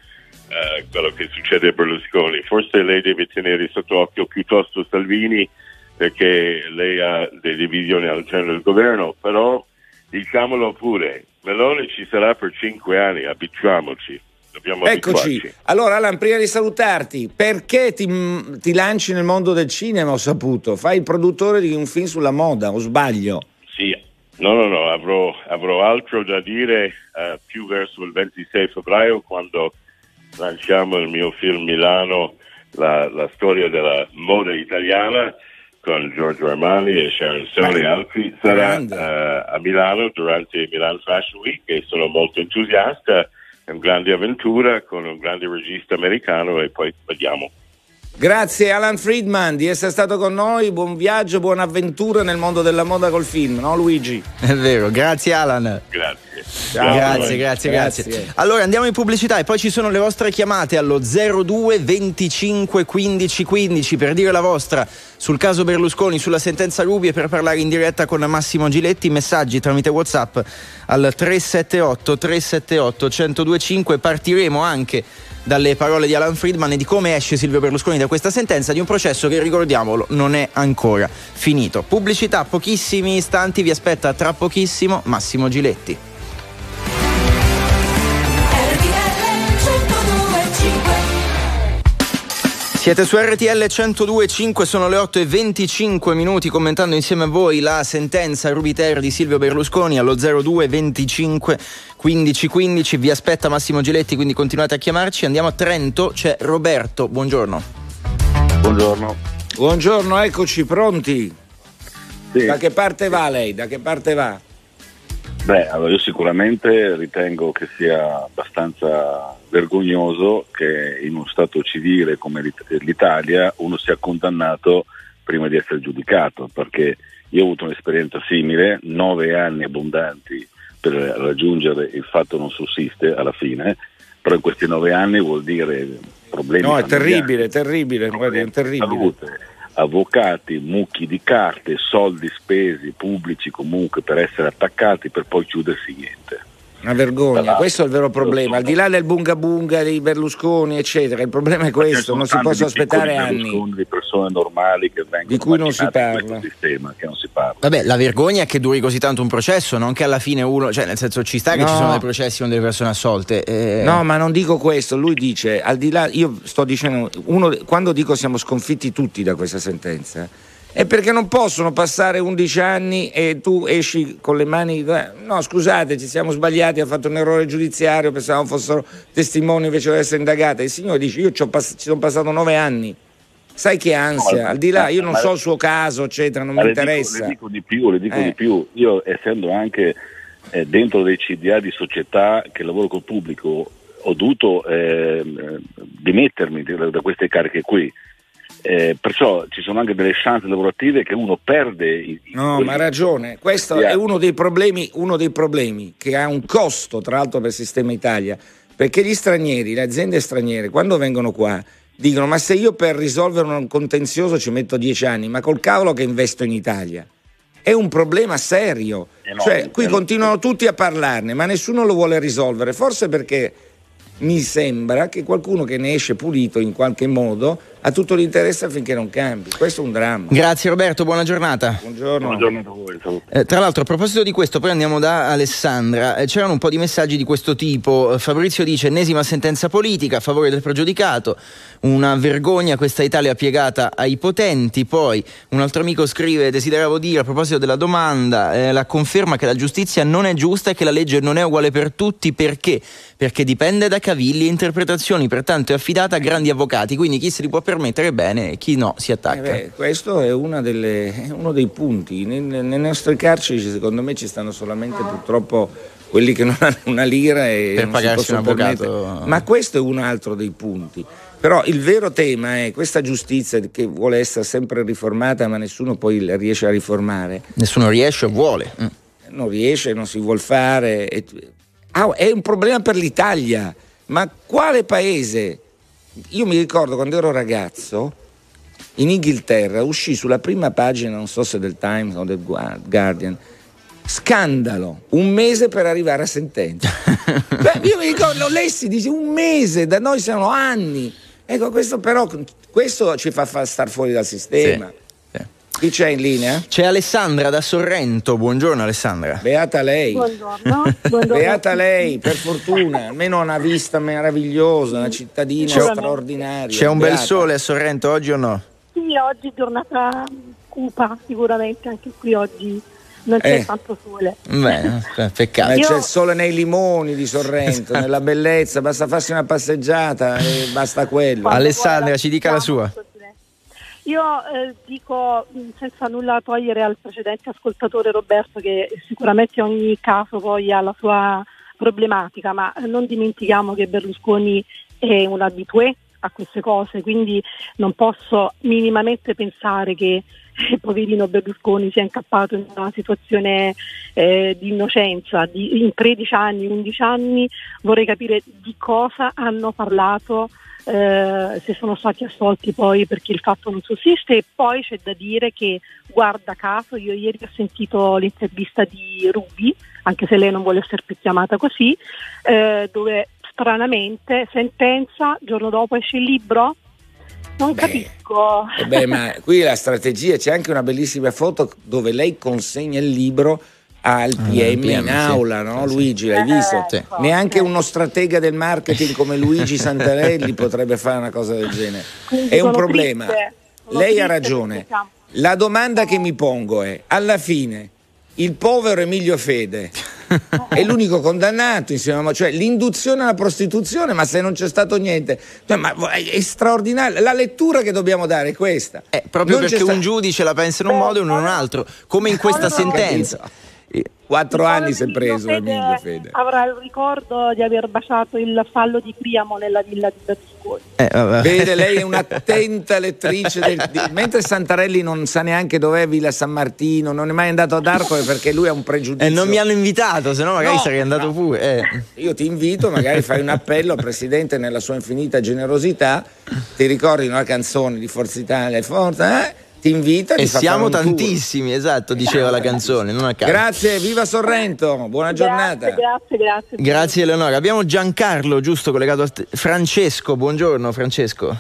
eh, quello che succede a Berlusconi, forse lei deve tenere sotto occhio piuttosto Salvini perché lei ha delle divisioni all'interno del governo, però diciamolo pure, Meloni ci sarà per cinque anni, abituiamoci, dobbiamo Eccoci. abituarci. Allora Alan, prima di salutarti, perché ti, ti lanci nel mondo del cinema, ho saputo? Fai il produttore di un film sulla moda, o sbaglio? Sì, no, no, no, avrò, avrò altro da dire eh, più verso il 26 febbraio quando lanciamo il mio film Milano, la, la storia della moda italiana con Giorgio Armani e Sharon Stone e altri. Sarà eh, a Milano durante Milan Fashion Week e sono molto entusiasta. È una grande avventura con un grande regista americano e poi vediamo. Grazie Alan Friedman di essere stato con noi, buon viaggio, buona avventura nel mondo della moda col film, no Luigi? È vero, grazie Alan. Grazie. Ciao. grazie, grazie, grazie, Grazie. Allora andiamo in pubblicità e poi ci sono le vostre chiamate allo 02 25 15 15 per dire la vostra sul caso Berlusconi, sulla sentenza Rubi e per parlare in diretta con Massimo Giletti. Messaggi tramite WhatsApp al 378 378 1025. Partiremo anche dalle parole di Alan Friedman e di come esce Silvio Berlusconi da questa sentenza di un processo che, ricordiamolo, non è ancora finito. Pubblicità, pochissimi istanti, vi aspetta tra pochissimo Massimo Giletti. Siete su RTL 102.5, sono le 8 e 25 minuti commentando insieme a voi la sentenza Rubiter di Silvio Berlusconi allo 02 25 15 15. Vi aspetta Massimo Giletti, quindi continuate a chiamarci. Andiamo a Trento, c'è Roberto, buongiorno. Buongiorno. Buongiorno, eccoci pronti. Da che parte va lei? Da che parte va? Beh, allora io sicuramente ritengo che sia abbastanza vergognoso che in uno Stato civile come l'It- l'Italia uno sia condannato prima di essere giudicato, perché io ho avuto un'esperienza simile, nove anni abbondanti per raggiungere il fatto non sussiste alla fine, però in questi nove anni vuol dire problemi No, è terribile, terribile, guardi, è terribile. salute, avvocati, mucchi di carte, soldi spesi pubblici comunque per essere attaccati per poi chiudersi niente. Una vergogna, questo è il vero problema. Al di là del bunga bunga dei Berlusconi, eccetera, il problema è questo, non si possono aspettare anni. di persone normali che vengono Di cui non si parla. sistema che non si parla. Vabbè, la vergogna è che duri così tanto un processo, non che alla fine uno, cioè nel senso ci sta che No. ci sono dei processi con delle persone assolte. eh. No, ma non dico questo, lui dice, al di là, io sto dicendo, uno, quando dico siamo sconfitti tutti da questa sentenza, è perché non possono passare 11 anni e tu esci con le mani, eh, no scusate ci siamo sbagliati, ha fatto un errore giudiziario, pensavamo fossero testimoni invece di essere indagate. Il signore dice io ci, ho pass- ci sono passato 9 anni, sai che ansia, No, al di là, io non so il suo caso, eccetera, non mi le dico- interessa. le dico di più, le dico Eh. di più. Io essendo anche eh, dentro dei CDA di società che lavoro col pubblico, ho dovuto ehm, dimettermi da, da queste cariche qui. Eh, perciò ci sono anche delle chance lavorative che uno perde. No, ma ha ragione. Questo Sì, è uno dei, problemi, uno dei problemi che ha un costo, tra l'altro, per il sistema Italia. Perché gli stranieri, le aziende straniere, quando vengono qua, dicono: Ma se io per risolvere un contenzioso ci metto dieci anni, ma col cavolo che investo in Italia. È un problema serio. no, cioè, qui eh, continuano tutti a parlarne, ma nessuno lo vuole risolvere. Forse perché mi sembra che qualcuno che ne esce pulito in qualche modo ha tutto l'interesse affinché non cambi. Questo è un dramma. Grazie Roberto, buona giornata. Buongiorno. Buongiorno a voi. Eh, tra l'altro, a proposito di questo, poi andiamo da Alessandra. Eh, c'erano un po' di messaggi di questo tipo. Eh, Fabrizio dice: ennesima sentenza politica a favore del pregiudicato. Una vergogna questa Italia piegata ai potenti. Poi un altro amico scrive: Desideravo dire a proposito della domanda, eh, la conferma che la giustizia non è giusta e che la legge non è uguale per tutti. Perché? Perché dipende da cavilli e interpretazioni, pertanto è affidata a grandi avvocati. Quindi chi se li può permettere bene e chi no si attacca. Eh beh, questo è, delle- è uno dei punti. Nel- nelle nostre carceri, secondo me, ci stanno solamente purtroppo quelli che non hanno una lira e Per pagarsi un avvocato. permettere. Ma questo è un altro dei punti. Però il vero tema è questa giustizia che vuole essere sempre riformata, ma nessuno poi la riesce a riformare. Nessuno riesce o vuole. Mm. Non riesce, non si vuol fare. Ah, è un problema per l'Italia. Ma quale paese? Io mi ricordo quando ero ragazzo, in Inghilterra uscì sulla prima pagina, non so se del Times o del Gua- Guardian, scandalo, un mese per arrivare a sentenza. [laughs] Beh, io mi ricordo, lo lessi, dice un mese, da noi sono anni. Ecco, questo però, questo ci fa, fa star fuori dal sistema. Chi c'è in linea? C'è Alessandra da Sorrento. Buongiorno Alessandra. Beata lei. Buongiorno. [laughs] Buongiorno. Beata lei, per fortuna, almeno una vista meravigliosa, una cittadina C'è- straordinaria. C'è un bel Beata. sole a Sorrento oggi o no? Sì, oggi giornata cupa, sicuramente anche qui oggi non c'è Eh. tanto sole. Beh, eh, peccato. Ma c'è il sole nei limoni di Sorrento, nella bellezza, basta farsi una passeggiata e basta quello. Alessandra, ci dica la sua. Io eh, dico mh, senza nulla togliere al precedente ascoltatore Roberto che sicuramente ogni caso poi ha la sua problematica, ma non dimentichiamo che Berlusconi è un abitué a queste cose, quindi non posso minimamente pensare che eh, poverino Berlusconi sia incappato in una situazione eh, di innocenza. In 13 anni, 11 anni vorrei capire di cosa hanno parlato eh, se sono stati assolti poi perché il fatto non sussiste. E poi c'è da dire che guarda caso io ieri ho sentito l'intervista di Rubi anche se lei non vuole essere più chiamata così eh, dove stranamente sentenza giorno dopo esce il libro. Non capisco. Eh Beh, ma qui la [laughs] strategia, c'è anche una bellissima foto dove lei consegna il libro al PM, PM, in aula, no? Luigi, l'hai Eh, visto? Sì. Neanche uno stratega del marketing come Luigi [laughs] Santarelli potrebbe fare una cosa del genere. Quindi È un problema. Lei ha ragione. siamo- La domanda che mi pongo è, alla fine, il povero Emilio Fede è l'unico condannato insieme a me, cioè l'induzione alla prostituzione, ma se non c'è stato niente, cioè, ma è straordinario. La lettura che dobbiamo dare è questa. Proprio Non perché sta- un giudice la pensa in un modo e uno in un altro, come in questa sentenza. Quattro Il anni si è preso Emilio Emilio Fede. Avrà il ricordo di aver baciato il fallo di Priamo nella villa di Berlusconi. Eh. Vede, lei è [laughs] un'attenta lettrice del, di- mentre Santarelli non sa neanche dov'è Villa San Martino, non è mai andato ad Arcore perché lui ha un pregiudizio. E non mi hanno invitato, se no magari No, sarei andato pure. eh. Io ti invito, magari fai un appello al Presidente nella sua infinita generosità, ti ricordi una canzone di Forza Italia, Forza, eh? Ti invita E siamo tour. tantissimi, esatto, diceva la canzone, non a caso. Grazie, viva Sorrento, buona giornata. Grazie, grazie. Grazie Eleonora. Abbiamo Giancarlo, giusto, collegato a te- Francesco. Buongiorno Francesco.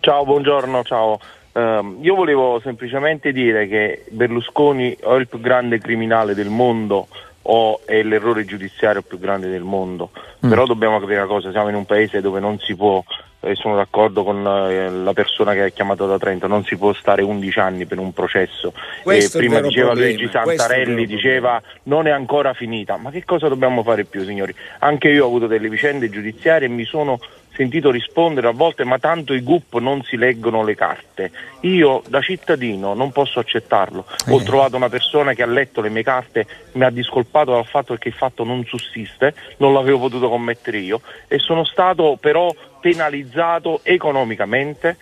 Ciao, buongiorno, ciao. Ehm, io volevo semplicemente dire che Berlusconi o è il più grande criminale del mondo o è l'errore giudiziario più grande del mondo. Però dobbiamo capire una cosa, siamo in un paese dove non si può, e sono d'accordo con eh, la persona che ha chiamato da Trento, non si può stare 11 anni per un processo. Questo prima diceva problema, Luigi Santarelli, diceva non è ancora finita. Ma che cosa dobbiamo fare più, signori? Anche io ho avuto delle vicende giudiziarie e mi sono sentito rispondere a volte ma tanto i GUP non si leggono le carte. Io da cittadino non posso accettarlo. Ho trovato una persona che ha letto le mie carte, mi ha discolpato dal fatto che il fatto non sussiste, non l'avevo potuto commettere io e sono stato però penalizzato economicamente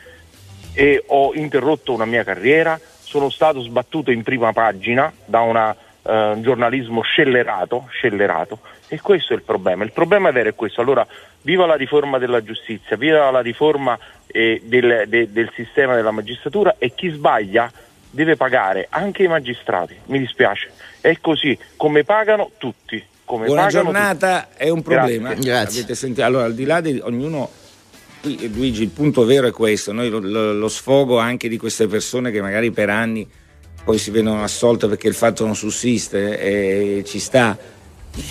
e ho interrotto una mia carriera, sono stato sbattuto in prima pagina da una, eh, un giornalismo scellerato, scellerato e questo è il problema. Il problema vero è questo. Allora, viva la riforma della giustizia, viva la riforma eh, del, de- del sistema della magistratura e chi sbaglia deve pagare anche i magistrati. Mi dispiace. È così, come pagano tutti. Come Buona pagano giornata, tutti. è un problema. Grazie. Avete sentito? Allora, al di là di ognuno, qui, Luigi, il punto vero è questo: noi lo, lo- lo sfogo anche di queste persone che magari per anni poi si vedono assolte perché il fatto non sussiste e ci sta.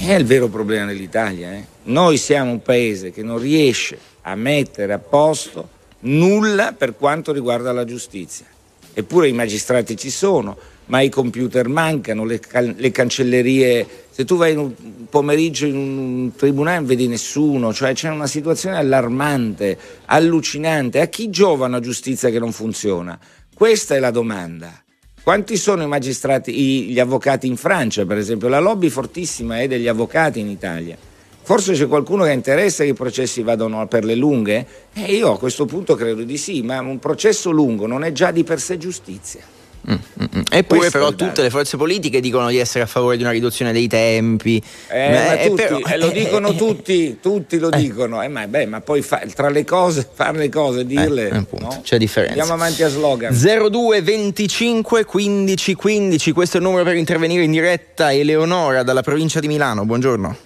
È il vero problema dell'Italia. eh. Noi siamo un paese che non riesce a mettere a posto nulla per quanto riguarda la giustizia. Eppure i magistrati ci sono, ma i computer mancano, le, cal- le cancellerie. Se tu vai un pomeriggio in un tribunale non vedi nessuno, cioè c'è una situazione allarmante, allucinante. A chi giova una giustizia che non funziona? Questa è la domanda. Quanti sono i magistrati, gli avvocati in Francia, per esempio? La lobby fortissima è degli avvocati in Italia. Forse c'è qualcuno che interessa che i processi vadano per le lunghe? E io a questo punto credo di sì, ma un processo lungo non è già di per sé giustizia. Eppure Questo è però il dato. tutte le forze politiche dicono di essere a favore di una riduzione dei tempi. Eh, Ma è tutti, però- eh, lo dicono [laughs] tutti, tutti lo dicono. Eh, ma, beh, ma poi fa- tra le cose, fare le cose, dirle. Eh, appunto, no? C'è differenza. Andiamo avanti a slogan. 02 25 15 15, questo è il numero per intervenire in diretta. Eleonora dalla provincia di Milano, buongiorno.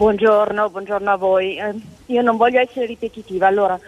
Buongiorno, buongiorno a voi. Eh, io non voglio essere ripetitiva, allora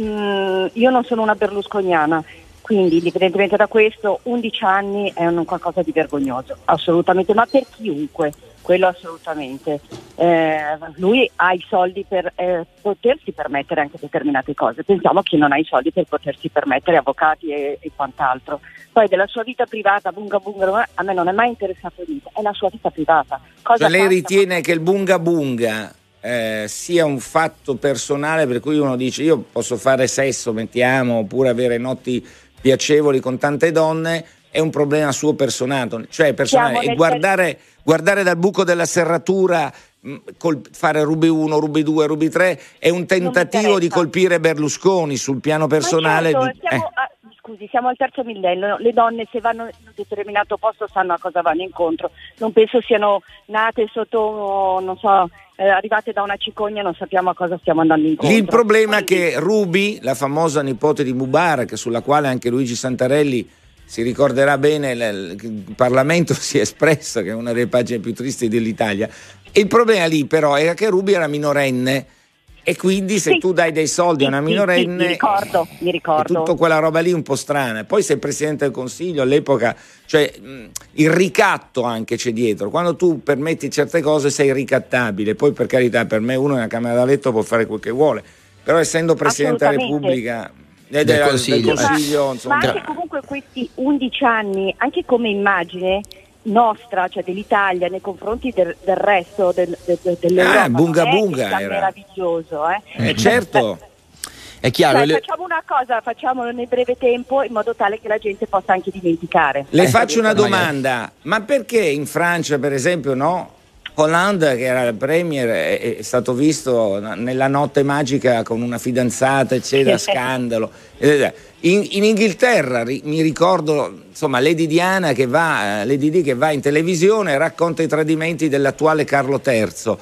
mm, io non sono una berlusconiana, quindi indipendentemente da questo 11 anni è un qualcosa di vergognoso, assolutamente, ma per chiunque, quello assolutamente. Eh, lui ha i soldi per eh, potersi permettere anche determinate cose, pensiamo che non ha i soldi per potersi permettere avvocati e, e quant'altro. Poi della sua vita privata, bunga bunga, a me non è mai interessato niente, è la sua vita privata. Cosa Cioè, lei ritiene che il bunga bunga eh, sia un fatto personale per cui uno dice io posso fare sesso, mettiamo, oppure avere notti piacevoli con tante donne, è un problema suo personale, cioè personale. E guardare, guardare dal buco della serratura, mh, col- fare Rubi 1, Rubi 2, Rubi 3 è un tentativo di colpire Berlusconi sul piano personale. Ma di- certo, siamo, eh. Scusi, siamo al terzo millennio, le donne se vanno in un determinato posto sanno a cosa vanno incontro, non penso siano nate sotto, non so, eh, arrivate da una cicogna non sappiamo a cosa stiamo andando incontro. Il problema è che Ruby, la famosa nipote di Mubarak, sulla quale anche Luigi Santarelli si ricorderà bene, il Parlamento [laughs] si è espresso, che è una delle pagine più tristi dell'Italia. Il problema lì però è che Ruby era minorenne e quindi se Sì. tu dai dei soldi a una Sì, sì, minorenne... mi ricordo, mi è ricordo. tutta quella roba lì un po' strana. Poi sei presidente del consiglio all'epoca, cioè mh, il ricatto anche c'è dietro. Quando tu permetti certe cose sei ricattabile. Poi per carità, per me uno nella Camera da letto può fare quel che vuole. Però essendo presidente della. Repubblica eh, Del del, Consiglio, del Consiglio, insomma, Ma anche comunque questi 11 anni, anche come immagine nostra, cioè dell'Italia nei confronti del, del resto del, del- del- dell'Europa, Ah, bunga è bunga era. meraviglioso, eh. Eh, certo. È chiaro. Dai, le- facciamo una cosa, facciamolo nel breve tempo in modo tale che la gente possa anche dimenticare. Le Eh, faccio una magari. domanda, ma perché in Francia, per esempio, no? Hollande, che era il premier, è, è stato visto nella notte magica con una fidanzata, eccetera, [laughs] scandalo. Eh, In, in Inghilterra ri- mi ricordo, insomma, Lady Diana che va, eh, Lady Di che va in televisione e racconta i tradimenti dell'attuale Carlo III.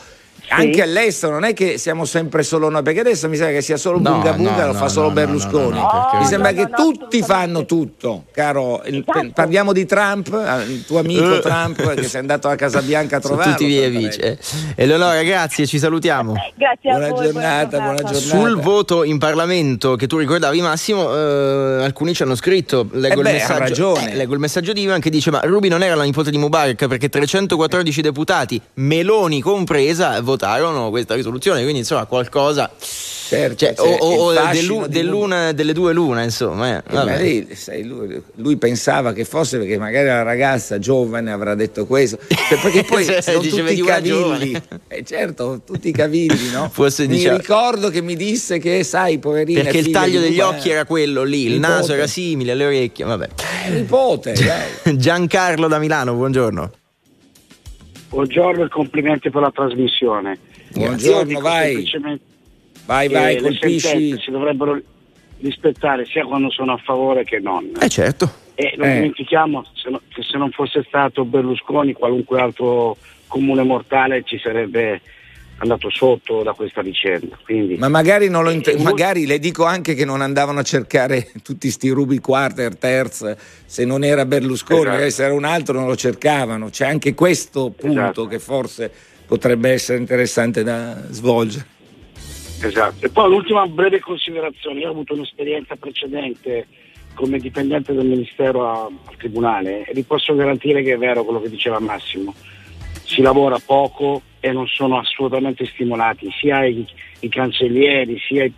Anche all'estero non è che siamo sempre solo noi, perché adesso mi sembra che sia solo No, Bunga Bunga, no, lo no, fa solo Berlusconi. no, no, perché- mi sembra No, che tutti fanno tutto, caro. il- parliamo di Trump, eh, il tuo amico Eh. Trump che sei andato a Casa Bianca a [laughs] Sono trovarlo. tutti via vici. eh. Eleonora, grazie, ci salutiamo. Grazie a Buona voi. giornata, buona giornata. Sul voto in Parlamento che tu ricordavi Massimo, eh, alcuni ci hanno scritto, leggo, Eh beh, il ha messaggio, ragione. eh, leggo il messaggio di Ivan che dice ma Rubi non era la nipote di Mubarak perché 314 deputati, Meloni compresa, votarono questa risoluzione, quindi insomma qualcosa... Certo, Cioè, c'è o, o- il dell'u- dell'una, delle due l'una, insomma. eh, Eh, lei, sai, lui, lui pensava che fosse perché magari la ragazza giovane avrà detto questo, Cioè, perché [laughs] poi Cioè, sono tutti "Vedi una cavilli. giovane". Eh, certo, tutti cavilli, no? [laughs] Forse Mi diceva- ricordo che mi disse che, sai, poverina. Perché il taglio degli Mubarak- occhi era quello lì, il Nipote. naso era simile, le orecchie, vabbè. Nipote, dai. [laughs] Giancarlo da Milano, buongiorno. Buongiorno e complimenti per la trasmissione. Buongiorno, vai. Vai, vai, colpisci. si dovrebbero rispettare sia quando sono a favore che non. Eh certo. E non Eh. dimentichiamo se no- che se non fosse stato Berlusconi qualunque altro comune mortale ci sarebbe andato sotto da questa vicenda. Quindi Ma magari, non lo Eh, inte- molti- magari le dico anche che non andavano a cercare [laughs] tutti sti rubi quarter, terz, se non era Berlusconi, Esatto. magari se era un altro non lo cercavano. C'è anche questo punto Esatto. che forse potrebbe essere interessante da svolgere. Esatto. E poi l'ultima breve considerazione, io ho avuto un'esperienza precedente come dipendente del Ministero a- al Tribunale e vi posso garantire che è vero quello che diceva Massimo. Si lavora poco e non sono assolutamente stimolati, sia i, i cancellieri, sia i-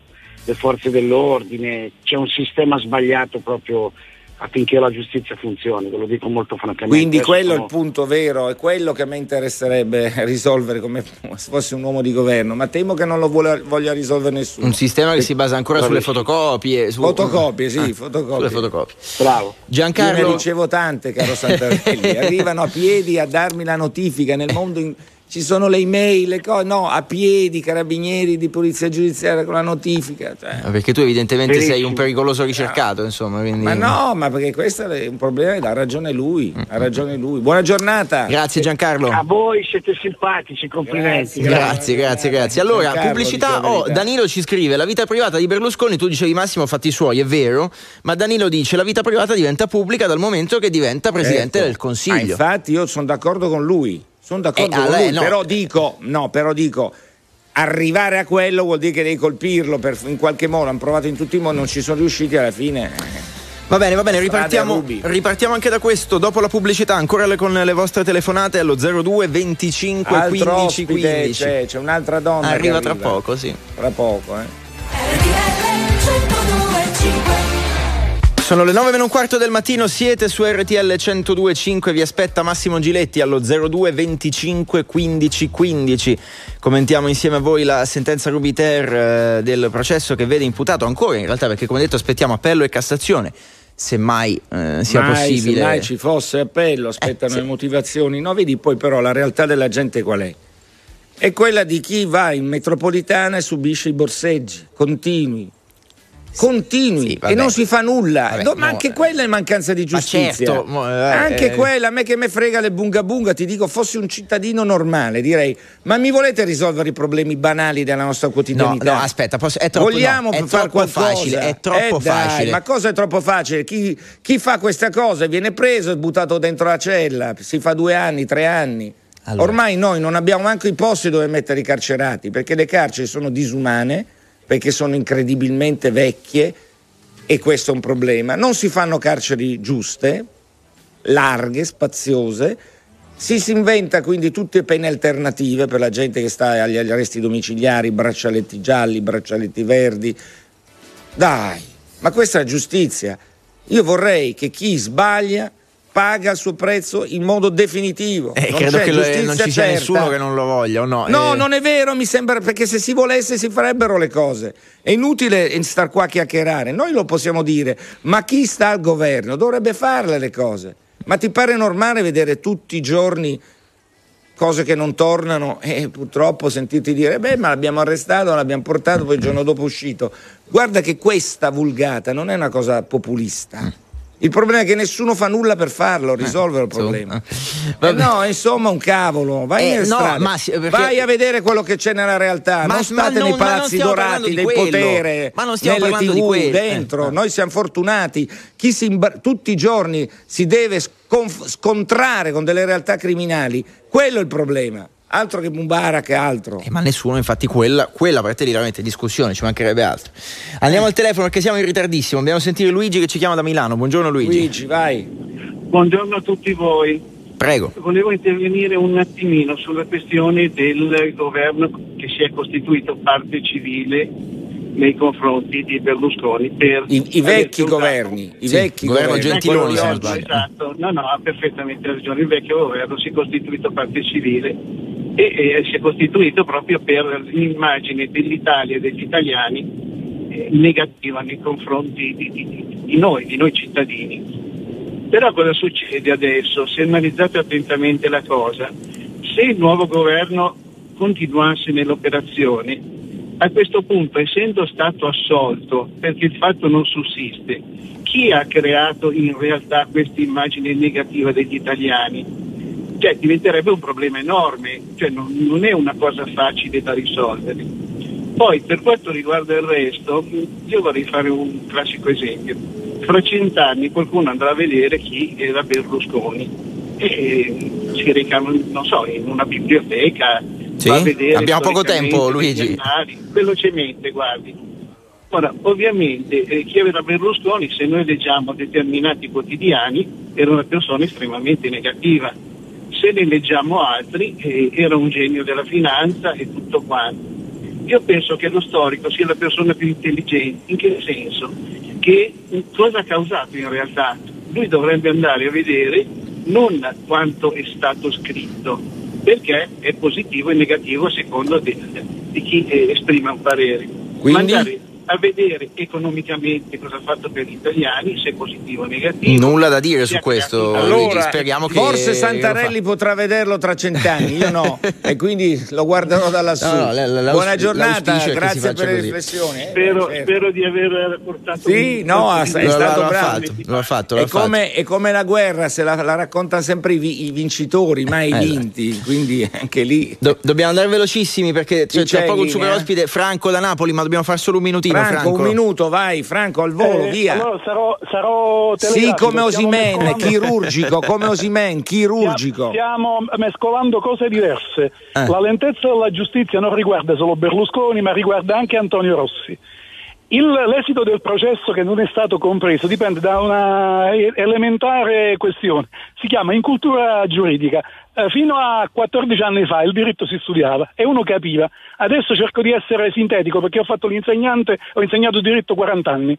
le forze dell'ordine, c'è un sistema sbagliato proprio affinché la giustizia funzioni, ve lo dico molto francamente. Quindi Adesso quello è sono- il punto vero, è quello che a me interesserebbe [laughs] risolvere come se fosse un uomo di governo, ma temo che non lo vuole- voglia risolvere nessuno. Un sistema che si basa ancora sulle fotocopie. Su... Fotocopie, sì, Ah, fotocopie. Sulle fotocopie. Bravo. Io Giancarlo, ne ricevo tante, caro Santarelli. [laughs] Arrivano a piedi a darmi la notifica nel mondo. in- Ci sono le email, le cose. No, a piedi, carabinieri di polizia giudiziaria con la notifica. cioè. Ah, perché tu evidentemente sei Benissimo. un pericoloso ricercato, insomma. Quindi... Ma no, ma perché questo è un problema, ha ragione lui. Ha ragione lui. Buona giornata. Grazie Giancarlo. A voi siete simpatici, complimenti. Grazie, grazie, grazie. Allora, Giancarlo, pubblicità. Oh. Danilo ci scrive: La vita privata di Berlusconi, tu dicevi Massimo, fatti suoi, è vero. Ma Danilo dice: La vita privata diventa pubblica dal momento che diventa presidente Ecco. del Ah, Consiglio. infatti, io sono d'accordo con lui. Sono d'accordo Eh, con a lei lui. no. Però dico, no, però dico. Arrivare a quello vuol dire che devi colpirlo per- in qualche modo. Hanno provato in tutti i modi, non ci sono riusciti alla fine. Va bene, va bene, ripartiamo, ripartiamo anche da questo. Dopo la pubblicità, ancora con le vostre telefonate allo 02 25 Altro 15 ospite, 15. c'è, c'è un'altra donna. che Arriva tra poco, sì. Tra poco, eh. Sono le 9 meno un quarto del mattino, siete su RTL 1025, vi aspetta Massimo Giletti allo 02 25 15 15. Commentiamo insieme a voi la sentenza Rubiter eh, del processo che vede imputato ancora, in realtà perché come detto aspettiamo appello e Cassazione, semmai eh, sia Mai, possibile. Se mai ci fosse appello, aspettano Eh, sì. le motivazioni. No, vedi poi però la realtà della gente qual è? È quella di chi va in metropolitana e subisce i borseggi continui. Continui sì, e non si fa nulla, Vabbè, No, ma no, anche eh. quella è mancanza di giustizia. certo, mo- eh, anche eh. quella, a me che me frega le bunga bunga, ti dico, fossi un cittadino normale, direi, ma mi volete risolvere i problemi banali della nostra No, quotidianità? no, aspetta, posso- è troppo, Vogliamo no, è fare troppo qualcosa? facile, è troppo Eh dai, facile. Ma cosa è troppo facile? Chi, chi fa questa cosa viene preso e buttato dentro la cella, si fa due anni, tre anni. Allora. Ormai noi non abbiamo neanche i posti dove mettere i carcerati, perché le carceri sono disumane, perché sono incredibilmente vecchie e questo è un problema. Non si fanno carceri giuste, larghe, spaziose. Si, si inventa quindi tutte pene alternative per la gente che sta agli arresti domiciliari, braccialetti gialli, braccialetti verdi. Dai, ma questa è giustizia. Io vorrei che chi sbaglia paga il suo prezzo in modo definitivo. Eh, non credo c'è che lo- non ci sia certa. nessuno che non lo voglia, o no? No, Eh, non è vero, mi sembra perché se si volesse si farebbero le cose. È inutile star qua a chiacchierare, noi lo possiamo dire, ma chi sta al governo dovrebbe farle le cose. Ma ti pare normale vedere tutti i giorni cose che non tornano e purtroppo sentirti dire beh ma l'abbiamo arrestato, l'abbiamo portato, poi il giorno dopo è uscito. Guarda che questa vulgata non è una cosa populista. Il problema è che nessuno fa nulla per farlo, risolvere il problema. Eh no, insomma, un cavolo. Vai Eh, no, ma perché- Vai a vedere quello che c'è nella realtà. Ma- non state nei palazzi dorati del potere, Ma non stiamo nelle TV, dentro. Eh. Noi siamo fortunati. Chi imbar- tutti i giorni si deve sconf- scontrare con delle realtà criminali. Quello è il problema. Altro che Mubarak e altro. Eh, ma nessuno, infatti, quella, quella per te lì veramente discussione, ci mancherebbe altro. Andiamo al telefono perché siamo in ritardissimo. Dobbiamo sentire Luigi che ci chiama da Milano. Buongiorno Luigi. Luigi, vai. Buongiorno a tutti voi. Prego. Volevo intervenire un attimino sulla questione del governo che si è costituito parte civile nei confronti di Berlusconi per I, i vecchi governi, i Sì, vecchi governo governi. Gentiloni, se non sbaglio. Esatto, no, no, ha perfettamente ragione. Il vecchio governo si è costituito parte civile e, e si è costituito proprio per l'immagine dell'Italia e degli italiani eh, negativa nei confronti di, di- di noi, di noi cittadini. Però cosa succede adesso? Se analizzate attentamente la cosa, se il nuovo governo continuasse nell'operazione, a questo punto, essendo stato assolto perché il fatto non sussiste, chi ha creato in realtà questa immagine negativa degli italiani? Cioè diventerebbe un problema enorme, cioè non, non è una cosa facile da risolvere. Poi per quanto riguarda il resto, io vorrei fare un classico esempio. Fra cent'anni qualcuno andrà a vedere chi era Berlusconi e mh, si reca, non so, in una biblioteca, Sì? va a vedere Abbiamo poco tempo, Luigi. giornali, velocemente, guardi. Ora, ovviamente eh, chi aveva Berlusconi, se noi leggiamo determinati quotidiani, era una persona estremamente negativa. Se ne leggiamo altri, eh, era un genio della finanza e tutto quanto. Io penso che lo storico sia la persona più intelligente, in che senso? Che cosa ha causato in realtà? Lui dovrebbe andare a vedere non quanto è stato scritto, perché è positivo e negativo a seconda de- di chi eh, esprime un parere. Quindi? A vedere economicamente cosa ha fatto per gli italiani, se è positivo o negativo. Nulla da dire su questo, Luigi. Allora, Speriamo che. forse Santarelli potrà vederlo tra cent'anni, io no, [laughs] e quindi lo guarderò da lassù. No, no, l- l- Buona giornata, grazie per le riflessioni. eh, Spero, certo. spero di aver portato Sì, un- no, è stato lo bravo. fatto, lo ha fatto, lo È come, è come la guerra, se la, la raccontano sempre i, i vincitori, mai Eh, i vinti, quindi anche lì. Do- dobbiamo andare velocissimi perché c'è, c'è poco il super linea? ospite Franco da Napoli, ma dobbiamo fare solo un minutino. Franco, Franco, un minuto, vai, Franco, al volo, Eh, via. Allora sarò, sarò Sì, come Osimen, chirurgico, come Osimen, [laughs] chirurgico. Stiamo mescolando cose diverse. Eh. La lentezza della giustizia non riguarda solo Berlusconi, ma riguarda anche Antonio Rossi. Il- l'esito del processo che non è stato compreso dipende da una elementare questione. Si chiama incultura giuridica. Eh, fino a 14 anni fa il diritto si studiava e uno capiva. Adesso cerco di essere sintetico perché ho fatto l'insegnante, ho insegnato diritto 40 anni.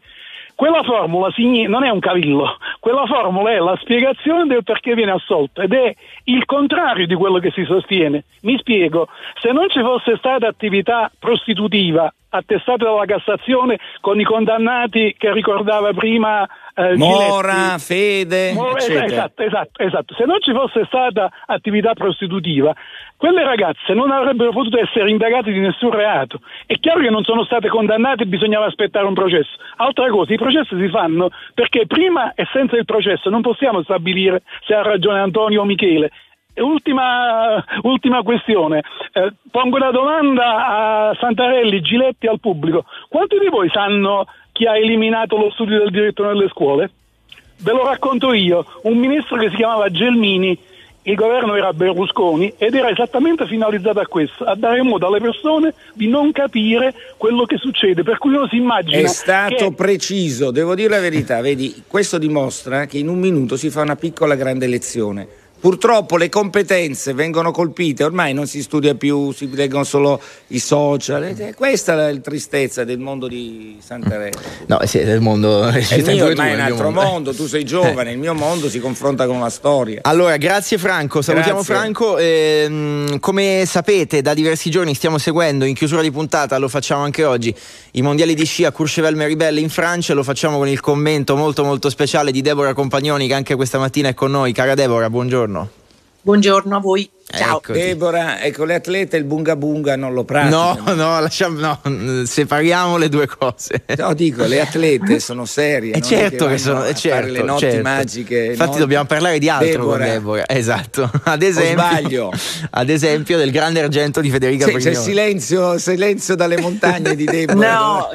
Quella formula non è un cavillo, quella formula è la spiegazione del perché viene assolto ed è il contrario di quello che si sostiene. Mi spiego, se non ci fosse stata attività prostitutiva attestata dalla Cassazione con i condannati che ricordava prima eh, Mora, Giletti. Fede, Mo- es- eccetera. esatto, esatto, esatto. Se non ci fosse stata attività prostitutiva, quelle ragazze non avrebbero potuto essere indagate di nessun reato. È chiaro che non sono state condannate e bisognava aspettare un processo. Altra cosa, i processi si fanno perché prima e senza il processo non possiamo stabilire se ha ragione Antonio o Michele. Ultima, ultima questione, Eh, pongo una domanda a Santarelli, Giletti al pubblico. Quanti di voi sanno chi ha eliminato lo studio del diritto nelle scuole? Ve lo racconto io, un ministro che si chiamava Gelmini, il governo era Berlusconi ed era esattamente finalizzato a questo, a dare modo alle persone di non capire quello che succede, per cui uno si immagina È stato che preciso, devo dire la verità, vedi, questo dimostra che in un minuto si fa una piccola grande lezione. Purtroppo le competenze vengono colpite, ormai non si studia più, si leggono solo i social. è questa è la tristezza del mondo di Santarelli. No, sì, del mondo. Il mio ormai è un altro mondo. mondo, tu sei giovane, il mio mondo si confronta con una storia. Allora, grazie Franco, salutiamo Grazie. Franco. Ehm, come sapete, da diversi giorni stiamo seguendo in chiusura di puntata, lo facciamo anche oggi, i mondiali di sci a Courchevel-Meribel in Francia. Lo facciamo con il commento molto molto speciale di Deborah Compagnoni, che anche questa mattina è con noi. Cara Deborah, buongiorno. Buongiorno a voi. Ciao. Eccoti. Deborah, ecco, le atlete il bunga bunga non lo No, praticano. no, lasciamo, no, separiamo le due cose. No, dico, le atlete sono serie. E è certo vanno che sono, a eh, fare certo, le notti certo. magiche. Infatti no? dobbiamo parlare di altro Deborah. con Deborah. [laughs] Esatto. Ad esempio, sbaglio? [laughs] ad esempio del grande argento di Federica Sì, c'è silenzio, silenzio dalle montagne di Deborah. No,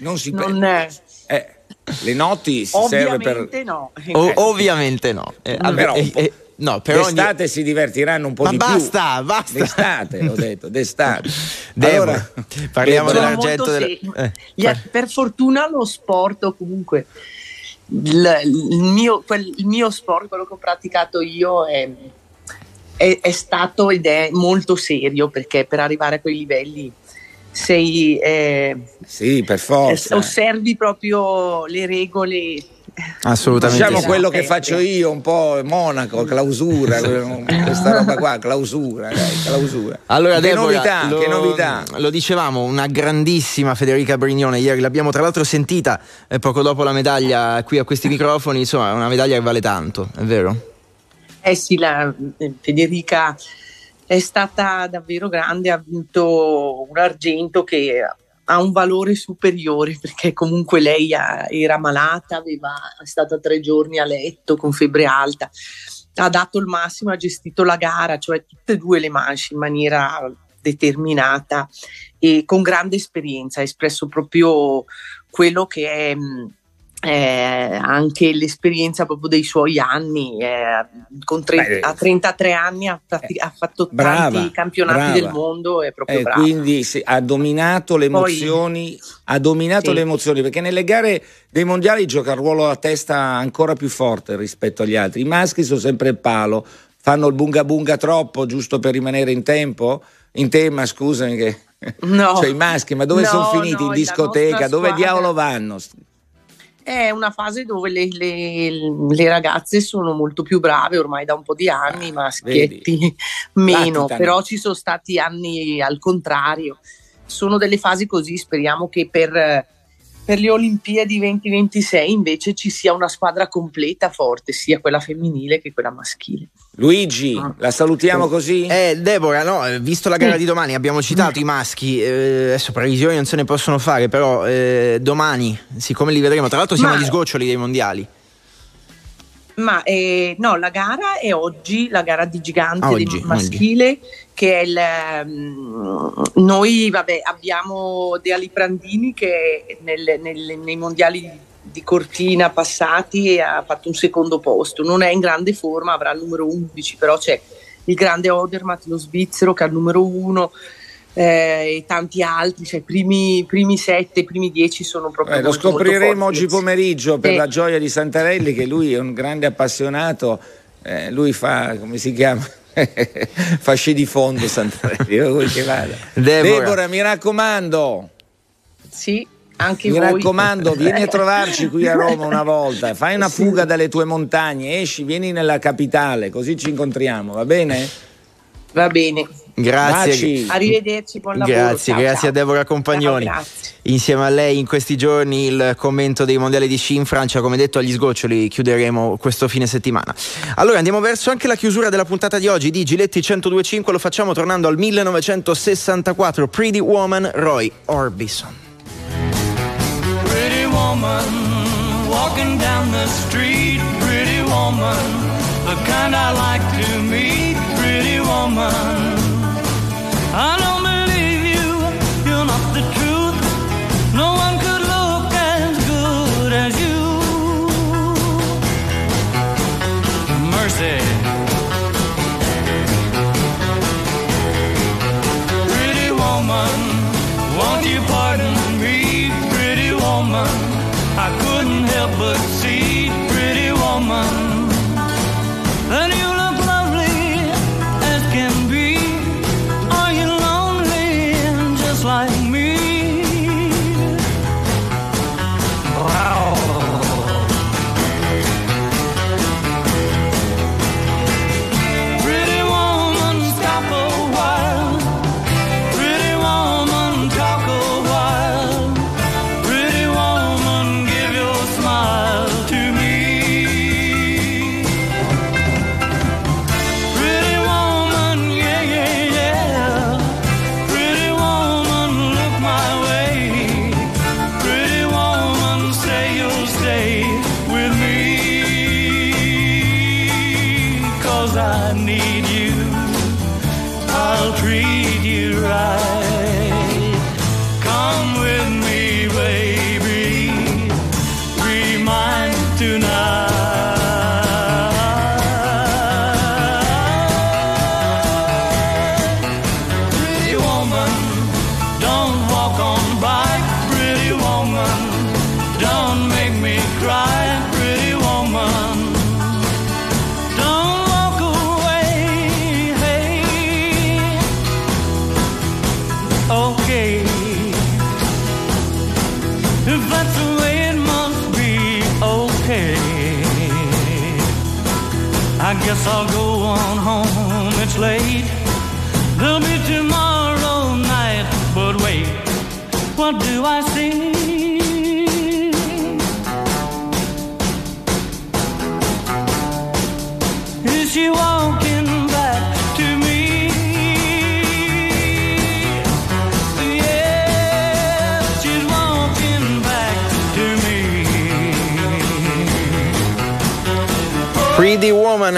non si non è. Eh, le notti si serve per Ovviamente no. O- ovviamente no. Eh, vabbè, però eh, eh, no, però ogni- d'estate si divertiranno un po' Ma di basta, più. basta. D'estate, ho detto, d'estate. Allora, parliamo dell'argento della- serio. eh, per fortuna lo sport o comunque il, il mio, quel- il mio sport, quello che ho praticato io è, è- è stato ed è molto serio perché per arrivare a quei livelli sei, eh, Sì, per forza. osservi proprio le regole. Assolutamente. Diciamo sì. quello che faccio io, un po' Monaco, clausura, questa roba qua, clausura, dai, clausura. Allora, che Deborah, novità, lo, che novità. Lo dicevamo, una grandissima Federica Brignone. Ieri l'abbiamo tra l'altro sentita eh, poco dopo la medaglia qui a questi microfoni. Insomma, è una medaglia che vale tanto, è vero? Eh sì, la, eh, Federica è stata davvero grande, ha vinto un argento che ha un valore superiore perché comunque lei ha- era malata, aveva, è stata tre giorni a letto con febbre alta, ha dato il massimo, ha gestito la gara, cioè tutte e due le manche in maniera determinata e con grande esperienza, ha espresso proprio quello che è mh, eh, anche l'esperienza proprio dei suoi anni. eh, tre- a 33 anni ha, prati- ha fatto brava, tanti campionati brava. del mondo, è proprio Eh, brava. quindi sì, ha dominato le Poi- emozioni, ha dominato Sì. le emozioni perché nelle gare dei mondiali gioca il ruolo a testa ancora più forte rispetto agli altri. I maschi sono sempre il palo, fanno il bunga bunga troppo giusto per rimanere in tempo, in tema, scusami che No. [laughs] cioè i maschi, ma dove No, sono finiti no, in discoteca? Dove squadra- diavolo vanno? È una fase dove le, le- le ragazze sono molto più brave ormai da un po' di anni, i maschietti meno, Latitano. però ci sono stati anni al contrario. Sono delle fasi così, speriamo che per, per le Olimpiadi 2026 invece ci sia una squadra completa forte, sia quella femminile che quella maschile. Luigi, la salutiamo così? Eh, Deborah, no, eh, visto la gara di domani, abbiamo citato i maschi, eh, adesso previsioni non se ne possono fare, però eh, domani, siccome li vedremo, tra l'altro siamo Ma- agli sgoccioli dei mondiali. Ma eh, no, la gara è oggi, la gara di gigante Ah, oggi, maschile, che è il... mm, noi vabbè, abbiamo De Ali Prandini che nel- nel- nei mondiali di Cortina passati ha fatto un secondo posto, non è in grande forma, avrà il numero 11, però c'è il grande Odermatt, lo svizzero che ha il numero 1 e tanti altri, cioè i primi, primi sette, i primi dieci sono proprio... Eh, lo molto, molto scopriremo forti. oggi pomeriggio per Sì. la gioia di Santarelli che lui è un grande appassionato, eh, lui fa, come si chiama? [laughs] fa sci di fondo Santarelli, io vuoi che vada. Deborah. mi raccomando. Sì, anche Mi voi. raccomando, vieni a [laughs] trovarci qui a Roma una volta, fai una fuga dalle tue montagne, esci, vieni nella capitale, così ci incontriamo, va bene? Va bene. Grazie. Baci. Arrivederci, buon lavoro. Grazie, ciao, grazie ciao. a Deborah Compagnoni. Ciao, grazie. Insieme a lei in questi giorni il commento dei mondiali di sci in Francia, come detto agli sgoccioli chiuderemo questo fine settimana. Allora andiamo verso anche la chiusura della puntata di oggi di Giletti 1025, lo facciamo tornando al 1964, Pretty Woman Roy Orbison. Pretty woman walking down the street, pretty woman, the kind I like to meet, pretty woman. I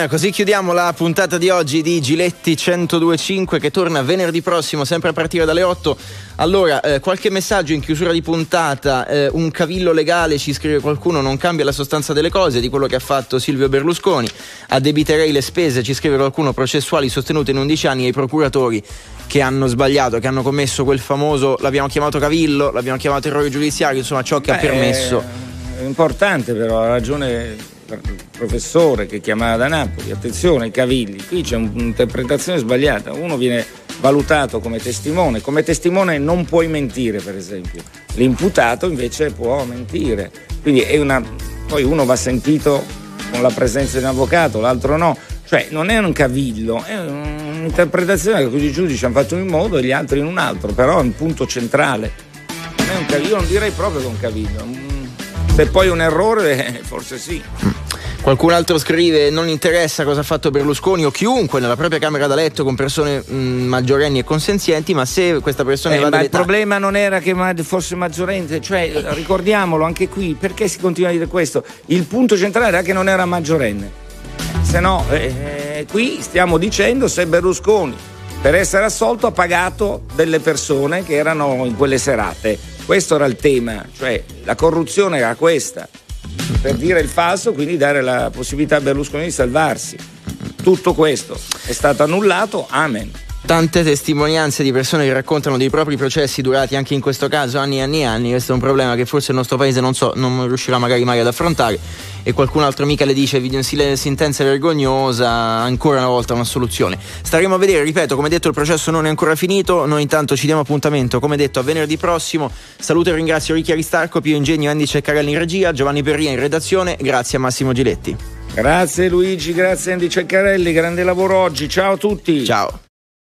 Così chiudiamo la puntata di oggi di Giletti 1025 che torna venerdì prossimo sempre a partire dalle 8. Allora, eh, qualche messaggio in chiusura di puntata, eh, un cavillo legale ci scrive qualcuno, non cambia la sostanza delle cose di quello che ha fatto Silvio Berlusconi, addebiterei le spese, ci scrive qualcuno, processuali sostenute in 11 anni ai procuratori che hanno sbagliato, che hanno commesso quel famoso, l'abbiamo chiamato cavillo, l'abbiamo chiamato errore giudiziario, insomma ciò che ha Beh, permesso. È importante però, ha ragione professore che chiamava da Napoli, attenzione ai cavilli, qui c'è un'interpretazione sbagliata, uno viene valutato come testimone, come testimone non puoi mentire per esempio, l'imputato invece può mentire, quindi è una, poi uno va sentito con la presenza di un avvocato, l'altro no, cioè non è un cavillo, è un'interpretazione che i giudici hanno fatto in un modo e gli altri in un altro, però è un punto centrale. Non è un io non direi proprio che è un cavillo. Mm, Se poi un errore, eh, [laughs] forse sì. Qualcun altro scrive: Non interessa cosa ha fatto Berlusconi o chiunque nella propria camera da letto con persone mh, maggiorenni e consenzienti, ma se questa persona Eh, ma il problema non era che fosse maggiorente, cioè ricordiamolo anche qui, perché si continua a dire questo? Il punto centrale era che non era maggiorenne. Se no, eh, qui stiamo dicendo se Berlusconi per essere assolto ha pagato delle persone che erano in quelle serate. Questo era il tema, cioè la corruzione era questa. Per dire il falso, quindi dare la possibilità a Berlusconi di salvarsi. Tutto questo è stato annullato, amen. Tante testimonianze di persone che raccontano dei propri processi durati anche in questo caso anni e anni e anni. Questo è un problema che forse il nostro paese non so, non riuscirà magari mai ad affrontare. E qualcun altro mica le dice video- sentenza vergognosa, ancora una volta una soluzione. Staremo a vedere, ripeto, come detto il processo non è ancora finito, noi intanto ci diamo appuntamento, come detto, a venerdì prossimo. Saluto e ringrazio Ricchi Aristarco, Pio Ingegno, Andy Ceccarelli in regia, Giovanni Perria in redazione, grazie a Massimo Giletti. Grazie Luigi, grazie Andy Ceccarelli, grande lavoro oggi. Ciao a tutti. Ciao.